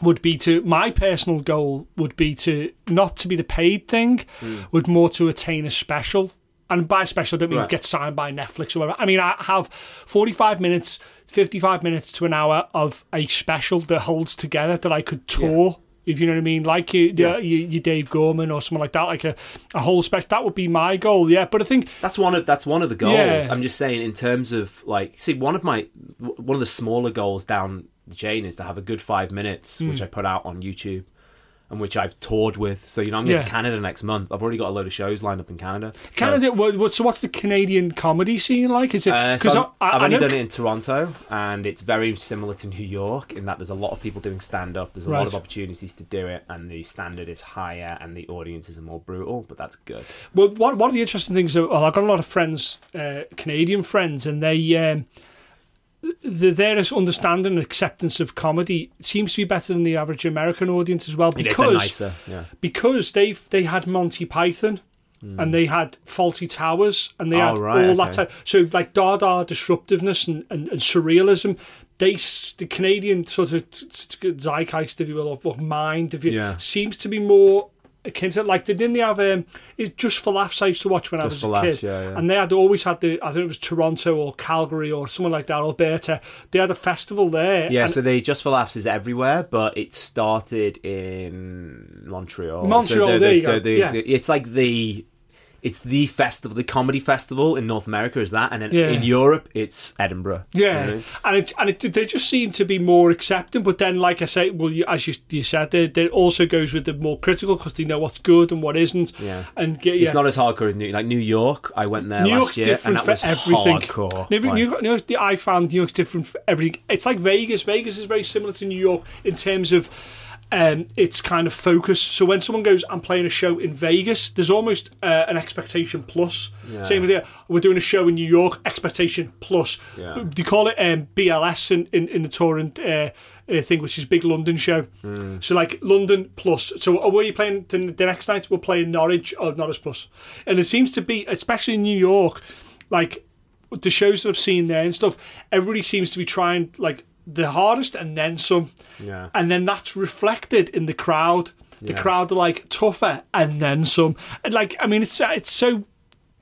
would be to my personal goal would be to not to be the paid thing, mm. would more to attain a special. And by special, I don't mean right. get signed by Netflix or whatever. I mean I have forty five minutes, fifty five minutes to an hour of a special that holds together that I could tour. Yeah if you know what I mean, like you, yeah. you, you Dave Gorman or something like that, like a, a whole spec. That would be my goal, yeah. But I think that's one of that's one of the goals. Yeah. I'm just saying in terms of like, see, one of my one of the smaller goals down the chain is to have a good five minutes, mm. which I put out on YouTube and which I've toured with. So you know, I'm going yeah. to Canada next month. I've already got a load of shows lined up in Canada. Canada. So, what, so what's the Canadian comedy scene like? Is it? Because uh, so I, have only done it in Toronto, and it's very similar to New York in that there's a lot of people doing stand up. There's a right. lot of opportunities to do it, and the standard is higher, and the audiences are more brutal. But that's good. Well, one one of the interesting things. Well, I've got a lot of friends, uh, Canadian friends, and they. Um, the, their understanding and acceptance of comedy seems to be better than the average American audience as well because nicer, yeah. because they've they had Monty Python mm. and they had Fawlty Towers and they oh, had right, all okay. that type. So like Dada disruptiveness and, and, and, surrealism. They the Canadian sort of zeitgeist, if you will, of, of mind, if you yeah. seems to be more to like didn't they have um it's just for laughs I used to watch when just I was a laughs, kid yeah, yeah. and they had always had the I think it was Toronto or Calgary or something like that Alberta they had a festival there yeah so they just for laughs is everywhere but it started in Montreal Montreal so the, there the, you go. The, yeah. it's like the it's the festival, the comedy festival in North America is that, and then yeah. in Europe it's Edinburgh. Yeah, you know? and it, and it, they just seem to be more accepting. But then, like I say, well, you, as you, you said, it also goes with the more critical because they know what's good and what isn't. Yeah, and yeah. it's not as hardcore as New like New York. I went there New last York's year, different and that for was everything. hardcore. New, New, York, New York, I found New York's different for everything. It's like Vegas. Vegas is very similar to New York in terms of um, it's kind of focused. So when someone goes, "I'm playing a show in Vegas," there's almost uh, an expectation plus. Yeah. Same with it. We're doing a show in New York, expectation plus. Yeah. They call it um, BLS in, in, in the touring uh, uh, thing, which is big London show. Mm. So like London plus. So are we playing the, the next night? We're playing Norwich or Norwich plus, and it seems to be, especially in New York, like the shows that I've seen there and stuff. Everybody seems to be trying like the hardest and then some. Yeah. And then that's reflected in the crowd. The yeah. crowd are like tougher and then some. And like I mean it's uh, it's so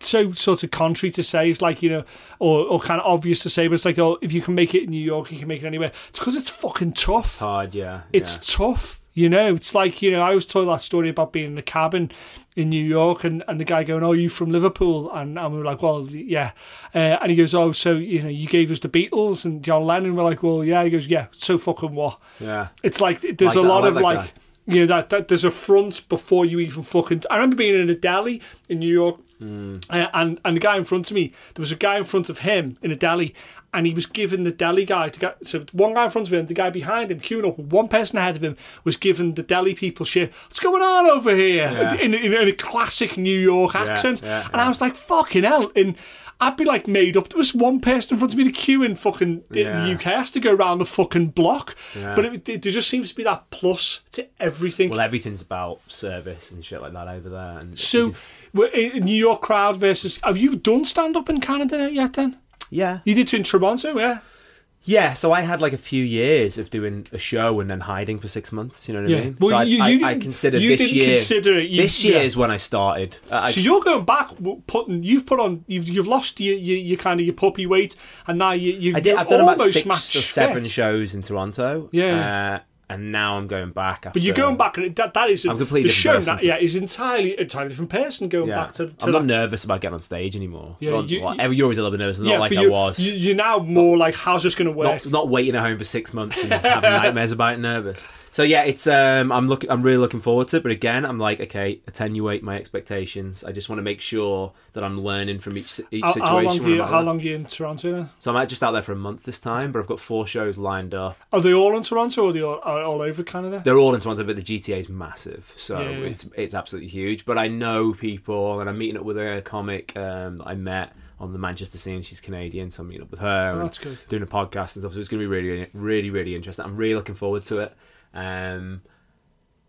so sort of contrary to say it's like you know or, or kind of obvious to say but it's like oh if you can make it in New York you can make it anywhere it's because it's fucking tough hard yeah it's yeah. tough you know it's like you know I was told that story about being in a cabin in New York, and, and the guy going, "Oh, you from Liverpool?" And, and we were like, "Well, yeah." Uh, and he goes, "Oh, so you know, you gave us the Beatles and John Lennon." We're like, "Well, yeah." He goes, "Yeah, so fucking what?" Yeah. It's like there's like a lot of like. You know that, that there's a front before you even fucking. I remember being in a deli in New York Mm. Uh, and and the guy in front of me, there was a guy in front of him in a deli, and he was giving the deli guy to get. So one guy in front of him, the guy behind him, queuing up, one person ahead of him was giving the deli people shit. What's going on over here? Yeah. In, in, in, a classic New York accent, yeah, yeah, and I was like, "Fucking hell!" And I'd be like made up. There was one person in front of me, the queue in fucking yeah. the UK has to go around the fucking block. Yeah. But it, it, there just seems to be that plus to everything. Well, everything's about service and shit like that over there. And so, eh, New York crowd versus. Have you done stand up in Canada yet? Then. Yeah. You did to in Toronto, yeah. Yeah, so I had like a few years of doing a show and then hiding for six months. You know what Yeah. I mean? Well, so you- I, you I, I consider you this didn't year. consider it, you- this year yeah. is when I started. Uh, I, So you're going back, putting you've put on you've you've lost your your, your kind of your puppy weight, and now you you. I did. I've done about six or seven fit. shows in Toronto. Yeah. uh, and now I'm going back. After, But you're going back, and that that is I'm completely the show. That, yeah, is entirely entirely different person going Yeah. back to. to I'm not nervous about getting on stage anymore. Yeah, Not- you- well, you're always a little bit nervous, not yeah, like I was. You, you're now more like, how's this going to work? not not waiting at home for six months and having nightmares about it, nervous. So yeah, it's um I'm looking I'm really looking forward to it. But again, I'm like, okay, attenuate my expectations. I just want to make sure that I'm learning from each each how, situation. how long? you, how long are you in Toronto? Now? So I'm just out there for a month this time, but I've got four shows lined up. Are they all in Toronto, or are they all, are all over Canada? They're all in Toronto, but the GTA is massive, so Yeah. it's it's absolutely huge. But I know people, and I'm meeting up with a comic um, that I met on the Manchester scene. She's Canadian, so I'm meeting up with her. Oh, that's good. Doing a podcast and stuff, so it's going to be really, really, really interesting. I'm really looking forward to it. Um,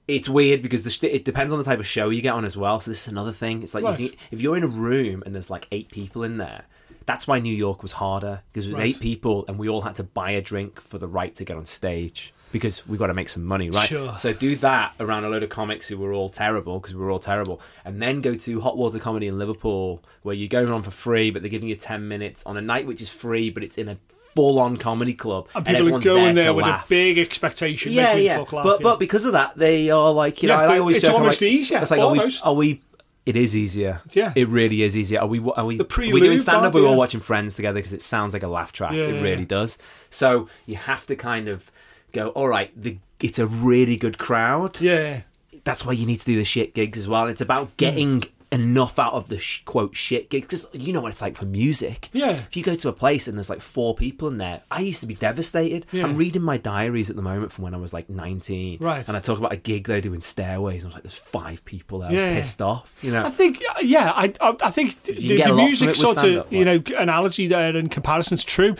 it's weird because the sh- it depends on the type of show you get on as well. So this is another thing. It's like you can, if you're in a room and there's like eight people in there. That's why New York was harder because it was Right. eight people and we all had to buy a drink for the right to get on stage because we've got to make some money, right? Sure. So do that around a load of comics who were all terrible because we were all terrible, and then go to Hot Water Comedy in Liverpool where you're going on for free, but they're giving you ten minutes on a night which is free, but it's in a full-on comedy club, And people are everyone's going there, there with laugh. a big expectation. Yeah, yeah, fuck laugh, but yeah. but because of that, they are like you know. Yeah, I always it's joke, almost like, easier, It's like almost. are we? Are we it is easier. Yeah. it really is easier. Are we? Are we? The are we doing stand up? We're we? all watching Friends together because it sounds like a laugh track. Yeah, it yeah, really yeah. does. So you have to kind of go. All right, the it's a really good crowd. yeah, That's why you need to do the shit gigs as well. It's about hmm. getting enough out of the sh- quote shit gigs because you know what it's like for music. Yeah. If you go to a place and there's like four people in there, I used to be devastated. Yeah. I'm reading my diaries at the moment from when I was like 19. Right. And I talk about a gig they do in Stairways. And I was like, there's five people there. I was Yeah. pissed off. You know. I think, yeah, I, I, I think the, the music sort of, you know, analogy there and comparison's true.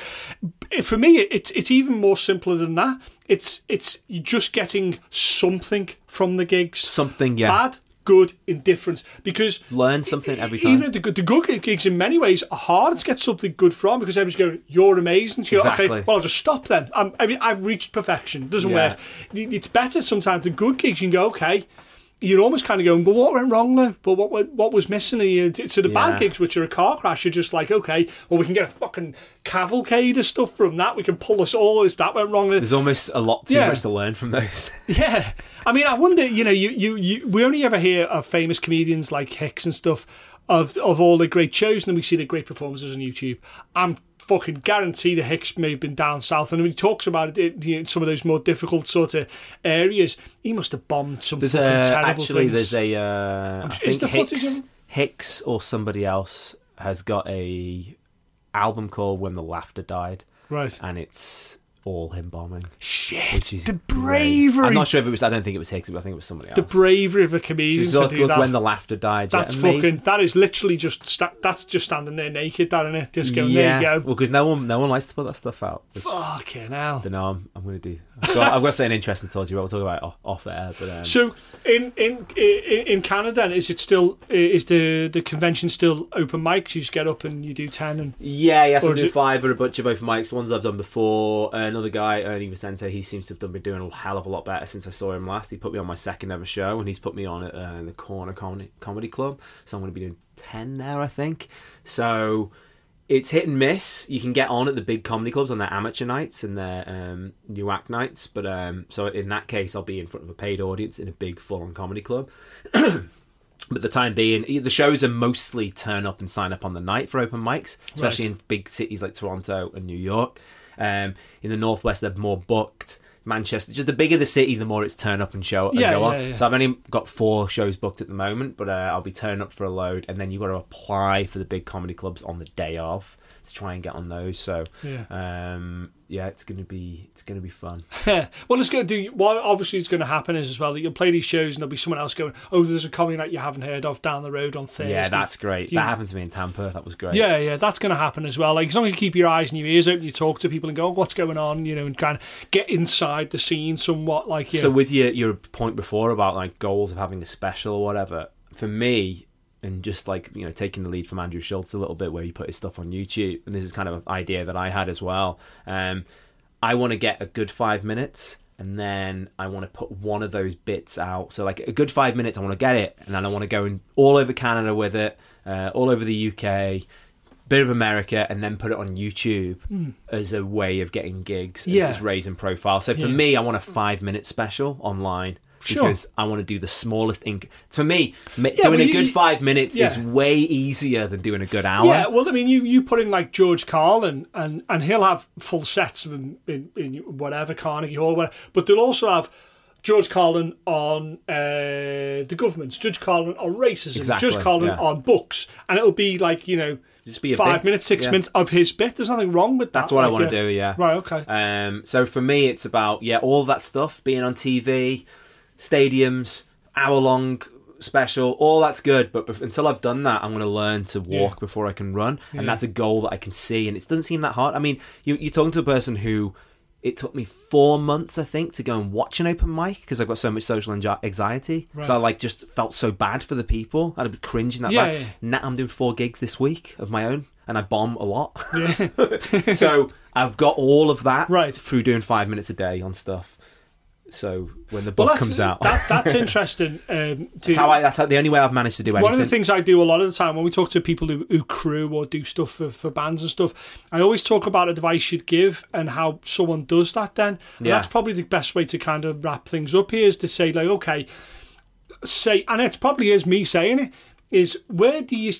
For me, it's it's even more simpler than that. It's it's just getting something from the gigs. Something, yeah. Bad, good, indifferent. Because Learn something every time. even the good, the good gigs in many ways are hard to get something good from because everyone's going, "You're amazing." So Exactly. okay, well, I'll just stop then. I've, I've reached perfection. It doesn't Yeah. work. It's better sometimes. The good gigs, you can go, okay. You're almost kind of going, but what went wrong there? But what what, what was missing? here? So the Yeah. bad gigs, which are a car crash, you're just like, okay, well, we can get a fucking cavalcade of stuff from that. We can pull us all. If that went wrong, There's almost a lot too Yeah. much to learn from those. yeah, I mean, I wonder. You know, you, you, you we only ever hear of famous comedians like Hicks and stuff of of all the great shows, and then we see the great performances on YouTube. I'm fucking guarantee the Hicks may have been down south, and when he talks about it, you know, some of those more difficult sort of areas, he must have bombed some There's fucking a, terrible actually things. there's a uh, I Is think Hicks, Hicks or somebody else has got a album called When the Laughter Died, right. and it's all him bombing. Shit, Which is the great. bravery, I'm not sure if it was. I don't think it was Hicks, but I think it was somebody else. the bravery of a comedian Just to look, do that. when the laughter died. that's amazing. fucking. That is literally just. Sta- that's just standing there naked, that isn't it? Just going. yeah. There you go. Well, because no one, no one likes to put that stuff out. Fucking hell. Don't know. I'm, I'm going to do. I've got, to say an something interesting to tell you. We'll talk about it off, off air. But um, So in in in in Canada, then, is it still is the the convention still open mics? You just get up and you do ten and Yeah, yes, Or I'm is doing it- five or a bunch of open mics. The ones I've done before. Uh, another guy, Ernie Vicente, he seems to have done, been doing a hell of a lot better since I saw him last. He put me on my second ever show, and he's put me on at uh, the Corner Comedy, Comedy Club. So I'm going to be doing 10 now, I think. So it's hit and miss. You can get on at the big comedy clubs on their amateur nights and their um, new act nights. But um, so in that case, I'll be in front of a paid audience in a big full on comedy club. But the time being, the shows are mostly turn up and sign up on the night for open mics, especially in big cities like Toronto and New York. Um, in the northwest, they're more booked. Manchester, just the bigger the city, the more it's turn up and show and Yeah, go on. yeah, yeah. So I've only got four shows booked at the moment, but uh, I'll be turning up for a load, and then you've got to apply for the big comedy clubs on the day of to try and get on those. So Yeah. um, yeah, it's gonna be it's gonna be fun. well, it's going to do. What obviously is going to happen is as well that you'll play these shows and there'll be someone else going, "Oh, there's a comedy night you haven't heard of down the road on Thursday." Yeah, that's great. You- That happened to me in Tampa. That was great. Yeah, yeah, that's going to happen as well. Like as long as you keep your eyes and your ears open, you talk to people and go, oh, "What's going on?" You know, and kind of get inside the scene somewhat. Like, yeah, So with your your point before about like goals of having a special or whatever, for me, and just like you know taking the lead from Andrew Schulz a little bit, where he put his stuff on YouTube, and this is kind of an idea that I had as well. Um, I want to get a good five minutes and then I want to put one of those bits out. So like a good five minutes, I want to get it, and then I want to go in all over Canada with it, uh, all over the UK, bit of America, and then put it on YouTube mm. as a way of getting gigs, yeah, raising profile. So for yeah. me, I want a five minute special online because sure. I want to do the smallest ink. For me, yeah, doing a good five minutes yeah. is way easier than doing a good hour. Yeah, well, I mean, you you put in like George Carlin, and and and he'll have full sets of them in, in whatever Carnegie Hall, whatever, but they'll also have. George Carlin on uh, the government, George Carlin on racism, exactly, George Carlin yeah. on books, and it'll be like you know just be five bit. minutes, six yeah. minutes of his bit. There's nothing wrong with that. That's what like, I want to do. Yeah. Right. Okay. Um. So for me, it's about yeah, all that stuff being on TV, stadiums, hour long special, all that's good. But bef- until I've done that, I'm going to learn to walk yeah. before I can run, yeah. and that's a goal that I can see. And it doesn't seem that hard. I mean, you, you're talking to a person who it took me four months, I think, to go and watch an open mic because I've got so much social anxiety. Right. So I like just felt so bad for the people. I'd be cringing that. Yeah, yeah. Now I'm doing four gigs this week of my own, and I bomb a lot. Yeah. so I've got all of that right through doing five minutes a day on stuff. So when the book well, comes out, that, that's interesting. Um, to, that's, how I, that's the only way I've managed to do anything. One of the things I do a lot of the time when we talk to people who, who crew or do stuff for, for bands and stuff, I always talk about advice you'd give and how someone does that. Then, and yeah. that's probably the best way to kind of wrap things up here is to say like, okay, say, and it probably is me saying it is where do you,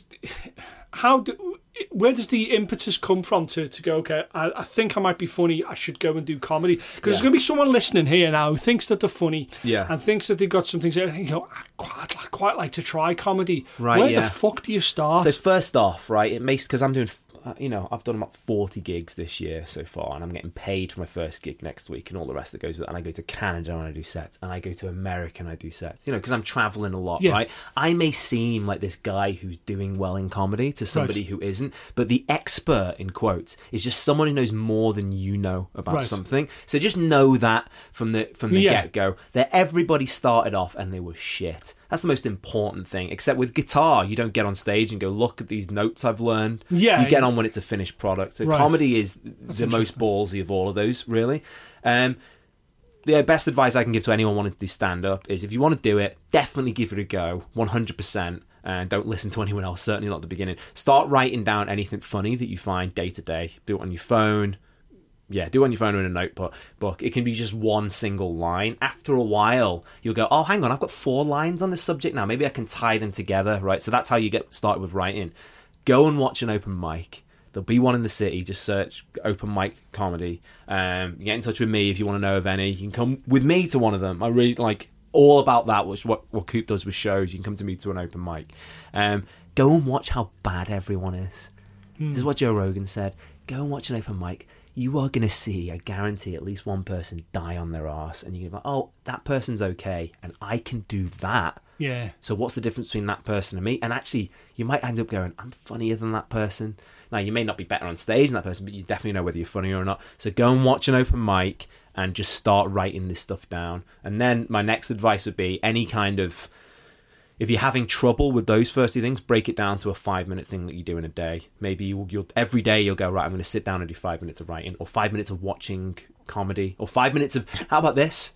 how do where does the impetus come from to, to go okay I, I think i might be funny i should go and do comedy because yeah. there's going to be someone listening here now who thinks that they're funny yeah. and thinks that they've got something to you know i quite, I'd quite like to try comedy right where yeah. the fuck do you start so first off right it makes because i'm doing Uh, you know, I've done about 40 gigs this year so far, and I'm getting paid for my first gig next week and all the rest that goes with it. And I go to Canada and I do sets, and I go to America and I do sets, you know, because I'm traveling a lot, yeah. right? I may seem like this guy who's doing well in comedy to somebody right. who isn't, but the expert, in quotes, is just someone who knows more than you know about right. something. So just know that from the from the yeah. get go, that everybody started off and they were shit. That's the most important thing. Except with guitar, you don't get on stage and go, look at these notes I've learned. Yeah. You get on when it's a finished product. So right. comedy is That's the most ballsy of all of those, really. Um, the best advice I can give to anyone wanting to do stand up is if you want to do it, definitely give it a go, 100%. And don't listen to anyone else, certainly not at the beginning. Start writing down anything funny that you find day to day. Do it on your phone, yeah, do it on your phone or in a notebook. Book. It can be just one single line. After a while, you'll go, oh, hang on, I've got four lines on this subject now. Maybe I can tie them together, right? So that's how you get started with writing. Go and watch an open mic. There'll be one in the city. Just search open mic comedy. Um, get in touch with me if you want to know of any. You can come with me to one of them. I really like all about that, which what what Coop does with shows. You can come to me to an open mic. Um, go and watch how bad everyone is. Hmm. This is what Joe Rogan said. Go and watch an open mic you are going to see, I guarantee, at least one person die on their ass, and you're like, oh, that person's okay, and I can do that. Yeah. So what's the difference between that person and me? And actually, you might end up going, I'm funnier than that person. Now, you may not be better on stage than that person, but you definitely know whether you're funny or not. So go and watch an open mic and just start writing this stuff down. And then my next advice would be any kind of if you're having trouble with those first two things, break it down to a five minute thing that you do in a day. Maybe you'll, you'll every day you'll go right. I'm going to sit down and do five minutes of writing, or five minutes of watching comedy, or five minutes of. How about this?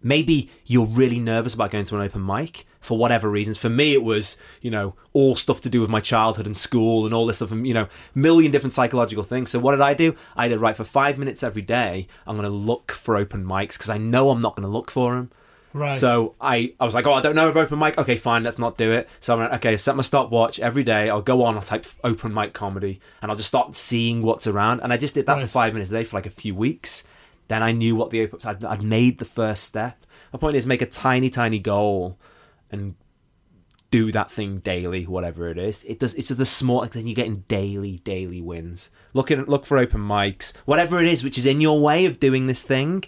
Maybe you're really nervous about going to an open mic for whatever reasons. For me, it was you know all stuff to do with my childhood and school and all this stuff, and you know million different psychological things. So what did I do? I did right for five minutes every day. I'm going to look for open mics because I know I'm not going to look for them. Right. So I, I was like, oh, I don't know of open mic. Okay, fine, let's not do it. So I'm like, okay, set my stopwatch every day. I'll go on, I'll type open mic comedy, and I'll just start seeing what's around. And I just did that right. for five minutes a day for like a few weeks. Then I knew what the open. I'd, I'd made the first step. My point is, make a tiny, tiny goal, and do that thing daily, whatever it is. It does. It's the small. Like, then you're getting daily, daily wins. Look at look for open mics, whatever it is, which is in your way of doing this thing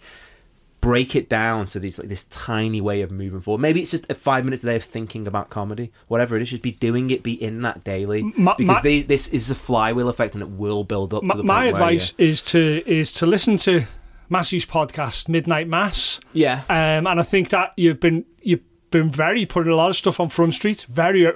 break it down so there's like this tiny way of moving forward. Maybe it's just a five minutes a day of thinking about comedy, whatever it is. Just be doing it, be in that daily, my, because my, they, this is a flywheel effect, and it will build up. My, to the my advice is to is to listen to Matthew's podcast, Midnight Mass. Yeah, um, and I think that you've been you've been very putting a lot of stuff on Front Street, very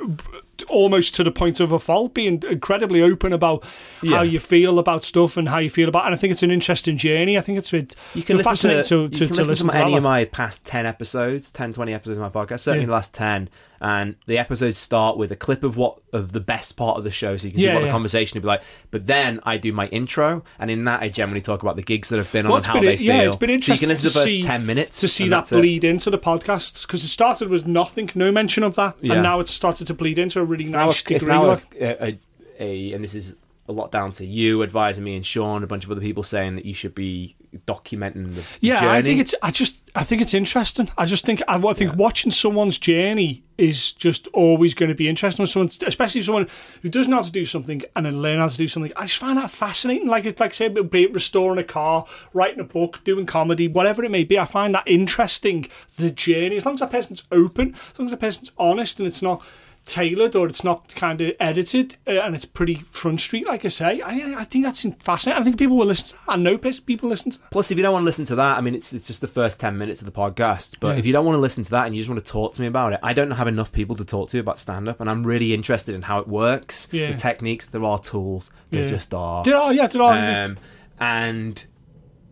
almost to the point of a fault, being incredibly open about yeah. how you feel about stuff and how you feel about. And I think it's an interesting journey. I think it's bit, you can listen to, to, to, you can listen, listen to, any of my past ten episodes, 10, 20 episodes of my podcast. Certainly yeah. the last ten and the episodes start with a clip of what of the best part of the show, so you can see what yeah. the conversation would be like. But then I do my intro, and in that I generally talk about the gigs that have been on and how they feel. Yeah, it's been interesting. So you can listen to the first ten minutes to see that bleed it. into the podcasts because it started with nothing, no mention of that, yeah. and now it's started to bleed into a really it's nice now a, It's now a, a, a, and this is a lot down to you advising me and Sean, a bunch of other people saying that you should be documenting the yeah. Journey. I think it's. I just. I think it's interesting. I just think. I, I think yeah. watching someone's journey is just always going to be interesting. With someone, especially someone who doesn't know how to do something and then learn how to do something. I just find that fascinating. Like it's like say, be it restoring a car, writing a book, doing comedy, whatever it may be. I find that interesting. The journey, as long as that person's open, as long as the person's honest, and it's not tailored or it's not kind of edited uh, and it's pretty front street, like I say. I, I think that's fascinating. I think people will listen to that. I know people listen to that. Plus, if you don't want to listen to that, I mean, it's, it's just the first 10 minutes of the podcast. But yeah. if you don't want to listen to that and you just want to talk to me about it, I don't have enough people to talk to about stand up. And I'm really interested in how it works, yeah. the techniques. There are tools, there yeah. just are. There are, yeah, there are. Um, and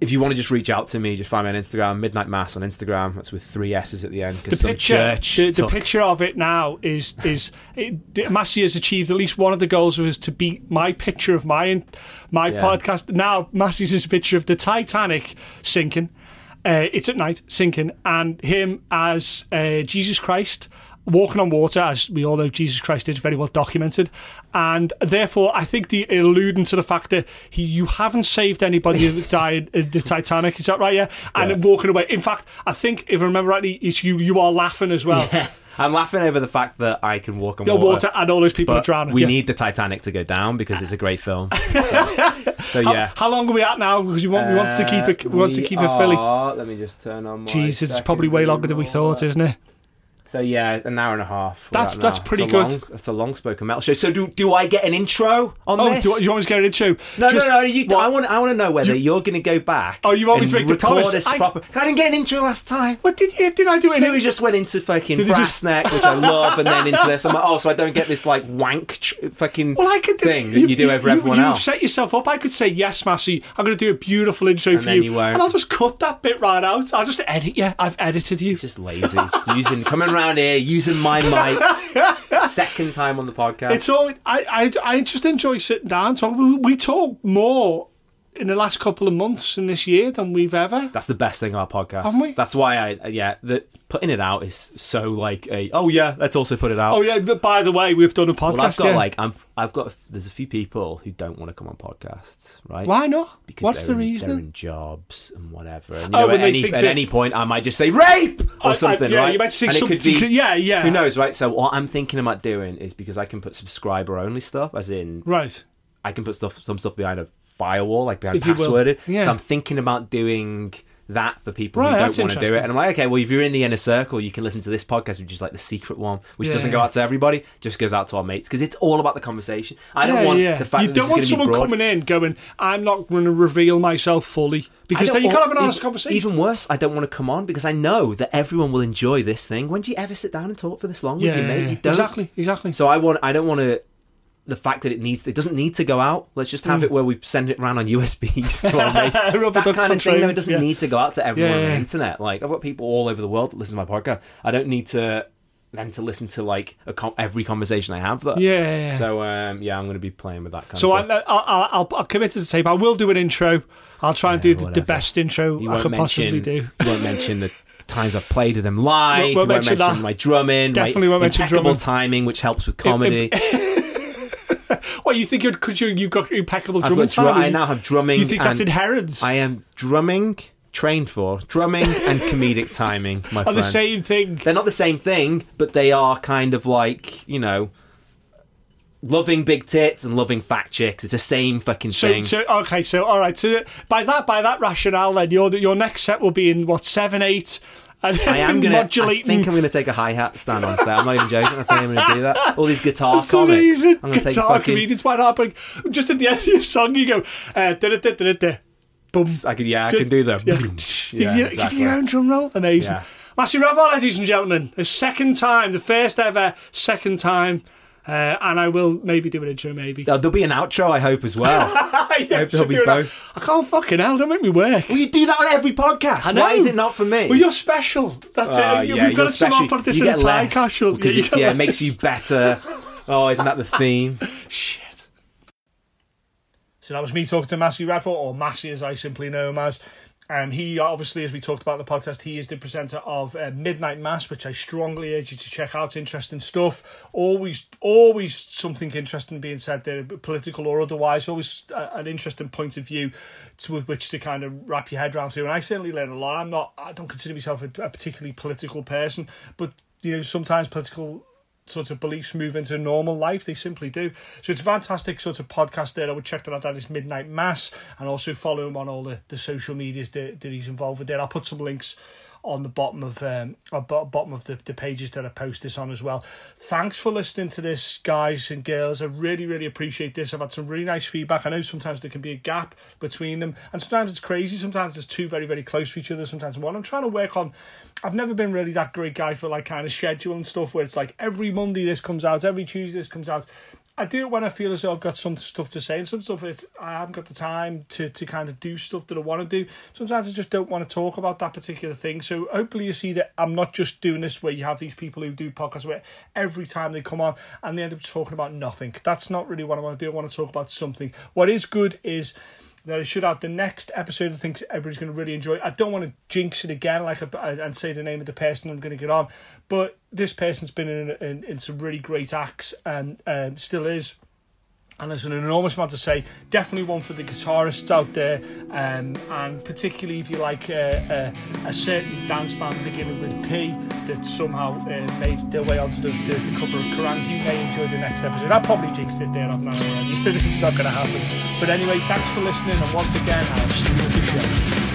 if you want to just reach out to me, just find me on Instagram, Midnight Mass on Instagram. That's with three S's at the end. The picture, the, the, picture of it now is is it, Masseeh has achieved at least one of the goals of was to beat my picture of my my yeah. podcast. Now Masseeh's is a picture of the Titanic sinking. Uh, it's at night sinking, and him as uh, Jesus Christ walking on water, as we all know, Jesus Christ is very well documented, and therefore I think the alluding to the fact that he, you haven't saved anybody that died in the Titanic. Is that right? Yeah, and yeah. walking away. In fact, I think if I remember rightly, it's you. You are laughing as well. Yeah. I'm laughing over the fact that I can walk on water, water, and all those people are drowning. We yeah. need the Titanic to go down because it's a great film. so, so yeah. How, how, long are we at now? Because we want, we want to keep it. We, we want to keep it Philly. Let me just turn on. Jesus, it's probably way longer than we thought, isn't it? So yeah, an hour and a half. That's that's pretty good. Long, that's a long spoken metal show. So do do I get an intro on oh, this? Do, you want me to get an intro? No, Just, no, no. You, I want I want to know whether you, are going to go back. Oh, you want me to make the promise? This I, proper, I didn't get an intro last time. What did you? Did I do it? We just went into fucking brass just... neck, which I love, and then into this. I'm like, oh, so I don't get this like wank ch- fucking well, I could, thing you, that you do over everyone else. You've set yourself up. I could say yes, Masseeh. I'm going to do a beautiful intro for you, you and I'll just cut that bit right out. I'll just edit you. I've edited you. It's just lazy. using coming around here using my mic. Second time on the podcast. It's all I, I, I just enjoy sitting down talking. We, we talk more in the last couple of months in this year than we've ever. That's the best thing about podcast. Haven't we? That's why I yeah. The putting it out is so like a oh yeah. Let's also put it out. Oh yeah. But by the way, we've done a podcast. Well, I've got yeah. like I'm. I've got. There's a few people who don't want to come on podcasts, right? Why not? Because what's the in, reason? They're in jobs and whatever. And, oh, know, at, any, at any point, I might just say rape or I, something, I, yeah, right? You might say and something. It could be, yeah, yeah. Who knows, right? So what I'm thinking about doing is because I can put subscriber only stuff, as in right. I can put stuff, some stuff behind a firewall, like behind passworded. Yeah. So I'm thinking about doing that for people right, who don't want to do it. And I'm like, okay, well, if you're in the inner circle, you can listen to this podcast, which is like the secret one, which yeah, doesn't go out to everybody, just goes out to our mates because it's all about the conversation. I don't want the fact that you don't want someone coming in going, I'm not going to reveal myself fully because then you can't have an honest even, conversation. Even worse, I don't want to come on because I know that everyone will enjoy this thing. When do you ever sit down and talk for this long with your mate? You don't. Exactly, exactly. So I want, I don't want to the fact that it needs it doesn't need to go out. Let's just have mm. it where we send it around on USBs to our mates. that kind of thing. Though, it doesn't yeah. need to go out to everyone yeah, yeah, on the internet. Like I've got people all over the world that listen to my podcast. I don't need to them to listen to like com- every conversation I have. That yeah. So um, yeah, I'm going to be playing with that kind so of stuff. So I'll, I'll, I'll commit to the tape. I will do an intro. I'll try and do the, the, best intro I can possibly do. You won't mention the times I've played with them live. Won't, won't mention, mention my drumming. Definitely my won't mention drumming. timing, which helps with comedy. What you think? Because you you got impeccable drumming dr- I now have drumming. You think that's inherent? I am drumming trained for drumming and comedic timing. My friend. Are the same thing? They're not the same thing, but they are kind of like you know loving big tits and loving fat chicks. It's the same fucking so, thing. So okay, so all right. So by that by that rationale, then your your next set will be in what seven eight. I am gonna. Modulating. I think I'm gonna take a hi hat stand on stage. I'm not even joking. I think I'm gonna do that. All these guitar That's comics. Amazing. I'm gonna guitar take fucking. comedians. Why not? But just at the end of your song, you go. Uh, da, da, da, da, da, boom. I can. Yeah, I can do them. Yeah. you, exactly. your own drum roll. Amazing. Yeah. Masseeh Radfar, ladies and gentlemen. The second time, the first ever, second time Uh, and I will maybe do an intro, maybe. There'll be an outro, I hope, as well. I hope there'll be both. I can't fucking hell, don't make me work. Well, you do that on every podcast. Why is it not for me? Well, you're special. That's it. Yeah, We've got to somehow put this you in a time capsule. Because yeah, yeah, it makes you better. Oh, isn't that the theme? Shit. So that was me talking to Masseeh Radfar, or Masseeh as I simply know him as. Um, he obviously, as we talked about in the podcast, he is the presenter of uh, Midnight Mass, which I strongly urge you to check out. Interesting stuff. Always, always something interesting being said there, political or otherwise. Always uh, an interesting point of view to, with which to kind of wrap your head around through. And I certainly learn a lot. I'm not, I don't consider myself a, a particularly political person, but you know, sometimes political sort of beliefs move into normal life. They simply do. So it's a fantastic sort of podcast there. I would check that out. That is Midnight Mass, and also follow him on all the, the social medias that, that he's involved with there. I'll put some links on the bottom of um bottom of the, the pages that I post this on as well. Thanks for listening to this, guys and girls. I really, really appreciate this. I've had some really nice feedback. I know sometimes there can be a gap between them, and sometimes it's crazy. Sometimes there's two very, very close to each other. Sometimes one. I'm trying to work on. I've never been really that great guy for like kind of schedule and stuff where it's like every Monday this comes out, every Tuesday this comes out. I do it when I feel as though I've got some stuff to say, and some stuff it's I haven't got the time to to kind of do stuff that I want to do. Sometimes I just don't want to talk about that particular thing. So hopefully you see that I'm not just doing this where you have these people who do podcasts where every time they come on and they end up talking about nothing. That's not really what I want to do. I want to talk about something. What is good is that I should have the next episode. I think everybody's going to really enjoy. I don't want to jinx it again, like and say the name of the person I'm going to get on, but this person's been in, in, in some really great acts and um, still is and there's an enormous amount to say. Definitely one for the guitarists out there, um, and particularly if you like uh, uh, a certain dance band beginning with P that somehow uh, made their way onto the, the, the, cover of Kerrang. You may enjoy the next episode. I probably jinxed it there, I've not already. it's not going to happen. But anyway, thanks for listening, and once again, I'll see you at the show.